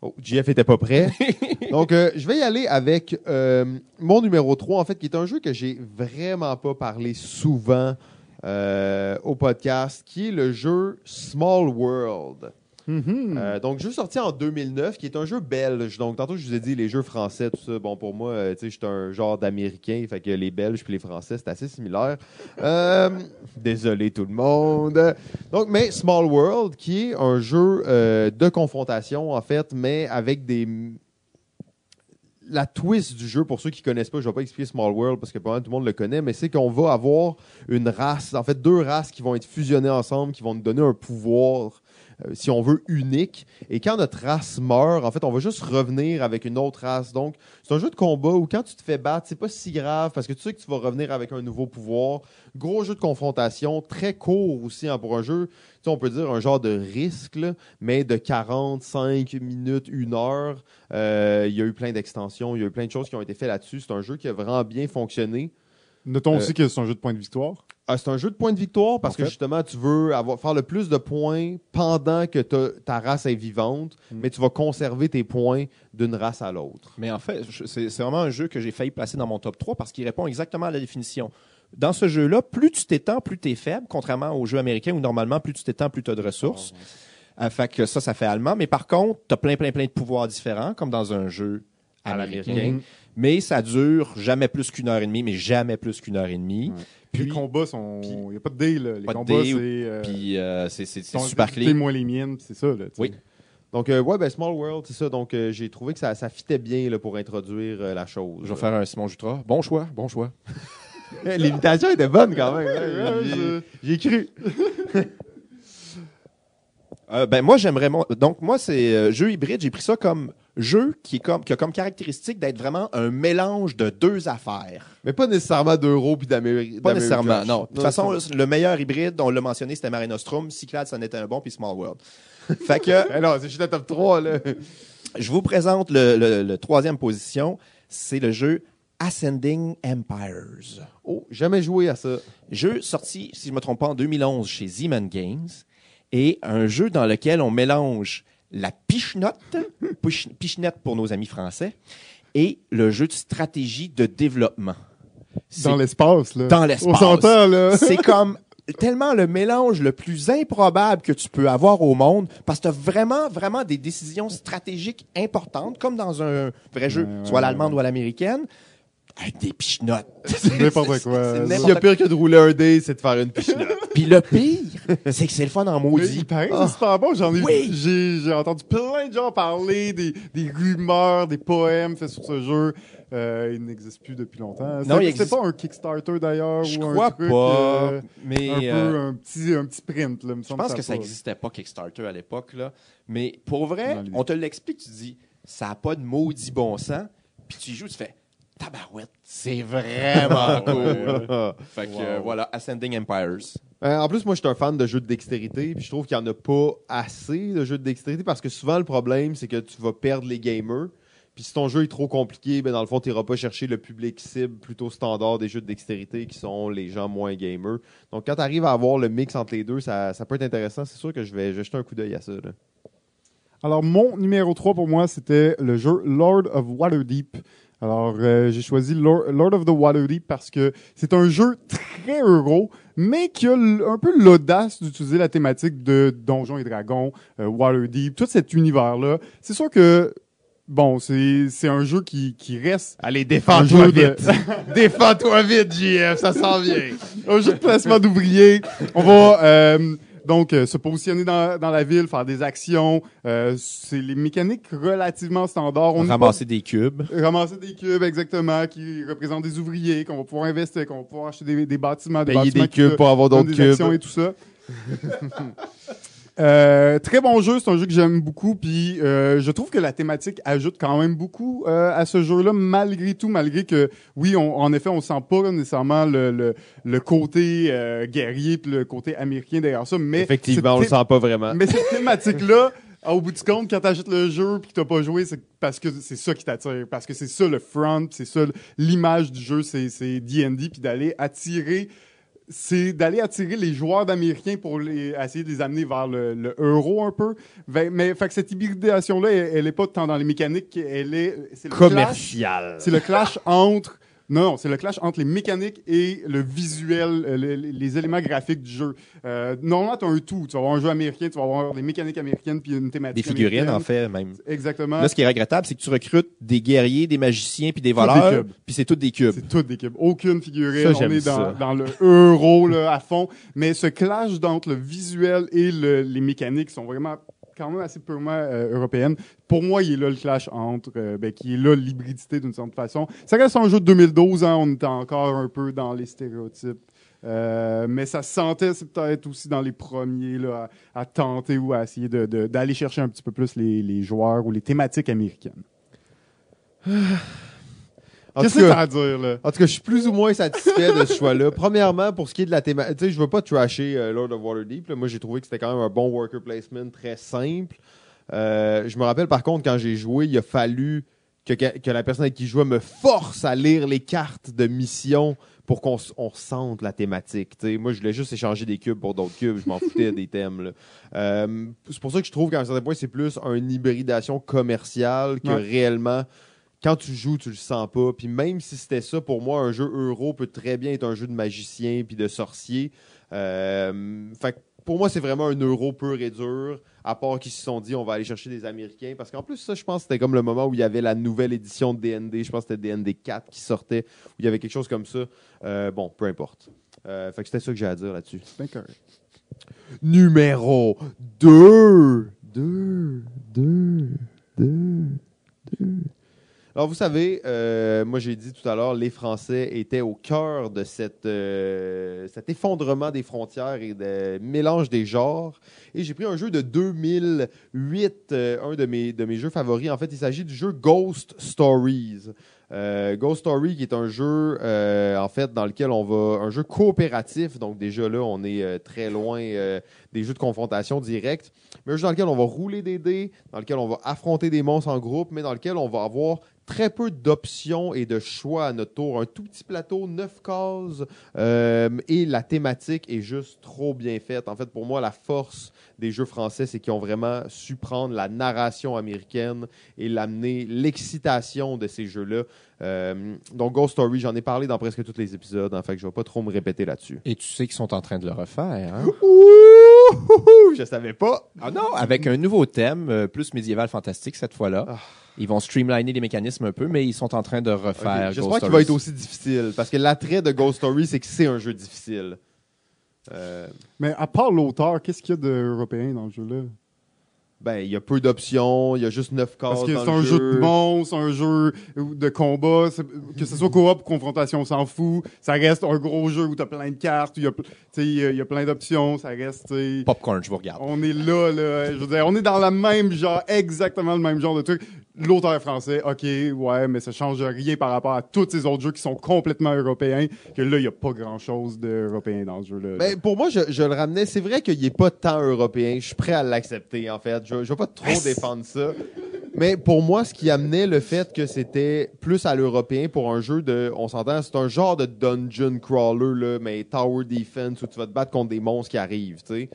Oh, JF était pas prêt. *laughs* Donc, euh, je vais y aller avec euh, mon numéro 3, en fait, qui est un jeu que j'ai vraiment pas parlé souvent euh, au podcast, qui est le jeu Small World. Mhm. Euh, donc, jeu sorti en 2009, qui est un jeu belge. Donc, tantôt, je vous ai dit les jeux français, tout ça. Bon, pour moi, euh, tu sais, je suis un genre d'américain, fait que les belges puis les français, c'est assez similaire. *laughs* Euh, désolé tout le monde. Donc, mais Small World, qui est un jeu de confrontation, en fait, mais avec des. La twist du jeu, pour ceux qui connaissent pas, je vais pas expliquer Small World parce que pas mal tout le monde le connaît, mais c'est qu'on va avoir une race, en fait deux races qui vont être fusionnées ensemble, qui vont nous donner un pouvoir si on veut, unique. Et quand notre race meurt, en fait, on va juste revenir avec une autre race. Donc, c'est un jeu de combat où quand tu te fais battre, c'est pas si grave parce que tu sais que tu vas revenir avec un nouveau pouvoir. Gros jeu de confrontation, très court aussi hein, pour un jeu. Tu sais, on peut dire un genre de risque, là, mais de 45 minutes, une heure. Euh, Il y a eu plein d'extensions, il y a eu plein de choses qui ont été faites là-dessus. C'est un jeu qui a vraiment bien fonctionné. Notons Euh, aussi que c'est un jeu de points de victoire. Ah, c'est un jeu de points de victoire parce que justement, tu veux avoir, faire le plus de points pendant que ta- race est vivante, Mm. mais tu vas conserver tes points d'une race à l'autre. Mais en fait, c'est vraiment un jeu que j'ai failli placer dans mon top 3 parce qu'il répond exactement à la définition. Dans ce jeu-là, plus tu t'étends, plus tu es faible, contrairement aux jeux américains où normalement, plus tu t'étends, plus tu as de ressources. Euh, fait que ça, ça fait allemand. Mais par contre, tu as plein, plein, plein de pouvoirs différents, comme dans un jeu À américain. l'américaine. Mais ça dure jamais plus qu'une heure et demie, mais jamais plus qu'une heure et demie. Ouais. Puis, les combats sont. Il n'y a pas de dé, là. Les Pas combats, c'est. euh, puis euh, c'est c'est- c'est super t'es clean. moi les miennes, puis c'est ça, là. Oui. Donc, euh, ouais, ben, Small World, c'est ça. Donc, euh, j'ai trouvé que ça, ça fitait bien là, pour introduire euh, la chose. Je vais faire un Simon Jutra. Bon choix, bon choix. *laughs* L'imitation était bonne quand même. Hein. J'ai- cru. *laughs* Euh, ben moi j'aimerais mon- donc moi c'est euh, jeu hybride j'ai pris ça comme jeu qui est comme qui a comme caractéristique d'être vraiment un mélange de deux affaires Mais pas nécessairement d'euros puis d'Amérique. pas nécessairement non de toute façon le meilleur hybride on l'a mentionné c'était Mare Nostrum Cyclades c'en était un bon puis Small World *laughs* fait que Eh non, c'est juste la top 3, là. je vous présente le, le- le troisième position c'est le jeu Ascending Empires Oh, jamais joué à ça. Jeu sorti, si je ne me trompe pas, en 2011 chez Zeman Games. Et un jeu dans lequel on mélange la pichenotte, *laughs* piche- pichenette pour nos amis français, et le jeu de stratégie de développement. Dans l'espace, là. Dans l'espace. On s'entend, là. *laughs* c'est comme tellement le mélange le plus improbable que tu peux avoir au monde parce que tu as vraiment, vraiment des décisions stratégiques importantes, comme dans un vrai jeu, Ouais, soit ouais, l'allemande ouais. ou à l'américaine, avec des pichenottes. *laughs* N'importe quoi. C'est Il y n'importe a pire que de rouler un dé, c'est de faire une piscine. *laughs* Puis le pire, c'est que c'est le fun en Mais maudit. il paraît que c'est super bon. J'en ai, Oui. j'ai, j'ai entendu plein de gens parler des, des rumeurs, des poèmes faits sur ce jeu. Euh, il n'existe plus depuis longtemps. Non, il C'était existe- pas un Kickstarter d'ailleurs Je ou un truc, pas, euh, mais un euh, peu un petit, un petit print. Là, me je semble pense que ça pas- n'existait pas Kickstarter à l'époque là. Mais pour vrai, Dans on te l'explique, tu dis ça a pas de maudit bon sens, puis tu y joues, tu fais tabarouette, c'est vraiment *laughs* cool. Fait que euh, voilà, Ascending Empires. Euh, en plus, moi, je suis un fan de jeux de dextérité, puis je trouve qu'il n'y en a pas assez de jeux de dextérité parce que souvent, le problème, c'est que tu vas perdre les gamers. Puis si ton jeu est trop compliqué, ben dans le fond, tu n'iras pas chercher le public cible plutôt standard des jeux de dextérité qui sont les gens moins gamers. Donc, quand tu arrives à avoir le mix entre les deux, ça, ça peut être intéressant. C'est sûr que je vais, je vais jeter un coup d'œil à ça. là. Alors, mon numéro 3 pour moi, c'était le jeu Lord of Waterdeep. Alors, euh, j'ai choisi Lord, Lord of the Waterdeep parce que c'est un jeu très euro, mais qui a un peu l'audace d'utiliser la thématique de Donjons et Dragons, euh, Waterdeep, tout cet univers-là. C'est sûr que, bon, c'est c'est un jeu qui, qui reste Allez, défends-toi de- vite. *laughs* défends-toi vite, JF, ça s'en vient. un jeu de placement d'ouvriers. On va euh, donc euh, se positionner dans, dans la ville, faire des actions. Euh, c'est les mécaniques relativement standards. On n'est pas- Ramasser des cubes. ramasser des cubes exactement qui représentent des ouvriers qu'on va pouvoir investir, qu'on va pouvoir acheter des, des bâtiments, des Payer bâtiments des cubes pour avoir d'autres actions cubes. et tout ça. *laughs* Euh, très bon jeu, c'est un jeu que j'aime beaucoup, puis euh, je trouve que la thématique ajoute quand même beaucoup euh, à ce jeu-là, malgré tout, malgré que, oui, on, en effet, on sent pas nécessairement le, le, le côté euh, guerrier puis le côté américain derrière ça, mais Effectivement, on le sent pas vraiment. mais cette *laughs* thématique-là, au bout du compte, quand t'achètes le jeu puis que t'as pas joué, c'est parce que c'est ça qui t'attire. Parce que c'est ça le front, c'est ça l'image du jeu, c'est c'est D&D, puis d'aller attirer c'est d'aller attirer les joueurs d'Américains pour les, essayer de les amener vers le, le euro un peu. Mais, mais fait que cette hybridation-là, elle, elle est pas tant dans les mécaniques, elle est... c'est le clash- Commercial. c'est le clash entre. Non, non, c'est le clash entre les mécaniques et le visuel, euh, le- les, les éléments graphiques du jeu. Euh, normalement, tu as un tout. Tu vas avoir un jeu américain, tu vas avoir des mécaniques américaines, puis une thématique. Des figurines, en fait, même. Exactement. Là, ce qui est regrettable, c'est que tu recrutes des guerriers, des magiciens, puis des voleurs, puis c'est tous des cubes. C'est toutes des cubes. Aucune figurine. Ça, On j'aime est dans, dans le euro là, à fond. Mais ce clash entre le visuel et le- les mécaniques sont vraiment quand même assez purement euh, européennes. Pour moi, il est là le clash entre, euh, ben, qui est là l'hybridité d'une certaine façon. Ça reste un jeu de 2012, hein, on est encore un peu dans les stéréotypes Euh, mais ça se sentait, peut-être aussi dans les premiers à, tenter ou à essayer d'aller chercher un petit peu plus les, les joueurs ou les thématiques américaines. *sighs* Qu'est-ce que t'as à dire, là? En tout cas, je suis plus ou moins satisfait de ce choix-là. Premièrement, pour ce qui est de la thématique, tu sais, je veux pas trasher euh, Lord of Waterdeep. là. Moi, j'ai trouvé que c'était quand même un bon worker placement très simple. Euh, je me rappelle par contre, quand j'ai joué, il a fallu que, la personne avec qui je jouais me force à lire les cartes de mission pour qu'on on sente la thématique. moi, je voulais juste échanger des cubes pour d'autres cubes. Je m'en foutais *laughs* des thèmes. Euh, c'est pour ça que je trouve qu'à un certain point, c'est plus une hybridation commerciale que Ouais. réellement quand tu joues, tu le sens pas. Puis même si c'était ça, pour moi, un jeu euro peut très bien être un jeu de magicien puis de sorcier. Euh, fait que pour moi, c'est vraiment un euro pur et dur, à part qu'ils se sont dit, on va aller chercher des Américains. Parce qu'en plus, ça, je pense que c'était comme le moment où il y avait la nouvelle édition de DND. Je pense que c'était DND 4 qui sortait, où il y avait quelque chose comme ça. Euh, bon, peu importe. Euh, fait que c'était ça que j'ai à dire là-dessus. Numéro 2. 2. 2. 2. 2. Alors, vous savez, euh, moi j'ai dit tout à l'heure, les Français étaient au cœur de euh, cet effondrement des frontières et de mélange des genres. Et j'ai pris un jeu de 2008, euh, un de mes, de mes jeux favoris. En fait, il s'agit du jeu Ghost Stories. Ghost Story, qui est un jeu, en fait, dans lequel on va. Un jeu coopératif. Donc, déjà là, on est très loin des jeux de confrontation directe. Mais un jeu dans lequel on va rouler des dés, dans lequel on va affronter des monstres en groupe, mais dans lequel on va avoir très peu d'options et de choix à notre tour. Un tout petit plateau, neuf cases, euh, et la thématique est juste trop bien faite. En fait, pour moi, la force des jeux français, c'est qu'ils ont vraiment su prendre la narration américaine et l'amener, l'excitation de ces jeux-là. Euh, donc, Ghost Story, j'en ai parlé dans presque tous les épisodes, en fait, que je vais pas trop me répéter là-dessus. Et tu sais qu'ils sont en train de le refaire. Hein? Ouh, je savais pas. Ah non, avec un nouveau thème, euh, plus médiéval fantastique cette fois-là. Ah. Ils vont streamliner les mécanismes un peu, mais ils sont en train de refaire. J'espère qu'il va être Stories. aussi difficile, parce que l'attrait de Ghost Story, c'est que c'est un jeu difficile. Euh, Mais à part l'auteur, qu'est-ce qu'il y a d'européen dans le jeu-là? Ben, il y a peu d'options, il y a juste neuf cases Parce que c'est un jeu de monstres, un jeu de combat, que ce soit coop ou confrontation, on s'en fout. Ça reste un gros jeu où t'as plein de cartes, où il y a, pl- tu sais, il y a- plein d'options, ça reste, tu sais, Popcorn, je vous regarde. On est là, là. Je veux dire, on est dans le même genre, exactement le même genre de truc. L'auteur est français, ok, ouais, mais ça change rien par rapport à tous ces autres jeux qui sont complètement européens. Que là, il n'y a pas grand chose d'européen dans ce jeu-là. Ben, pour moi, je, je le ramenais. C'est vrai qu'il n'est pas tant européen. Je suis prêt à l'accepter, en fait. Je ne vais pas trop défendre ça. Mais pour moi, ce qui amenait le fait que c'était plus à l'européen pour un jeu de. On s'entend, c'est un genre de dungeon crawler, là, mais tower defense où tu vas te battre contre des monstres qui arrivent, tu sais.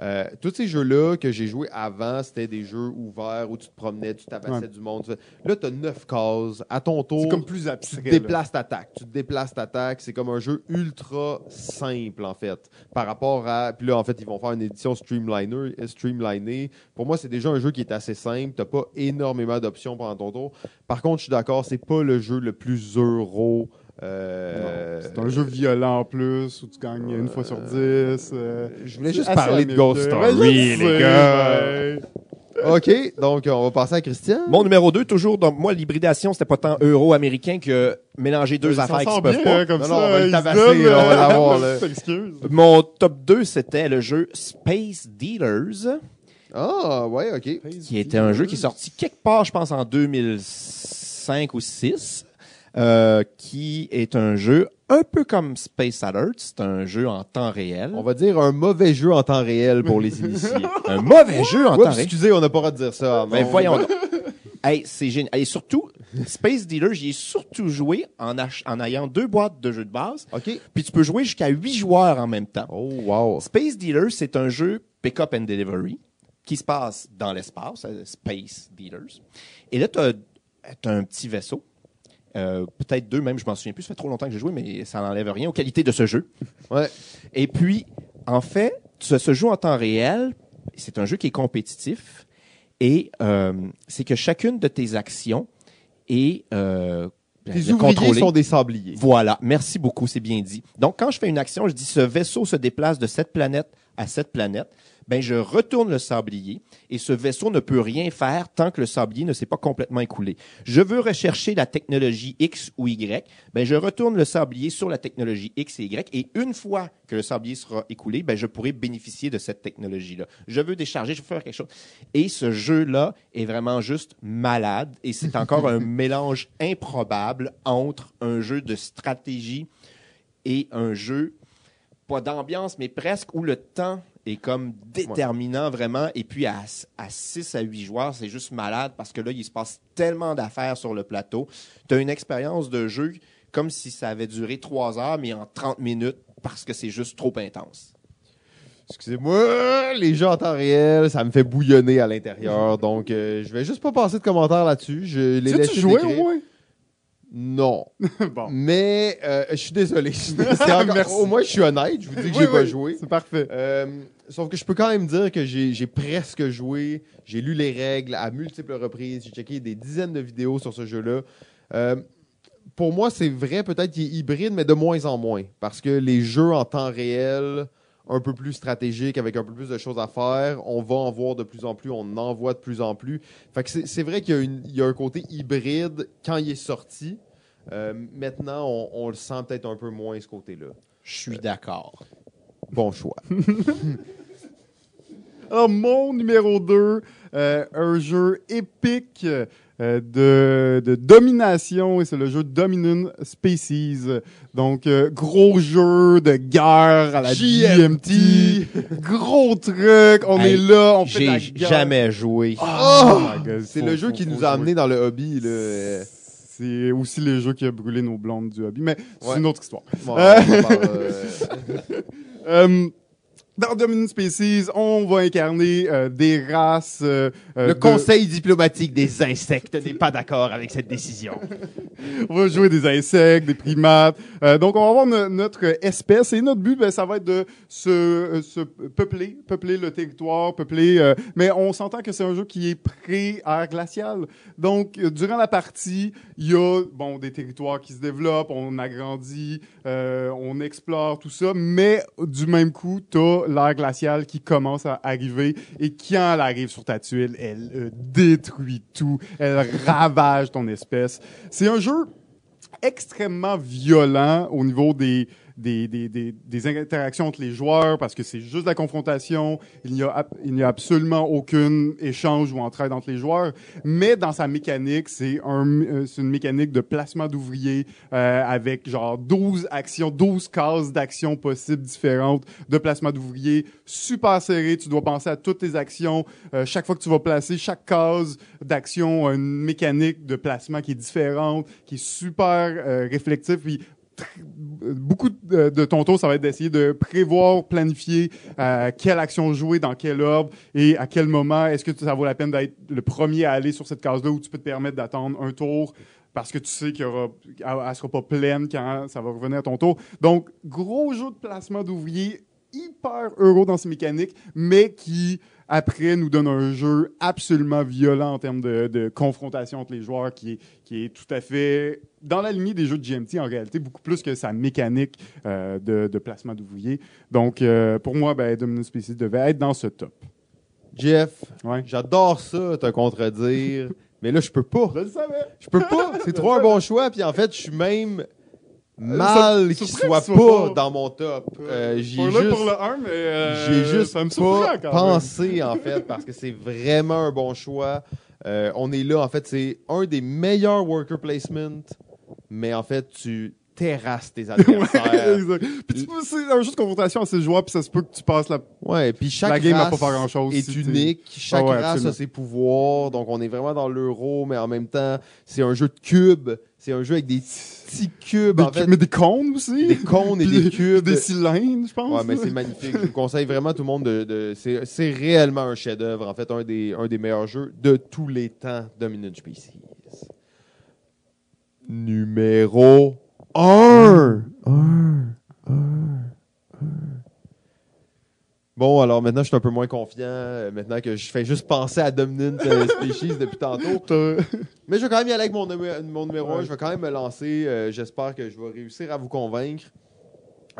Euh, tous ces jeux-là que j'ai joués avant, c'était des jeux ouverts où tu te promenais, tu tabassais Ouais. du monde. tu Là, tu as neuf cases. À ton tour, c'est comme plus tu abstrait. te là. déplaces t'attaques. Tu te déplaces t'attaques. C'est comme un jeu ultra simple, en fait. Par rapport à. Puis là, en fait, ils vont faire une édition streamliner, euh, streamlinée. Pour moi, c'est déjà un jeu qui est assez simple. T'as pas énormément d'options pendant ton tour. Par contre, je suis d'accord, c'est pas le jeu le plus euro. Euh, C'est un jeu violent en plus, où tu gagnes une fois sur dix. euh, Je voulais juste parler de Ghost. Story, les sais, gars. OK, donc on va passer à Christian. Mon numéro 2, toujours, moi, l'hybridation, c'était pas tant euro-américain que mélanger deux affaires qui se peuvent pas. comme Non, ça. non, on va le tabasser, là, on va euh, l'avoir. *laughs* Mon top 2, c'était le jeu Space Dealers, Ah, ouais, OK. qui était un jeu qui est sorti quelque part, je pense, en 2005 ou 2006, euh, qui est un jeu un peu comme Space Alert. C'est un jeu en temps réel. On va dire un mauvais jeu en temps réel pour les *laughs* initiés. Un mauvais jeu en Oups, temps réel. excusez, on n'a pas le droit de dire ça. Mais voyons donc. *laughs* Hey, c'est génial. Et surtout, Space Dealer, j'y ai surtout joué en ayant deux boîtes de jeux de base. OK. Puis tu peux jouer jusqu'à huit joueurs en même temps. Oh, wow. Space Dealer, c'est un jeu pick-up and delivery qui se passe dans l'espace, euh, Space Dealers. Et là, tu as, un petit vaisseau. Euh, Peut-être deux, même, je m'en souviens plus. Ça fait trop longtemps que j'ai joué, mais ça n'enlève rien aux qualités de ce jeu. *laughs* Ouais. Et puis, en fait, ça se joue en temps réel. C'est un jeu qui est compétitif. Et euh, c'est que chacune de tes actions est euh, Tes bien ouvriers contrôlée. sont des sabliers. Voilà, merci beaucoup, c'est bien dit. Donc, quand je fais une action, je dis ce vaisseau se déplace de cette planète à cette planète, ben je retourne le sablier et ce vaisseau ne peut rien faire tant que le sablier ne s'est pas complètement écoulé. Je veux rechercher la technologie X ou Y, ben je retourne le sablier sur la technologie X et Y et une fois que le sablier sera écoulé, ben je pourrai bénéficier de cette technologie-là. Je veux décharger, je veux faire quelque chose. Et ce jeu-là est vraiment juste malade et c'est encore un *laughs* mélange improbable entre un jeu de stratégie et un jeu pas d'ambiance, mais presque où le temps est comme déterminant vraiment. Et puis à, à 6 à 8 joueurs, c'est juste malade parce que là, il se passe tellement d'affaires sur le plateau. Tu as une expérience de jeu comme si ça avait duré 3 heures, mais en 30 minutes parce que c'est juste trop intense. Excusez-moi, les jeux en temps réel, ça me fait bouillonner à l'intérieur. *laughs* Donc, euh, je vais juste pas passer de commentaires là-dessus. Je les Tu laisse tu joué au moins? Non. *laughs* bon. Mais euh, je suis désolé. *laughs* Encore-. Au moins, je suis honnête. Je vous dis que Oui, j'ai pas joué. C'est parfait. Euh, sauf que je peux quand même dire que j'ai j'ai presque joué. J'ai lu les règles à multiples reprises. J'ai checké des dizaines de vidéos sur ce jeu-là. Euh, pour moi, c'est vrai, peut-être qu'il est hybride, mais de moins en moins. Parce que les jeux en temps réel, un peu plus stratégiques, avec un peu plus de choses à faire, on va en voir de plus en plus, on en voit de plus en plus. Fait que c'est vrai qu'il y, a une- il y a un côté hybride quand il est sorti. Euh, maintenant, on, on le sent peut-être un peu moins, ce côté-là. Je suis d'accord. Bon choix. Alors, *laughs* mon numéro 2, un jeu épique euh, de, de domination, et c'est le jeu Dominion Species. Donc, euh, gros jeu de guerre à la GMT. gros truc, on Hey, est là, on fait la J'ai guerre. jamais joué. Oh God, C'est le jeu faut- qui faut nous a jouer. amené dans le hobby. Là. C'est aussi le jeu qui a brûlé nos blondes du hobby, mais c'est Ouais. une autre histoire. bon, *laughs* Euh. euh, Euh, dans Dominion Species, on va incarner euh, des races. euh, euh, le de- conseil diplomatique des insectes n'est pas d'accord avec cette décision. On va jouer des insectes, des primates. Euh, donc, on va avoir no- notre espèce et notre but, ben, ça va être de se, euh, se peupler, peupler le territoire, peupler. euh, mais on s'entend que c'est un jeu qui est pré-ère glaciale. Donc, durant la partie, il y a bon des territoires qui se développent, on agrandit, euh, on explore tout ça, mais du même coup, t'as l'ère glaciale qui commence à arriver et quand elle arrive sur ta tuile, elle euh, détruit tout, elle ravage ton espèce. C'est un jeu extrêmement violent au niveau des, des, interactions entre les joueurs parce que c'est juste la confrontation. Il n'y a, absolument aucun échange ou entraide entre les joueurs. Mais dans sa mécanique, c'est euh, une mécanique de placement d'ouvriers euh, avec genre 12 actions, 12 cases d'actions possibles différentes de placement d'ouvriers. Super serré. Tu dois penser à toutes tes actions. Euh, chaque fois que tu vas placer, chaque case d'action a une mécanique de placement qui est différente, qui est super euh, tr- beaucoup de, ton tour, ça va être d'essayer de prévoir, planifier euh, quelle action jouer, dans quel ordre et à quel moment. Est-ce que ça vaut la peine d'être le premier à aller sur cette case-là où tu peux te permettre d'attendre un tour parce que tu sais qu'elle elle sera pas pleine quand ça va revenir à ton tour. Donc, gros jeu de placement d'ouvriers, hyper euro dans ses mécaniques, mais qui, après, nous donne un jeu absolument violent en termes de, de confrontation entre les joueurs, qui est, qui est tout à fait dans la lignée des jeux de GMT, en réalité, beaucoup plus que sa mécanique euh, de, de placement d'ouvriers. Donc, euh, pour moi, ben, Dominion Species devait être dans ce top. Jeff, Ouais. j'adore ça, te contredire, *laughs* mais là, je peux pas. Je le savais! Je peux pas. *laughs* C'est trop un bon choix, puis en fait, je suis même mal ça- qu'il soit soit pas dans mon top. Euh, J'y ai Pour le- juste... pour le 1, mais euh, J'ai juste ça me surprend pas quand même. pensé, en *laughs* fait, parce que c'est vraiment un bon choix. Euh, on est là, en fait, c'est un des meilleurs worker placement, mais en fait, tu terrasses tes *laughs* adversaires. exact. Puis tu peux- c'est un jeu de confrontation ces joueurs, puis ça se peut que tu passes la. ouais, puis chaque La game va race pas faire grand-chose est si t'es- unique. Chaque Ah ouais, race absolument. a ses pouvoirs, donc on est vraiment dans l'euro, mais en même temps, c'est un jeu de cubes. C'est un jeu avec des petits cubes, Des en fait, mais des cônes aussi. des cônes et Puis des cubes. Des cylindres, je pense. Ouais, mais c'est magnifique. Je vous conseille vraiment tout le monde de. de- c'est, c'est réellement un chef-d'œuvre. En fait, un des, un des meilleurs jeux de tous les temps, Dominant Species. Numéro 1. Bon, alors maintenant, je suis un peu moins confiant. euh, Maintenant que je fais juste penser à Dominant euh, Species depuis tantôt. *laughs* Mais je vais quand même y aller avec mon, numé- mon numéro 1. Ouais. Je vais quand même me lancer. Euh, J'espère que je vais réussir à vous convaincre.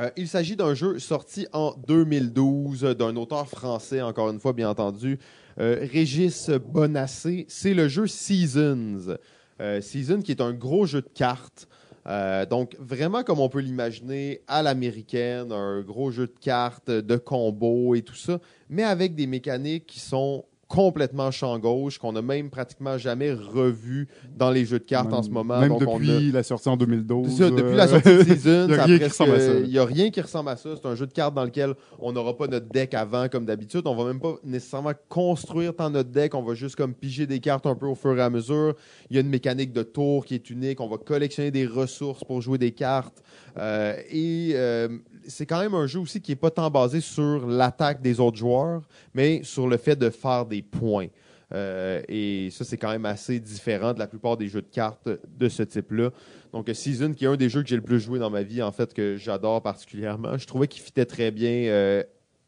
Euh, il s'agit d'un jeu sorti en 2012 euh, d'un auteur français, encore une fois, bien entendu, euh, Régis Bonassé. C'est le jeu Seasons. Euh, Season qui est un gros jeu de cartes. Euh, donc, vraiment comme on peut l'imaginer, à l'américaine, un gros jeu de cartes, de combos et tout ça, mais avec des mécaniques qui sont complètement champ gauche, qu'on n'a même pratiquement jamais revu dans les jeux de cartes Même- en ce moment. Même Donc, on a- depuis la sortie en 2012. c'est ça, depuis euh, la sortie de Season, *laughs* a. Il n'y a rien qui ressemble à ça. C'est un jeu de cartes dans lequel on n'aura pas notre deck avant comme d'habitude. On va même pas nécessairement construire tant notre deck. On va juste comme piger des cartes un peu au fur et à mesure. Il y a une mécanique de tour qui est unique. On va collectionner des ressources pour jouer des cartes. Euh, et euh, c'est quand même un jeu aussi qui n'est pas tant basé sur l'attaque des autres joueurs, mais sur le fait de faire des points. Euh, et ça, c'est quand même assez différent de la plupart des jeux de cartes de ce type-là. Donc, Season, qui est un des jeux que j'ai le plus joué dans ma vie, en fait, que j'adore particulièrement, je trouvais qu'il fitait très bien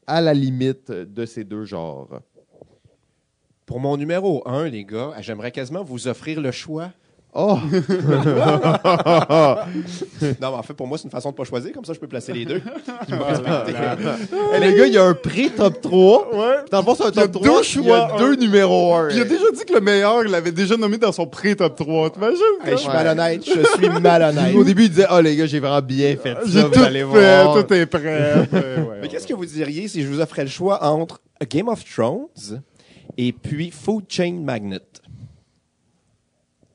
à la limite de ces deux genres. Pour mon numéro 1, les gars, j'aimerais quasiment vous offrir le choix. Oh! *laughs* Non, mais en fait, pour moi, c'est une façon de pas choisir, comme ça, je peux placer les deux. *laughs* Hey, les gars, il y a un pré-top 3. Ouais. Dans le fond, c'est un Il y a top deux 3. choix, Il y a deux numéros 1. Puis il a déjà dit que le meilleur, il l'avait déjà nommé dans son pré-top 3. T'imagines? Hey, je suis Ouais. malhonnête, je suis malhonnête. Au début, il disait Oh, les gars, j'ai vraiment bien fait J'ai ça. tout Vous allez fait, voir. tout est prêt. Ouais, ouais, *laughs* Mais qu'est-ce que vous diriez si je vous offrais le choix entre A Game of Thrones et puis Food Chain Magnet?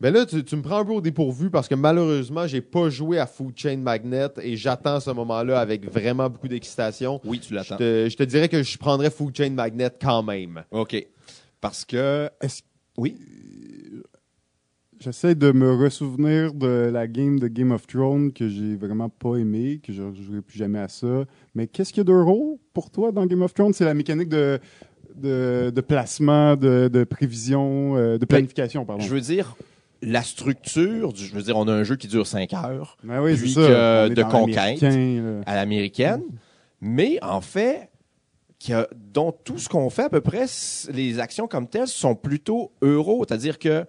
Ben là, tu, tu me prends un peu au dépourvu parce que malheureusement, j'ai pas joué à Food Chain Magnet et j'attends ce moment-là avec vraiment beaucoup d'excitation. Oui, tu l'attends. te, je te dirais que je prendrais Food Chain Magnet quand même. OK. Parce que... Est-ce- Oui? J'essaie de me ressouvenir de la game de Game of Thrones que j'ai vraiment pas aimé, que je ne jouerai plus jamais à ça. Mais qu'est-ce qu'il y a d'euro pour toi dans Game of Thrones? C'est la mécanique de, de, de placement, de, de prévision, euh, de planification, pardon. Je veux dire, la structure, du- je veux dire, on a un jeu qui dure 5 heures Ben oui, puis que de conquête. à l'américaine, mais en fait, qui a- dont tout ce qu'on fait à peu près, les actions comme telles sont plutôt euros, c'est-à-dire que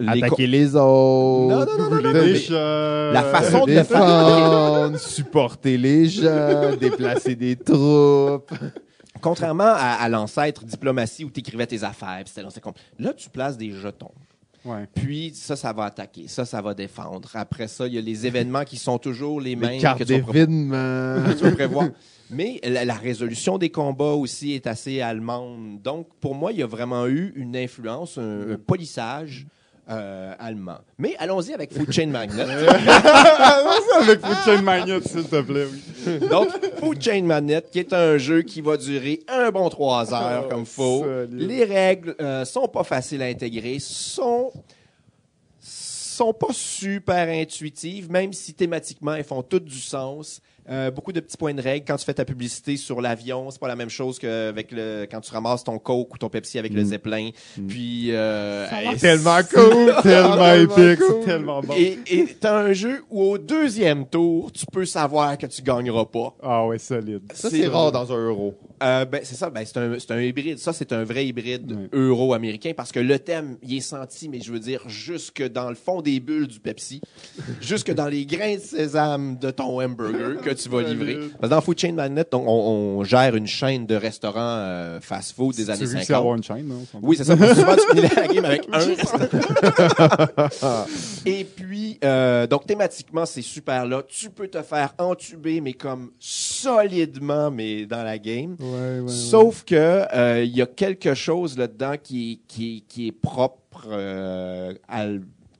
les Attaquer les autres. Non, non, non, non, Brûler non, des mais- chats. la façon de le. Défendre, *laughs* supporter les gens, déplacer des troupes. Contrairement à, à l'ancêtre diplomatie où tu écrivais tes affaires, là tu places des jetons. Ouais. Puis ça, ça va attaquer, ça, ça va défendre. Après ça, il y a les événements qui sont toujours les Les mêmes que tu vas prévoir. Mais la, la résolution des combats aussi est assez allemande. Donc, pour moi, il y a vraiment eu une influence, un, un polissage euh, allemand. Mais allons-y avec Food Chain Magnet. *laughs* Allons-y avec Food Chain Magnet, s'il te plaît. Oui. Donc, Food Chain Magnet, qui est un jeu qui va durer un bon trois heures Oh, comme faut. solide. Les règles euh, sont pas faciles à intégrer, sont sont pas super intuitives, même si thématiquement elles font toutes du sens. Euh, beaucoup de petits points de règle. Quand tu fais ta publicité sur l'avion, c'est pas la même chose que avec le quand tu ramasses ton Coke ou ton Pepsi avec le Zeppelin. Puis euh, hey, Tellement cool. *laughs* Tellement épique, cool. c'est tellement bon. Et et t'as un jeu où au deuxième tour, tu peux savoir que tu gagneras pas. Ah ouais, solide. Ça, c'est rare dans un euro. Euh, ben, c'est ça, ben, c'est un, c'est un hybride. Ça, c'est un vrai hybride euro-américain parce que le thème, il est senti, mais je veux dire, jusque dans le fond des bulles du Pepsi, jusque dans les grains de sésame de ton hamburger que tu vas livrer. Parce que dans Food Chain Magnet, on, gère une chaîne de restaurants euh, fast-food des années réussis 50. à avoir une chaîne, non? Oui, c'est ça. Souvent, tu finis la game avec un restaurant. *laughs* *laughs* Et puis, euh, donc thématiquement, c'est super là. Tu peux te faire entuber, mais comme solidement, mais dans la game. Ouais, ouais, ouais. Sauf que euh, il y a quelque chose là-dedans qui, qui, qui est propre euh, à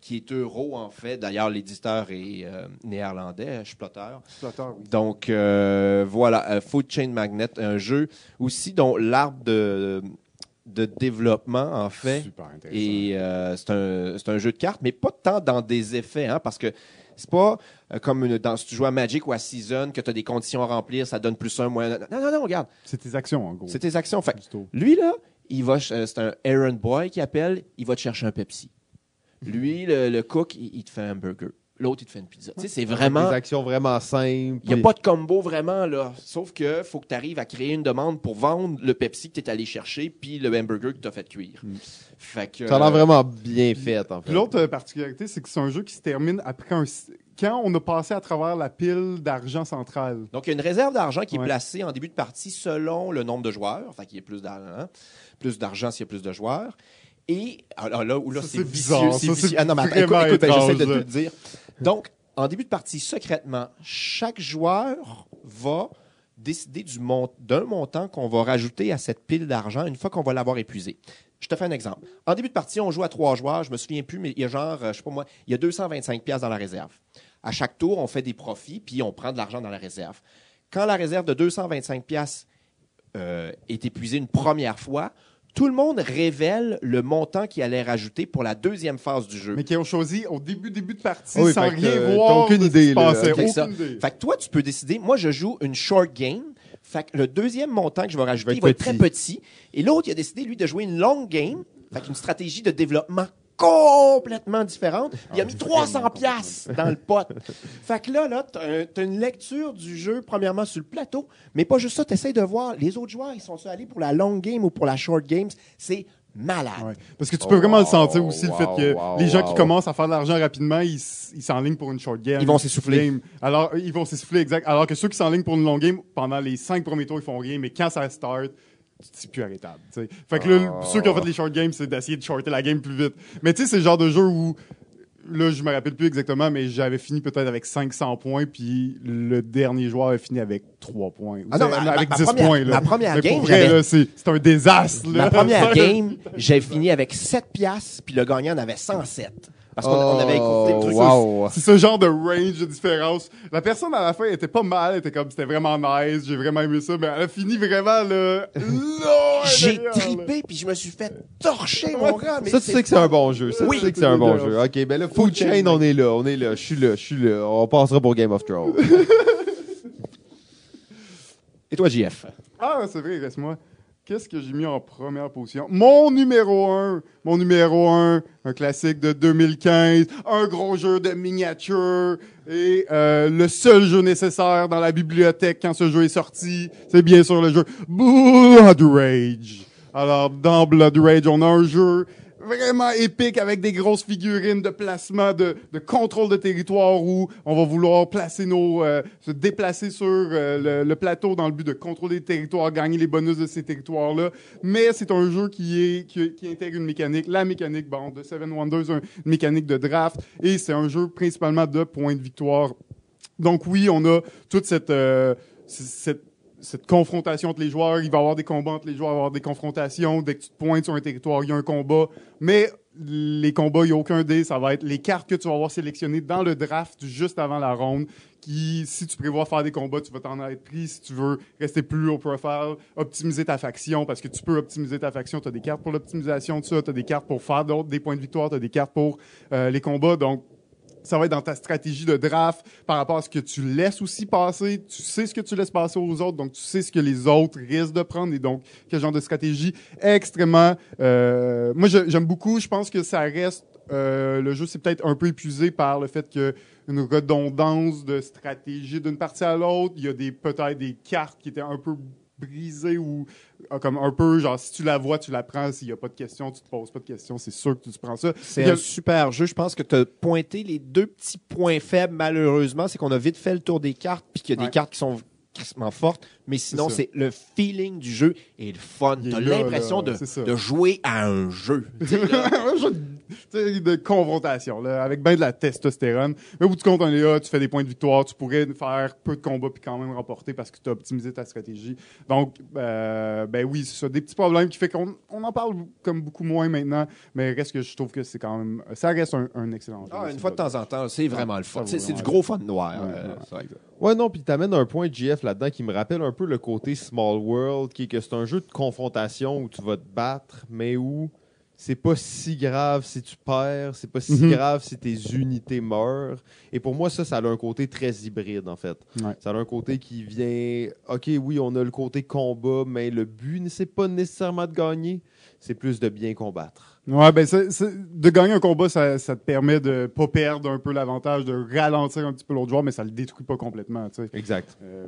qui est euro en fait. D'ailleurs, l'éditeur est euh, néerlandais, Splotter. Exploiteur, oui. Donc euh, voilà, euh, Food Chain Magnet, un jeu aussi dont l'arbre de, de développement en fait Super intéressant. et euh, c'est un, un jeu de cartes, mais pas tant dans des effets, hein, parce que c'est pas euh, comme une, dans, si tu joues à Magic ou à Season, que tu as des conditions à remplir, ça donne plus un, moins. Non, non, non, regarde, C'est tes actions, en gros. c'est tes actions. Fait, lui, là, il va, ch- c'est un errand boy qui appelle, il va te chercher un Pepsi. Lui, le, le cook, il, il te fait un burger. l'autre, il te fait une pizza. Tu sais, c'est Des vraiment. actions vraiment simples. Il n'y a pas de combo vraiment, là. Sauf que faut que tu arrives à créer une demande pour vendre le Pepsi que tu es allé chercher puis le hamburger que tu as fait cuire. Fait que. Ça a l'air vraiment bien fait, en fait. Puis l'autre euh, particularité, c'est que c'est un jeu qui se termine après un. Quand on a passé à travers la pile d'argent centrale. Donc, il y a une réserve d'argent qui est placée en début de partie selon le nombre de joueurs. Fait qu'il y a plus d'argent. Plus d'argent s'il y a plus de joueurs. Et alors là où là, c'est vicieux. Ça, Ah non, mais attends, écoute, écoute, ben, j'essaie de te le dire. Donc, en début de partie, secrètement, chaque joueur va décider du mont- d'un montant qu'on va rajouter à cette pile d'argent une fois qu'on va l'avoir épuisé. Je te fais un exemple. En début de partie, on joue à trois joueurs. Je me souviens plus, mais il y a genre, euh, je sais pas moi, il y a 225 pièces dans la réserve. À chaque tour, on fait des profits, puis on prend de l'argent dans la réserve. Quand la réserve de 225 pièces euh, est épuisée une première fois, tout le monde révèle le montant qu'il allait rajouter pour la deuxième phase du jeu. Mais qui ont choisi au début, début de partie Ah oui, sans rien euh, voir. aucune idée, là. Fait que ça- Aucune idée. Fait que toi, tu peux décider. Moi, je joue une short game. Fait que le deuxième montant que je vais rajouter Va être il va être très petit. Et l'autre, il a décidé, lui, de jouer une long game. Fait qu'une stratégie de développement complètement différente. Il a mis 300 pièces dans le pot. *laughs* Fait que là, là, t'as, un- t'as une lecture du jeu, premièrement, sur le plateau. Mais pas juste ça, t'essayes de voir les autres joueurs, ils sont allés pour la long game ou pour la short games. C'est malade. Ouais. Parce que tu peux vraiment le sentir aussi, le fait que wow, les gens wow. qui commencent à faire de l'argent rapidement, ils s'enlignent pour une short game. Ils vont s'essouffler. Game. Alors, ils vont s'essouffler, exact. Alors que ceux qui s'enlignent pour une long game, pendant les cinq premiers tours, ils font rien, mais quand ça start, c'est plus arrêtable. tu sais. Fait que là, Oh. ceux qui ont fait les short games, c'est d'essayer de shorter la game plus vite. Mais tu sais, c'est le genre de jeu où, là, je me rappelle plus exactement, mais j'avais fini peut-être avec 500 points, puis le dernier joueur a fini avec 3 points. Ah non, ma- avec ma 10 première- points. Là. ma première Mais game, pour vrai, c'est c'est un désastre. Là. Ma première *laughs* game, j'ai fini avec 7 piastres, puis le gagnant en avait 107. Parce qu'on on avait écouté le truc. Oh, wow. C'est ce genre de range de différence. La personne à la fin était pas mal, elle était comme c'était vraiment nice, j'ai vraiment aimé ça, mais elle a fini vraiment là. là J'ai tripé, puis je me suis fait torcher, mon gars. mais Ça, tu sais que c'est un bon jeu. Ça, Oui. tu sais que c'est un bon jeu. OK, ben là, Food Chain, on est là. On est là. Je suis là. Je suis là. On passera pour Game of Thrones. *laughs* Et toi, JF? Ah, c'est vrai, reste-moi. Qu'est-ce que j'ai mis en première position? Mon numéro 1. Mon numéro 1, un classique de 2015, un gros jeu de miniature et euh, le seul jeu nécessaire dans la bibliothèque quand ce jeu est sorti, c'est bien sûr le jeu Blood Rage. Alors, dans Blood Rage, on a un jeu vraiment épique avec des grosses figurines de placement, de, de contrôle de territoire où on va vouloir placer nos, euh, se déplacer sur euh, le, le plateau dans le but de contrôler les territoires, gagner les bonus de ces territoires-là. Mais c'est un jeu qui est qui, qui intègre une mécanique, la mécanique bon de Seven Wonders, un- une mécanique de draft, et c'est un jeu principalement de points de victoire. Donc oui, on a toute cette euh, cette cette confrontation entre les joueurs, il va y avoir des combats entre les joueurs, il va y avoir des confrontations. Dès que tu te pointes sur un territoire, il y a un combat. Mais les combats, il n'y a aucun dé. Ça va être les cartes que tu vas avoir sélectionnées dans le draft juste avant la ronde. Qui, si tu prévois faire des combats, tu vas t'en être pris. Si tu veux rester plus haut profile, optimiser ta faction, parce que tu peux optimiser ta faction. Tu as des cartes pour l'optimisation de ça, tu as des cartes pour faire des points de victoire, tu as des cartes pour euh, les combats. Donc, ça va être dans ta stratégie de draft par rapport à ce que tu laisses aussi passer. Tu sais ce que tu laisses passer aux autres, donc tu sais ce que les autres risquent de prendre et donc quel genre de stratégie extrêmement. Euh, moi, j'aime beaucoup. Je pense que ça reste. euh, le jeu, c'est peut-être un peu épuisé par le fait que une redondance de stratégie d'une partie à l'autre. Il y a des peut-être des cartes qui étaient un peu brisées ou euh, comme un peu genre si tu la vois, tu la prends. S'il n'y a pas de questions, tu te poses pas de questions. C'est sûr que tu prends ça. C'est a- un super jeu. Je pense que tu as pointé les deux petits points faibles, malheureusement. C'est qu'on a vite fait le tour des cartes, puis qu'il y a Ouais. des cartes qui sont crissement fortes. Mais sinon, c'est le feeling du jeu et le fun. Il est Tu as là, l'impression de, de jouer à un jeu. *laughs* De, confrontation, là, avec bien de la testostérone. Mais au bout du compte, on est là, tu fais des points de victoire, tu pourrais faire peu de combats puis quand même remporter parce que tu as optimisé ta stratégie. Donc, euh, ben oui, c'est ça. Des petits problèmes qui fait qu'on on en parle comme beaucoup moins maintenant, mais reste que je trouve que c'est quand même, ça reste un, un excellent jeu. ah, une fois de temps en temps, c'est vraiment le fun. C'est du gros fun noir. Ouais, euh, ouais. c'est vrai que- Ouais, non, puis t'amènes un point GF là-dedans qui me rappelle un peu le côté Small World, qui est que c'est un jeu de confrontation où tu vas te battre, mais où c'est pas si grave si tu perds, c'est pas si Mhm. grave si tes unités meurent. Et pour moi, ça, ça a un côté très hybride, en fait. Ouais. Ça a un côté qui vient, OK, oui, on a le côté combat, mais le but, c'est pas nécessairement de gagner. c'est plus de bien combattre. Ouais, ben c'est- c'est- de gagner un combat, ça, ça te permet de pas perdre un peu l'avantage, de ralentir un petit peu l'autre joueur, mais ça le détruit pas complètement. tu sais. Exact. Euh,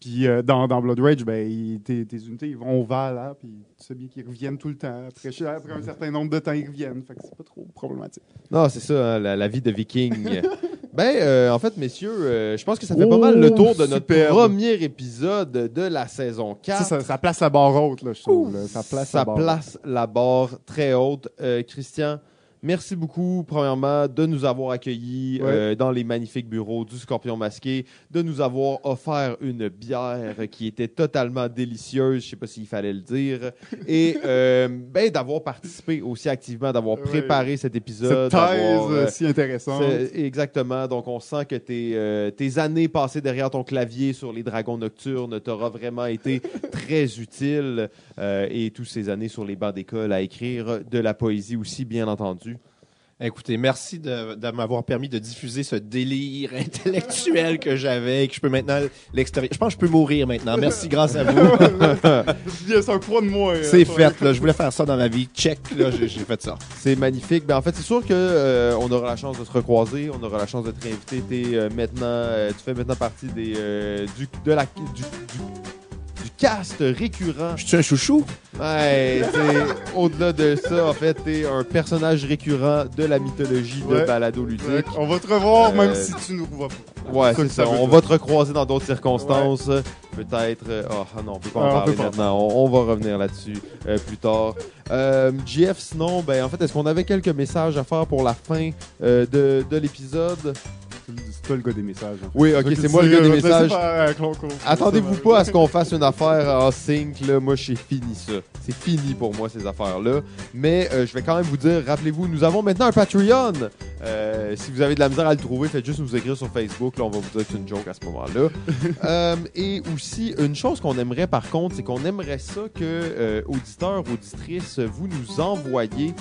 puis euh, dans, dans Blood Rage, ben, il- tes, tes unités ils vont au val, hein, puis tu sais bien qu'ils reviennent tout le temps. Après, un certain nombre de temps, ils reviennent. Fait que c'est pas trop problématique. Non, c'est ça, hein, la, la vie de viking. *laughs* ben, euh, en fait, messieurs, je pense que ça fait pas Oh, mal le tour de notre superbe. premier épisode de la saison 4. Ça, ça, ça place la barre haute, là, je trouve. là. Ça place ça la barre place la barre très haute. Euh, Christian, merci beaucoup, premièrement, de nous avoir accueillis Ouais. euh, dans les magnifiques bureaux du Scorpion Masqué, de nous avoir offert une bière qui était totalement délicieuse, je sais pas s'il fallait le dire, et *laughs* euh, ben, d'avoir participé aussi activement, d'avoir Ouais. préparé cet Cette épisode. thèse d'avoir, euh, si intéressante. Exactement. Donc, on sent que tes, tes années passées derrière ton clavier sur les Dragons Nocturnes t'aura vraiment été *laughs* très utile. et toutes ces années sur les bancs d'école à écrire de la poésie aussi, bien entendu. Écoutez, merci de, de m'avoir permis de diffuser ce délire *laughs* intellectuel que j'avais et que je peux maintenant l'extérieur. Je pense que je peux mourir maintenant. Merci grâce à vous. *laughs* Bien, c'est un croix de moi. euh, C'est fait. Là. Je voulais faire ça dans ma vie. Check. Là, j'ai fait ça. C'est magnifique. Ben, en fait, c'est sûr que euh, on aura la chance de se recroiser, on aura la chance de te réinviter. T'es, euh, maintenant, euh, tu fais maintenant partie des, euh, du, de la, du cast récurrent Je suis un chouchou. Ouais, *laughs* au-delà de ça, en fait, t'es un personnage récurrent de la mythologie de Ouais. Balado Ludique. Ouais, On va te revoir Euh, même si tu nous revois pas. Ouais, C'est ça c'est que ça. ça veut On dire. va te recroiser dans d'autres circonstances. Peut-être. euh, Oh, ah non, on peut pas en Ah, on parler peut pas. maintenant. On, on va revenir là-dessus euh, plus tard. Euh, Jeff, sinon, ben, en fait, est-ce qu'on avait quelques messages à faire pour la fin euh, de, de l'épisode? Toi le gars des messages. hein. Oui, ok, c'est moi le gars des messages. Attendez-vous pas à ce qu'on fasse une affaire en sync. Là. Moi, j'ai fini ça. C'est fini pour moi, ces affaires-là. Mais euh, je vais quand même vous dire, rappelez-vous, nous avons maintenant un Patreon. Euh, si vous avez de la misère à le trouver, faites juste nous écrire sur Facebook. Là, on va vous dire que c'est une joke à ce moment-là. *laughs* Euh, et aussi, une chose qu'on aimerait par contre, c'est qu'on aimerait ça que, euh, auditeurs, auditrices, vous nous envoyez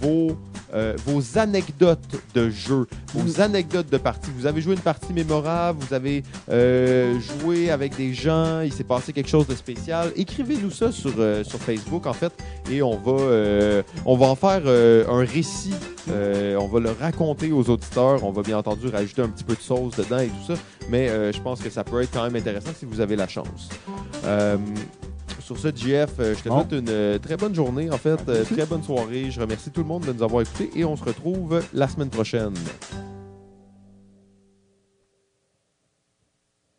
vos, euh, vos anecdotes de jeu, vos anecdotes de partie. Vous avez joué une partie mémorable, vous avez euh, joué avec des gens, il s'est passé quelque chose de spécial. Écrivez-nous ça sur, euh, sur Facebook, en fait, et on va, on va en faire un récit. On va le raconter aux auditeurs. On va bien entendu rajouter un petit peu de sauce dedans et tout ça, mais je pense que ça peut être quand même intéressant si vous avez la chance. Sur ce, JF, euh, je te Bon. souhaite une euh, très bonne journée, en fait, euh, très bonne soirée. Je remercie tout le monde de nous avoir écoutés et on se retrouve la semaine prochaine.